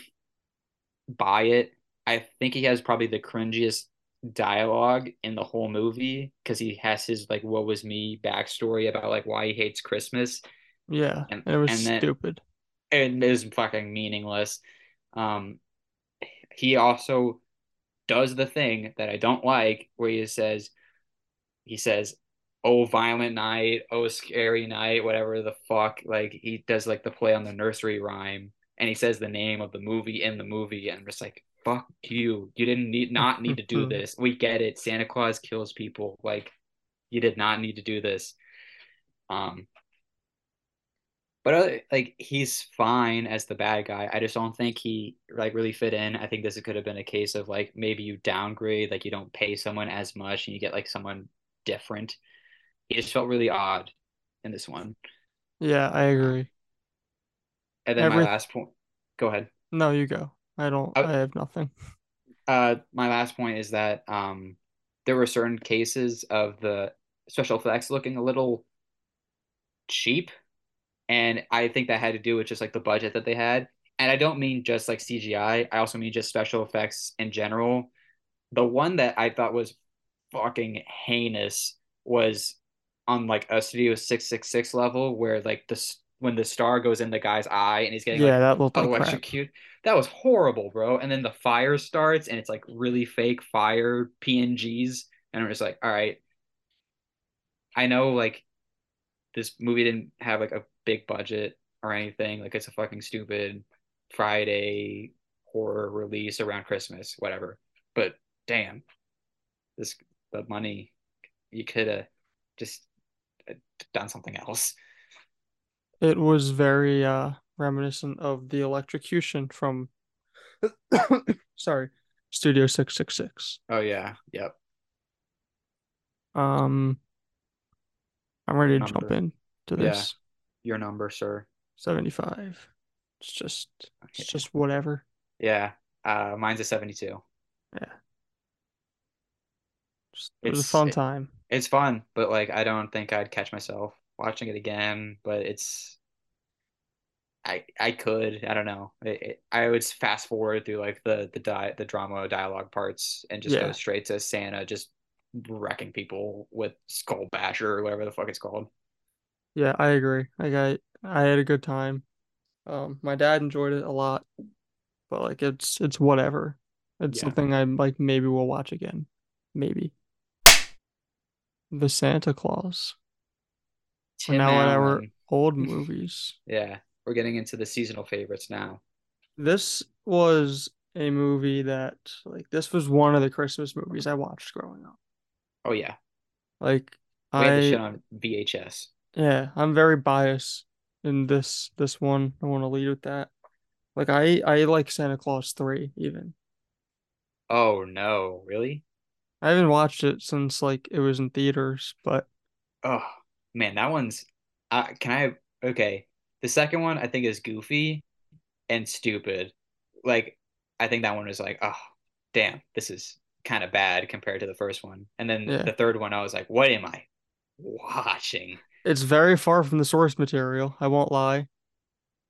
buy it. I think he has probably the cringiest dialogue in the whole movie because he has his like "what was me" backstory about like why he hates Christmas. Yeah, and it was stupid. and then stupid. it is fucking meaningless. Um, he also does the thing that I don't like, where he says, he says, "Oh, violent night, oh, scary night, whatever the fuck." Like he does like the play on the nursery rhyme, and he says the name of the movie in the movie, and I'm just like, "Fuck you! You didn't need <laughs> not need to do this. We get it. Santa Claus kills people. Like, you did not need to do this." Um, but uh, like he's fine as the bad guy. I just don't think he like really fit in. I think this could have been a case of like maybe you downgrade, like you don't pay someone as much and you get like someone different. He just felt really odd in this one. Yeah, I agree. And then Every... my last point. Go ahead. No, you go. I don't. I, I have nothing. Uh, my last point is that um, there were certain cases of the special effects looking a little cheap and I think that had to do with just like the budget that they had. And I don't mean just like CGI. I also mean just special effects in general. The one that I thought was fucking heinous was on like a Studio 666 level where like the when the star goes in the guy's eye and he's getting yeah, like, that looked like electrocuted. That was horrible, bro. And then the fire starts and it's like really fake fire PNGs. And I'm just like, all right. I know like this movie didn't have like a big budget or anything. Like it's a fucking stupid Friday horror release around Christmas, whatever. But damn, this the money you could have just uh, done something else. It was very uh reminiscent of the electrocution from <coughs> sorry, Studio 666. Oh yeah, yep. Um I'm ready to jump in to this. Yeah. Your number, sir. 75. It's just it's just whatever. Yeah. Uh mine's a 72. Yeah. Just, it it's, was a fun time. It's fun, but like I don't think I'd catch myself watching it again, but it's I I could I don't know it, it, I would fast forward through like the the di- the drama dialogue parts and just yeah. go straight to Santa just wrecking people with Skull Basher or whatever the fuck it's called. Yeah, I agree. Like I I had a good time. Um, my dad enjoyed it a lot, but like it's it's whatever. It's yeah. something I like maybe we'll watch again. Maybe. The Santa Clause. Tim now at our old <laughs> movies. yeah, we're getting into the seasonal favorites now. This was a movie that like this was one of the Christmas movies I watched growing up. Oh yeah. Like we I had the shit on VHS. Yeah, I'm very biased in this this one. I want to lead with that. Like I I like Santa Clause 3 even. Oh no, really? I haven't watched it since like it was in theaters, but oh man, that one's uh, can I okay. The second one I think is goofy and stupid. Like I think that one was like, oh damn, this is kind of bad compared to the first one. And then yeah. the third one, I was like, what am I watching? It's very far from the source material. I won't lie.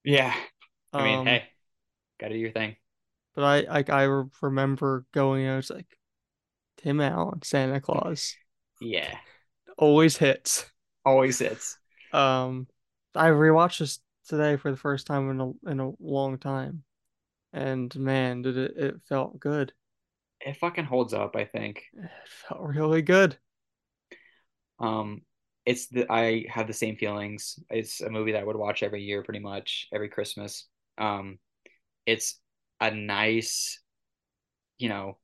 Yeah. I mean, um, hey, gotta do your thing. But I like I remember going. I was like, Tim Allen, Santa Claus. yeah. Always hits. Always hits. Um, I rewatched this today for the first time in a in a long time, and man, did it it felt good it fucking holds up. I think it felt really good. Um, it's the I have the same feelings. It's a movie that I would watch every year, pretty much every Christmas. Um, it's a nice, you know,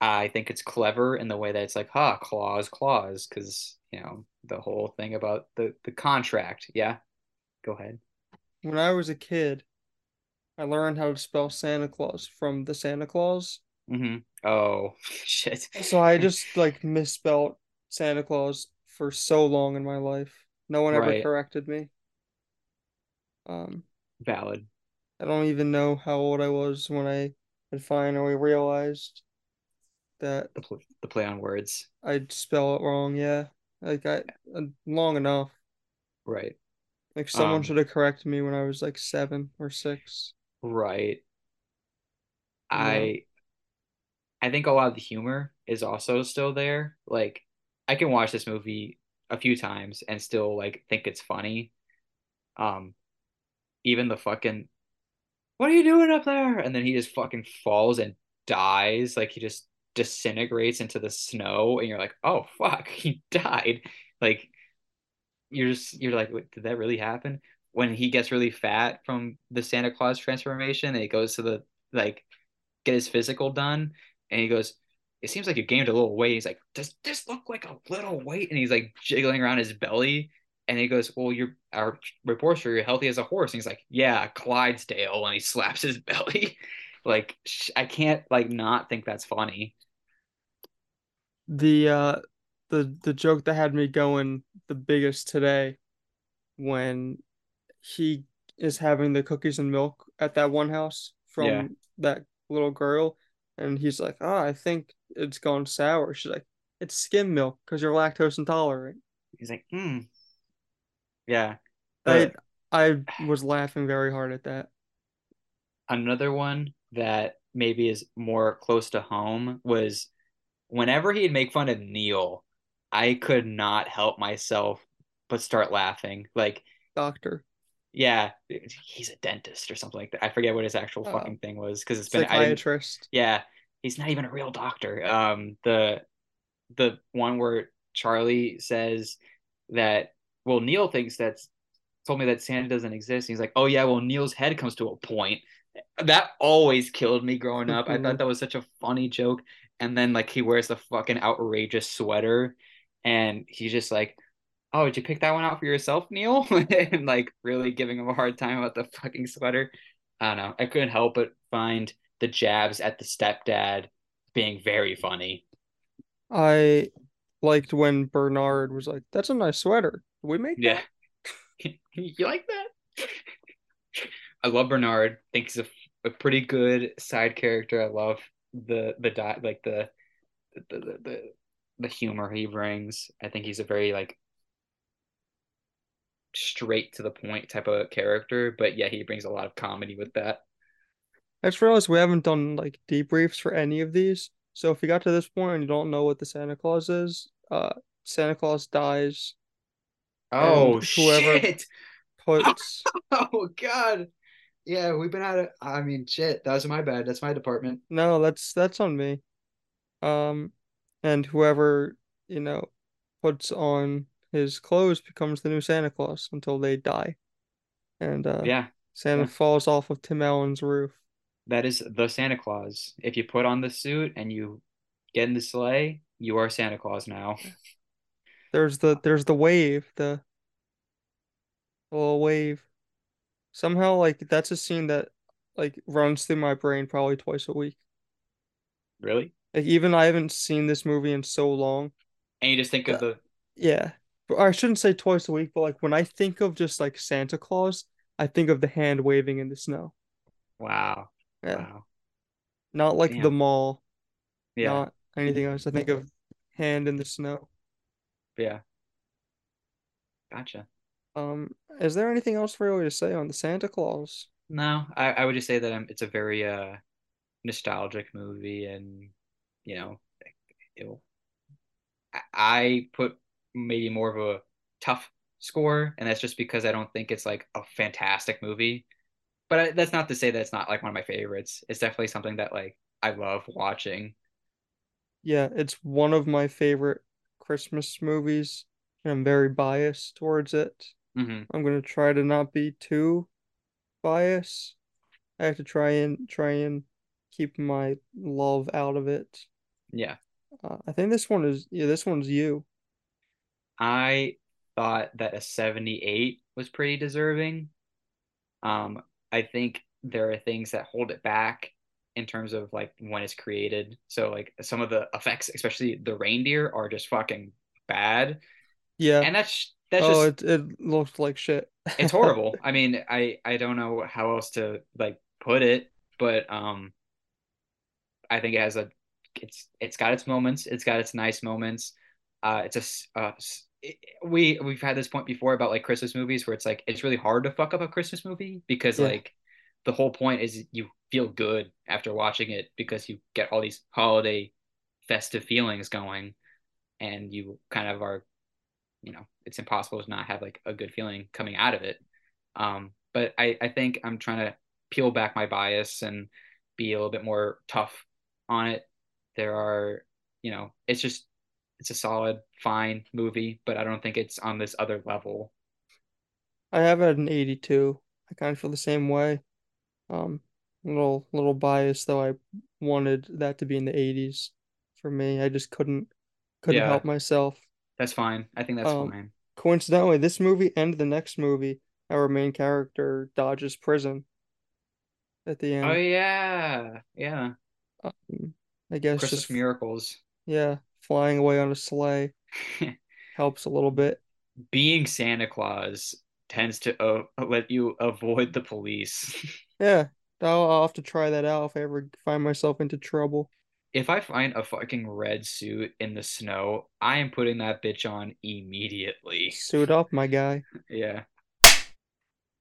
I think it's clever in the way that it's like, huh, clause, clause, because you know the whole thing about the the contract. Yeah, go ahead. When I was a kid, I learned how to spell Santa Claus from the Santa Clause Mm-hmm. Oh <laughs> shit. So I <laughs> just like misspelled Santa Claus for so long in my life. No one ever right. corrected me. Um valid. I don't even know how old I was when I had finally realized that the pl the play on words. I'd spell it wrong. Yeah, like I uh, long enough. Right. Like someone Um, should have corrected me when I was like seven or six. right. I I think a lot of the humor is also still there. Like I can watch this movie a few times and still like think it's funny. Um, even the fucking what are you doing up there? And then he just fucking falls and dies. Like he just disintegrates into the snow, and you're like, oh fuck, <laughs> he died. Like you're just you're like, did that really happen? When he gets really fat from the Santa Claus transformation, and he goes to the like get his physical done, and he goes, "It seems like you gained a little weight." He's like, "Does this look like a little weight?" And he's like jiggling around his belly, and he goes, "Well, you're our reports are you're healthy as a horse." And he's like, "Yeah, Clydesdale," and he slaps his <laughs> belly. Like I can't like not think that's funny. the uh the the joke that had me going the biggest today when he is having the cookies and milk at that one house Yeah, from that little girl, and he's like, "Oh, I think it's gone sour." She's like, "It's skim milk because you're lactose intolerant." he's like, "Hmm, yeah." I I was laughing very hard at that. another one that maybe is more close to home was whenever he'd make fun of Neil, I could not help myself but start laughing. Like, Doctor, yeah, he's a dentist or something like that. I forget what his actual uh, fucking thing was because it's been psychiatrist, Yeah, he's not even a real doctor. Um, the the one where Charlie says that well Neil thinks that's told me that Santa doesn't exist. He's like, oh yeah, well Neil's head comes to a point. That always killed me growing up. I thought mm-hmm. that was such a funny joke. And then like he wears the fucking outrageous sweater, and he's just like, oh, did you pick that one out for yourself, Neil? <laughs> and like really giving him a hard time about the fucking sweater. I don't know. I couldn't help but find the jabs at the stepdad being very funny. I liked when Bernard was like, "That's a nice sweater. We make Yeah. that?" <laughs> you like that? <laughs> I love Bernard. I think he's a, a pretty good side character. I love the the dot like the the, the the the humor he brings. I think he's a very like straight to the point type of character, but yeah, he brings a lot of comedy with that. I just realized we haven't done like debriefs for any of these. So if you got to this point and you don't know what the Santa Clause is, uh, Santa Claus dies, Oh whoever shit. puts <laughs> Oh god. Yeah, we've been at it. I mean, shit. That was my bad. That's my department. no, that's that's on me. Um, and whoever, you know, puts on his clothes becomes the new Santa Claus until they die. And uh, Yeah. Santa Yeah. falls off of Tim Allen's roof. That is the Santa Clause. If you put on the suit and you get in the sleigh, you are Santa Claus now. <laughs> There's the there's the wave, the little wave. Somehow, like that's a scene that like runs through my brain probably twice a week. Really? Like even I haven't seen this movie in so long. And you just think of uh, the yeah, but I shouldn't say twice a week, but like when I think of just like Santa Claus, I think of the hand waving in the snow. wow. Yeah, Wow. not like the Damn. mall, Yeah. not anything else. I think of hand in the snow. Yeah. Gotcha. Um, is there anything else really to say on the Santa Clause? No, I, I would just say that um, it's a very uh nostalgic movie and you know, it'll I put maybe more of a tough score, and that's just because I don't think it's like a fantastic movie. But I, that's not to say that it's not like one of my favorites. It's definitely something that like I love watching. Yeah, it's one of my favorite Christmas movies, and I'm very biased towards it. Hmm I'm gonna try to not be too biased. I have to try and try and keep my love out of it. Yeah. Uh, I think this one is yeah, this one's you. I thought that a 78 was pretty deserving. Um, I think there are things that hold it back in terms of like when it's created. So like some of the effects, especially the reindeer, are just fucking bad. Yeah. And that's that's Oh, just it it looked like shit. <laughs> it's horrible. I mean, I I don't know how else to like put it, but um I think it has a it's it's got its moments. It's got its nice moments. Uh, it's a uh, it, we we've had this point before about like Christmas movies where it's like it's really hard to fuck up a Christmas movie because Yeah. like the whole point is you feel good after watching it because you get all these holiday festive feelings going and you kind of are you know it's impossible to not have like a good feeling coming out of it um but i i think i'm trying to peel back my bias and be a little bit more tough on it there are you know it's just it's a solid fine movie but i don't think it's on this other level I have it an 82. I kind of feel the same way. Um, little little bias though. I wanted that to be in the 80s for me. I just couldn't couldn't yeah help myself. That's fine i think that's Um, fine coincidentally, this movie and the next movie, our main character dodges prison at the end. oh yeah yeah Um, I guess christmas just miracles yeah, flying away on a sleigh <laughs> helps a little bit. being santa claus tends to uh, let you avoid the police <laughs> Yeah, I'll, I'll have to try that out if I ever find myself into trouble. If I find a fucking red suit in the snow, I am putting that bitch on immediately. Suit up, my guy. <laughs> Yeah.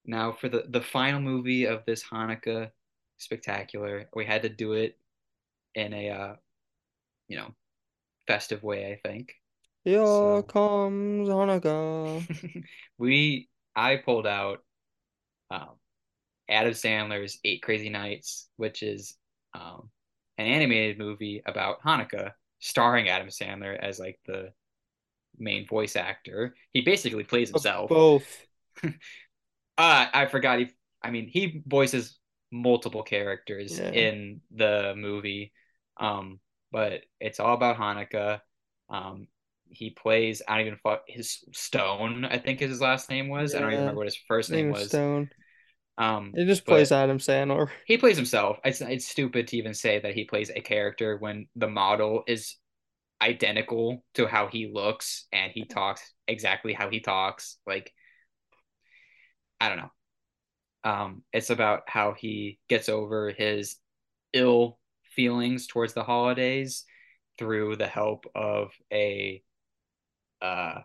Now for the the final movie of this Hanukkah spectacular, we had to do it in a uh, you know, festive way, I think. Here So comes Hanukkah. <laughs> we I pulled out um Adam Sandler's Eight Crazy Nights, which is um an animated movie about Hanukkah starring Adam Sandler as like the main voice actor. He basically plays himself. both. <laughs> Uh, I forgot. He, I mean, he voices multiple characters Yeah. in the movie, um, but it's all about Hanukkah. Um, he plays. I don't even fuck his Stone. I think his last name was. I don't even remember what his first Name name was. Stone. Um, It just plays Adam Sandler. <laughs> he plays himself. It's it's stupid to even say that he plays a character when the model is identical to how he looks and he talks exactly how he talks. Like I don't know. Um, it's about how he gets over his ill feelings towards the holidays through the help of a uh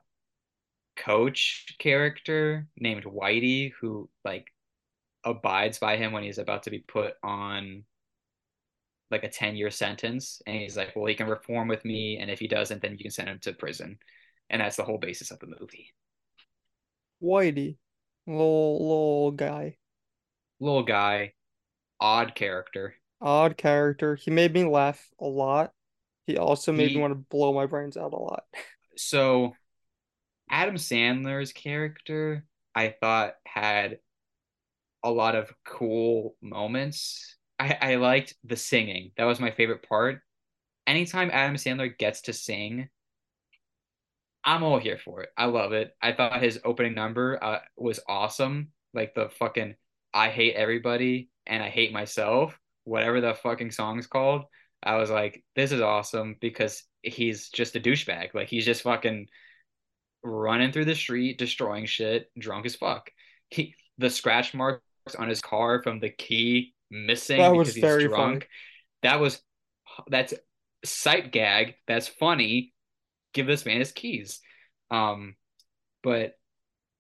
coach character named Whitey who like abides by him when he's about to be put on like a 10 year sentence and he's like well he can reform with me and if he doesn't then you can send him to prison and that's the whole basis of the movie Whitey. Little little guy. little guy odd character Odd character. He made me laugh a lot. He also made me want to blow my brains out a lot. so adam sandler's character i thought had a lot of cool moments i i liked the singing that was my favorite part anytime adam sandler gets to sing I'm all here for it. I love it. I thought his opening number uh, was awesome. Like the fucking I hate everybody and I hate myself, whatever the fucking song's called. I was like, this is awesome because he's just a douchebag. Like he's just fucking running through the street, destroying shit, drunk as fuck. He the scratch marks on his car from the key missing That because he's very funny. drunk. That was that's sight gag. That's funny give this man his keys. Um, but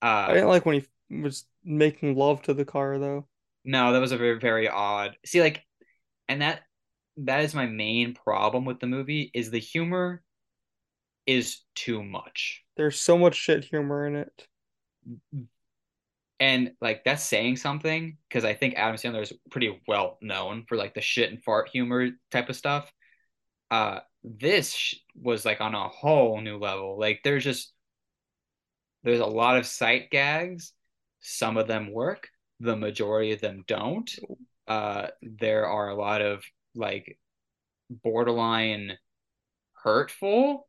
I uh, didn't like when he was making love to the car though. no, that was a very very odd. See, like, and that that is my main problem with the movie is the humor is too much, There's so much shit humor in it. And like that's saying something because I think Adam Sandler is pretty well known for like the shit and fart humor type of stuff. Uh, this sh- was like on a whole new level. Like, there's just there's a lot of sight gags. Some of them work, the majority of them don't. Uh, there are a lot of like borderline hurtful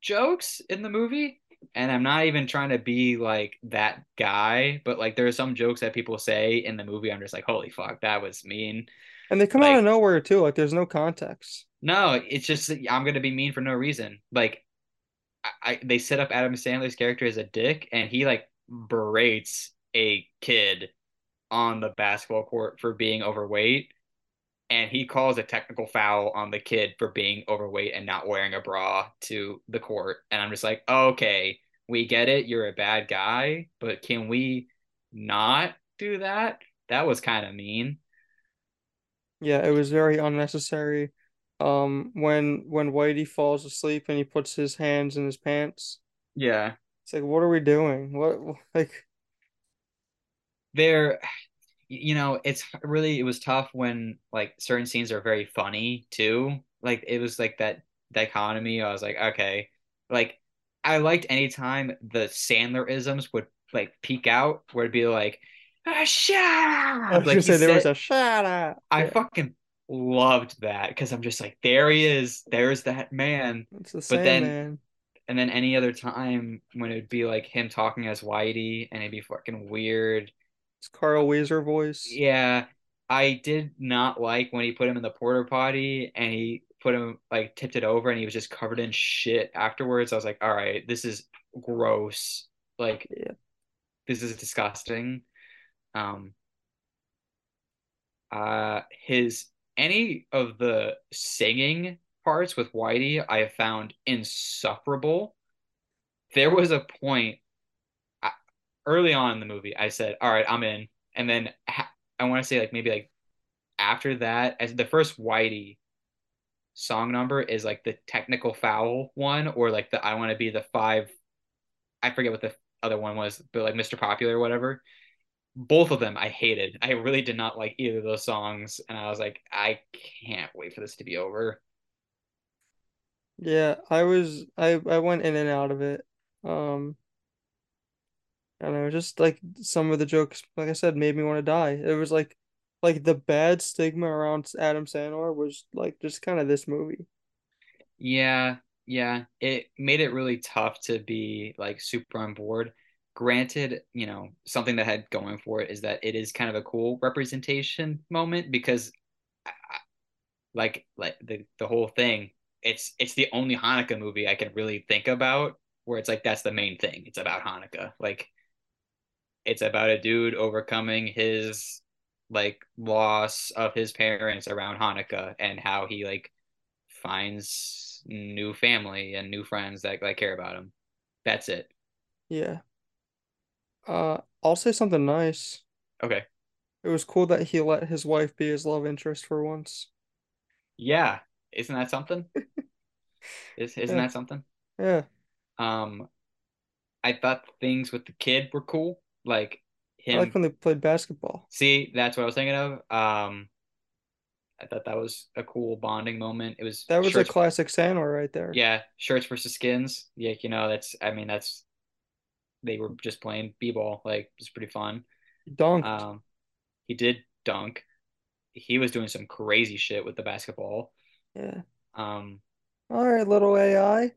jokes in the movie. And I'm not even trying to be like that guy, but like there are some jokes that people say in the movie. I'm just like, holy fuck, that was mean. And they come out of nowhere too. Like there's no context. no, it's just I'm gonna be mean for no reason. Like I, I they set up Adam Sandler's character as a dick, and he like berates a kid on the basketball court for being overweight, and he calls a technical foul on the kid for being overweight and not wearing a bra to the court. And I'm just like, okay, we get it. You're a bad guy, but can we not do that? That was kind of mean. Yeah, it was very unnecessary. Um, when when Whitey falls asleep and he puts his hands in his pants, Yeah. it's like, what are we doing? What <laughs> like There, you know, it's really, it was tough when like certain scenes are very funny too. Like it was like that dichotomy. I was like, okay, like I liked anytime the Sandler isms would like peek out, where it'd be like, ah, shut I was Like gonna say there was a shut up. I fucking loved that because I'm just like, there he is. There's that man. it's the But then, Sandman. and then any other time when it'd be like him talking as Whitey and it'd be fucking weird. It's Carl Wheezer voice. Yeah, I did not like when he put him in the porter potty and he put him like tipped it over and he was just covered in shit afterwards. I was like, all right, this is gross. Like, Yeah. this is disgusting. Um, uh, his any of the singing parts with Whitey I have found insufferable. There was a point early on in the movie I said, all right, I'm in. And then ha- I want to say like maybe like after that, as the first Whitey song number is like the technical foul one, or like the I want to be the five. I forget what the other one was, but like Mr. Popular or whatever. Both of them I hated. I really did not like either of those songs, and I was like, I can't wait for this to be over. Yeah, I was I I went in and out of it. Um, I don't know, just like some of the jokes, like I said, made me want to die. It was like like the bad stigma around Adam Sandler was like just kind of this movie. Yeah, yeah. It made it really tough to be like super on board. Granted, you know, something that had going for it is that it is kind of a cool representation moment because like like the the whole thing, it's it's the only Hanukkah movie I can really think about where it's like that's the main thing. It's about Hanukkah. Like it's about a dude overcoming his like loss of his parents around Hanukkah and how he like finds new family and new friends that like care about him. That's it. Yeah. Uh, I'll say something nice. Okay. It was cool that he let his wife be his love interest for once. Yeah. Isn't that something? <laughs> Is isn't Yeah, that something? yeah. Um, I thought things with the kid were cool. Like him. I like when they played basketball. See, that's what I was thinking of. Um, I thought that was a cool bonding moment. It was That was a classic Sandler right there. Yeah, shirts versus skins. Yeah, you know, that's. I mean, that's. They were just playing b-ball. Like, it's pretty fun. Dunk. Um, he did dunk. He was doing some crazy shit with the basketball. Yeah. Um, All right, little AI.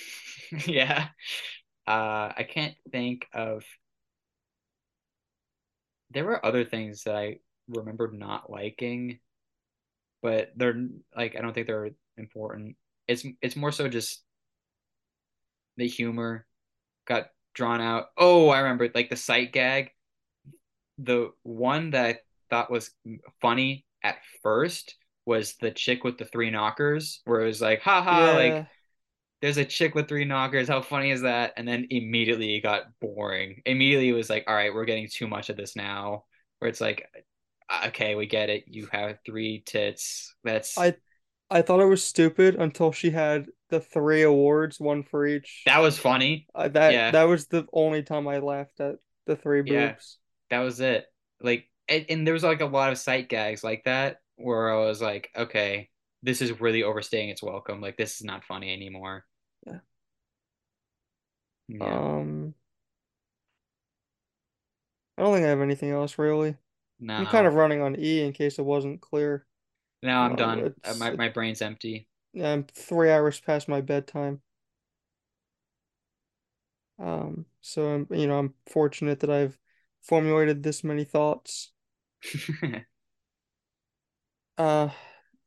<laughs> yeah. Uh, I can't think of. There were other things that I remembered not liking, but they're like I don't think they're important. It's it's more so just the humor got drawn out. Oh, I remember like the sight gag. The one that I thought was funny at first was the chick with the three knockers, where it was like, like Yeah. There's a chick with three knockers. How funny is that? And then immediately it got boring. Immediately it was like, all right, we're getting too much of this now. Where it's like, okay, we get it. You have three tits. That's I I thought it was stupid until she had the three awards, one for each. that was funny. Uh, that Yeah, that was the only time I laughed at the three yeah, boobs. that was it. Like, and, and there was like a lot of sight gags like that where I was like, okay, this is really overstaying its welcome. Like, this is not funny anymore. Yeah. Yeah, Um, I don't think I have anything else really. No. I'm kind of running on E in case it wasn't clear. now I'm Um, done. Uh, My my brain's empty. I'm three hours past my bedtime. Um, so I'm you know I'm fortunate that I've formulated this many thoughts. <laughs> Uh,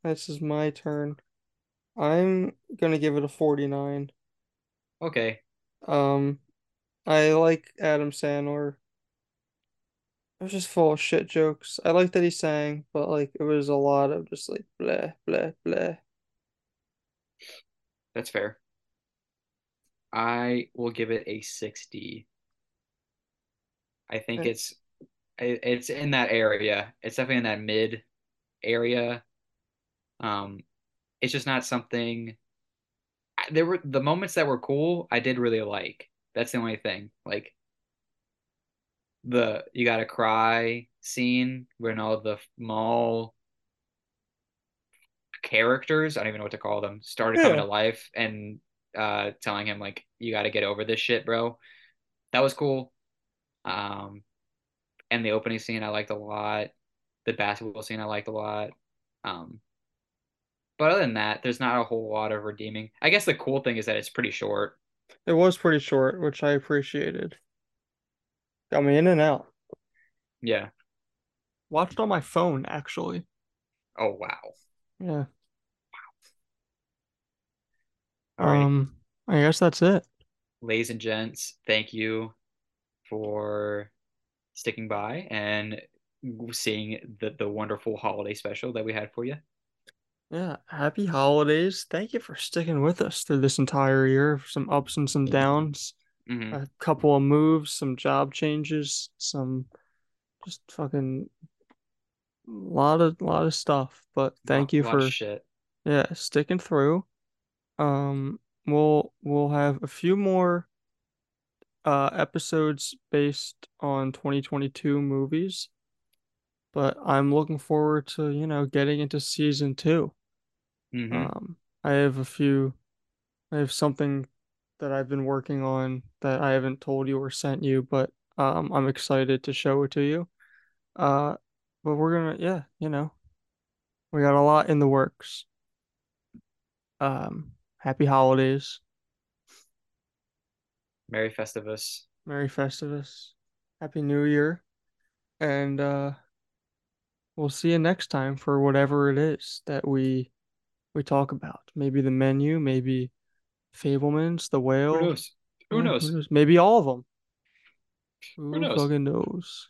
this is my turn. I'm gonna give it a 49. Okay. Um, I like Adam Sandler. it was just full of shit jokes. I like that he sang, but like it was a lot of just like blah blah blah. That's fair. I will give it a 60. I think it's it's in that area. It's definitely in that mid area. Um, it's just not something there were the moments that were cool, I did really like. That's the only thing. Like the you gotta cry scene when all the mall characters, I don't even know what to call them, started coming to life and uh telling him like you gotta get over this shit, bro. That was cool. Um and the opening scene I liked a lot. The basketball scene I liked a lot. Um but other than that, there's not a whole lot of redeeming. I guess the cool thing is that it's pretty short. it was pretty short, which I appreciated. Got me in and out. Yeah. Watched on my phone actually. Oh wow. Yeah. Wow. All right. Um, I guess that's it. Ladies and gents, thank you for sticking by and seeing the the wonderful holiday special that we had for you. Yeah, happy holidays. Thank you for sticking with us through this entire year. Some ups and some downs, hmm a couple of moves, some job changes, some just fucking a lot of lot of stuff. But thank lot, you for shit. yeah, sticking through. Um, we'll we'll have a few more uh episodes based on 2022 movies, but I'm looking forward to, you know, getting into season two. Hmm Um, I have a few I have something that I've been working on that I haven't told you or sent you, but um, I'm excited to show it to you. Uh, but we're gonna, yeah, you know, we got a lot in the works. Um, happy holidays, Merry Festivus. Merry Festivus, Happy New Year, and uh, we'll see you next time for whatever it is that we we talk about. Maybe the menu, maybe Fabelmans, the Who whale. knows? Who Yeah, who knows? knows? Maybe all of them. Who Who knows? fucking knows?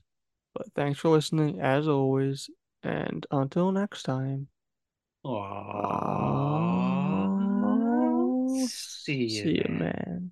But thanks for listening as always, and until next time, Aww. I'll See you, see you, man. man.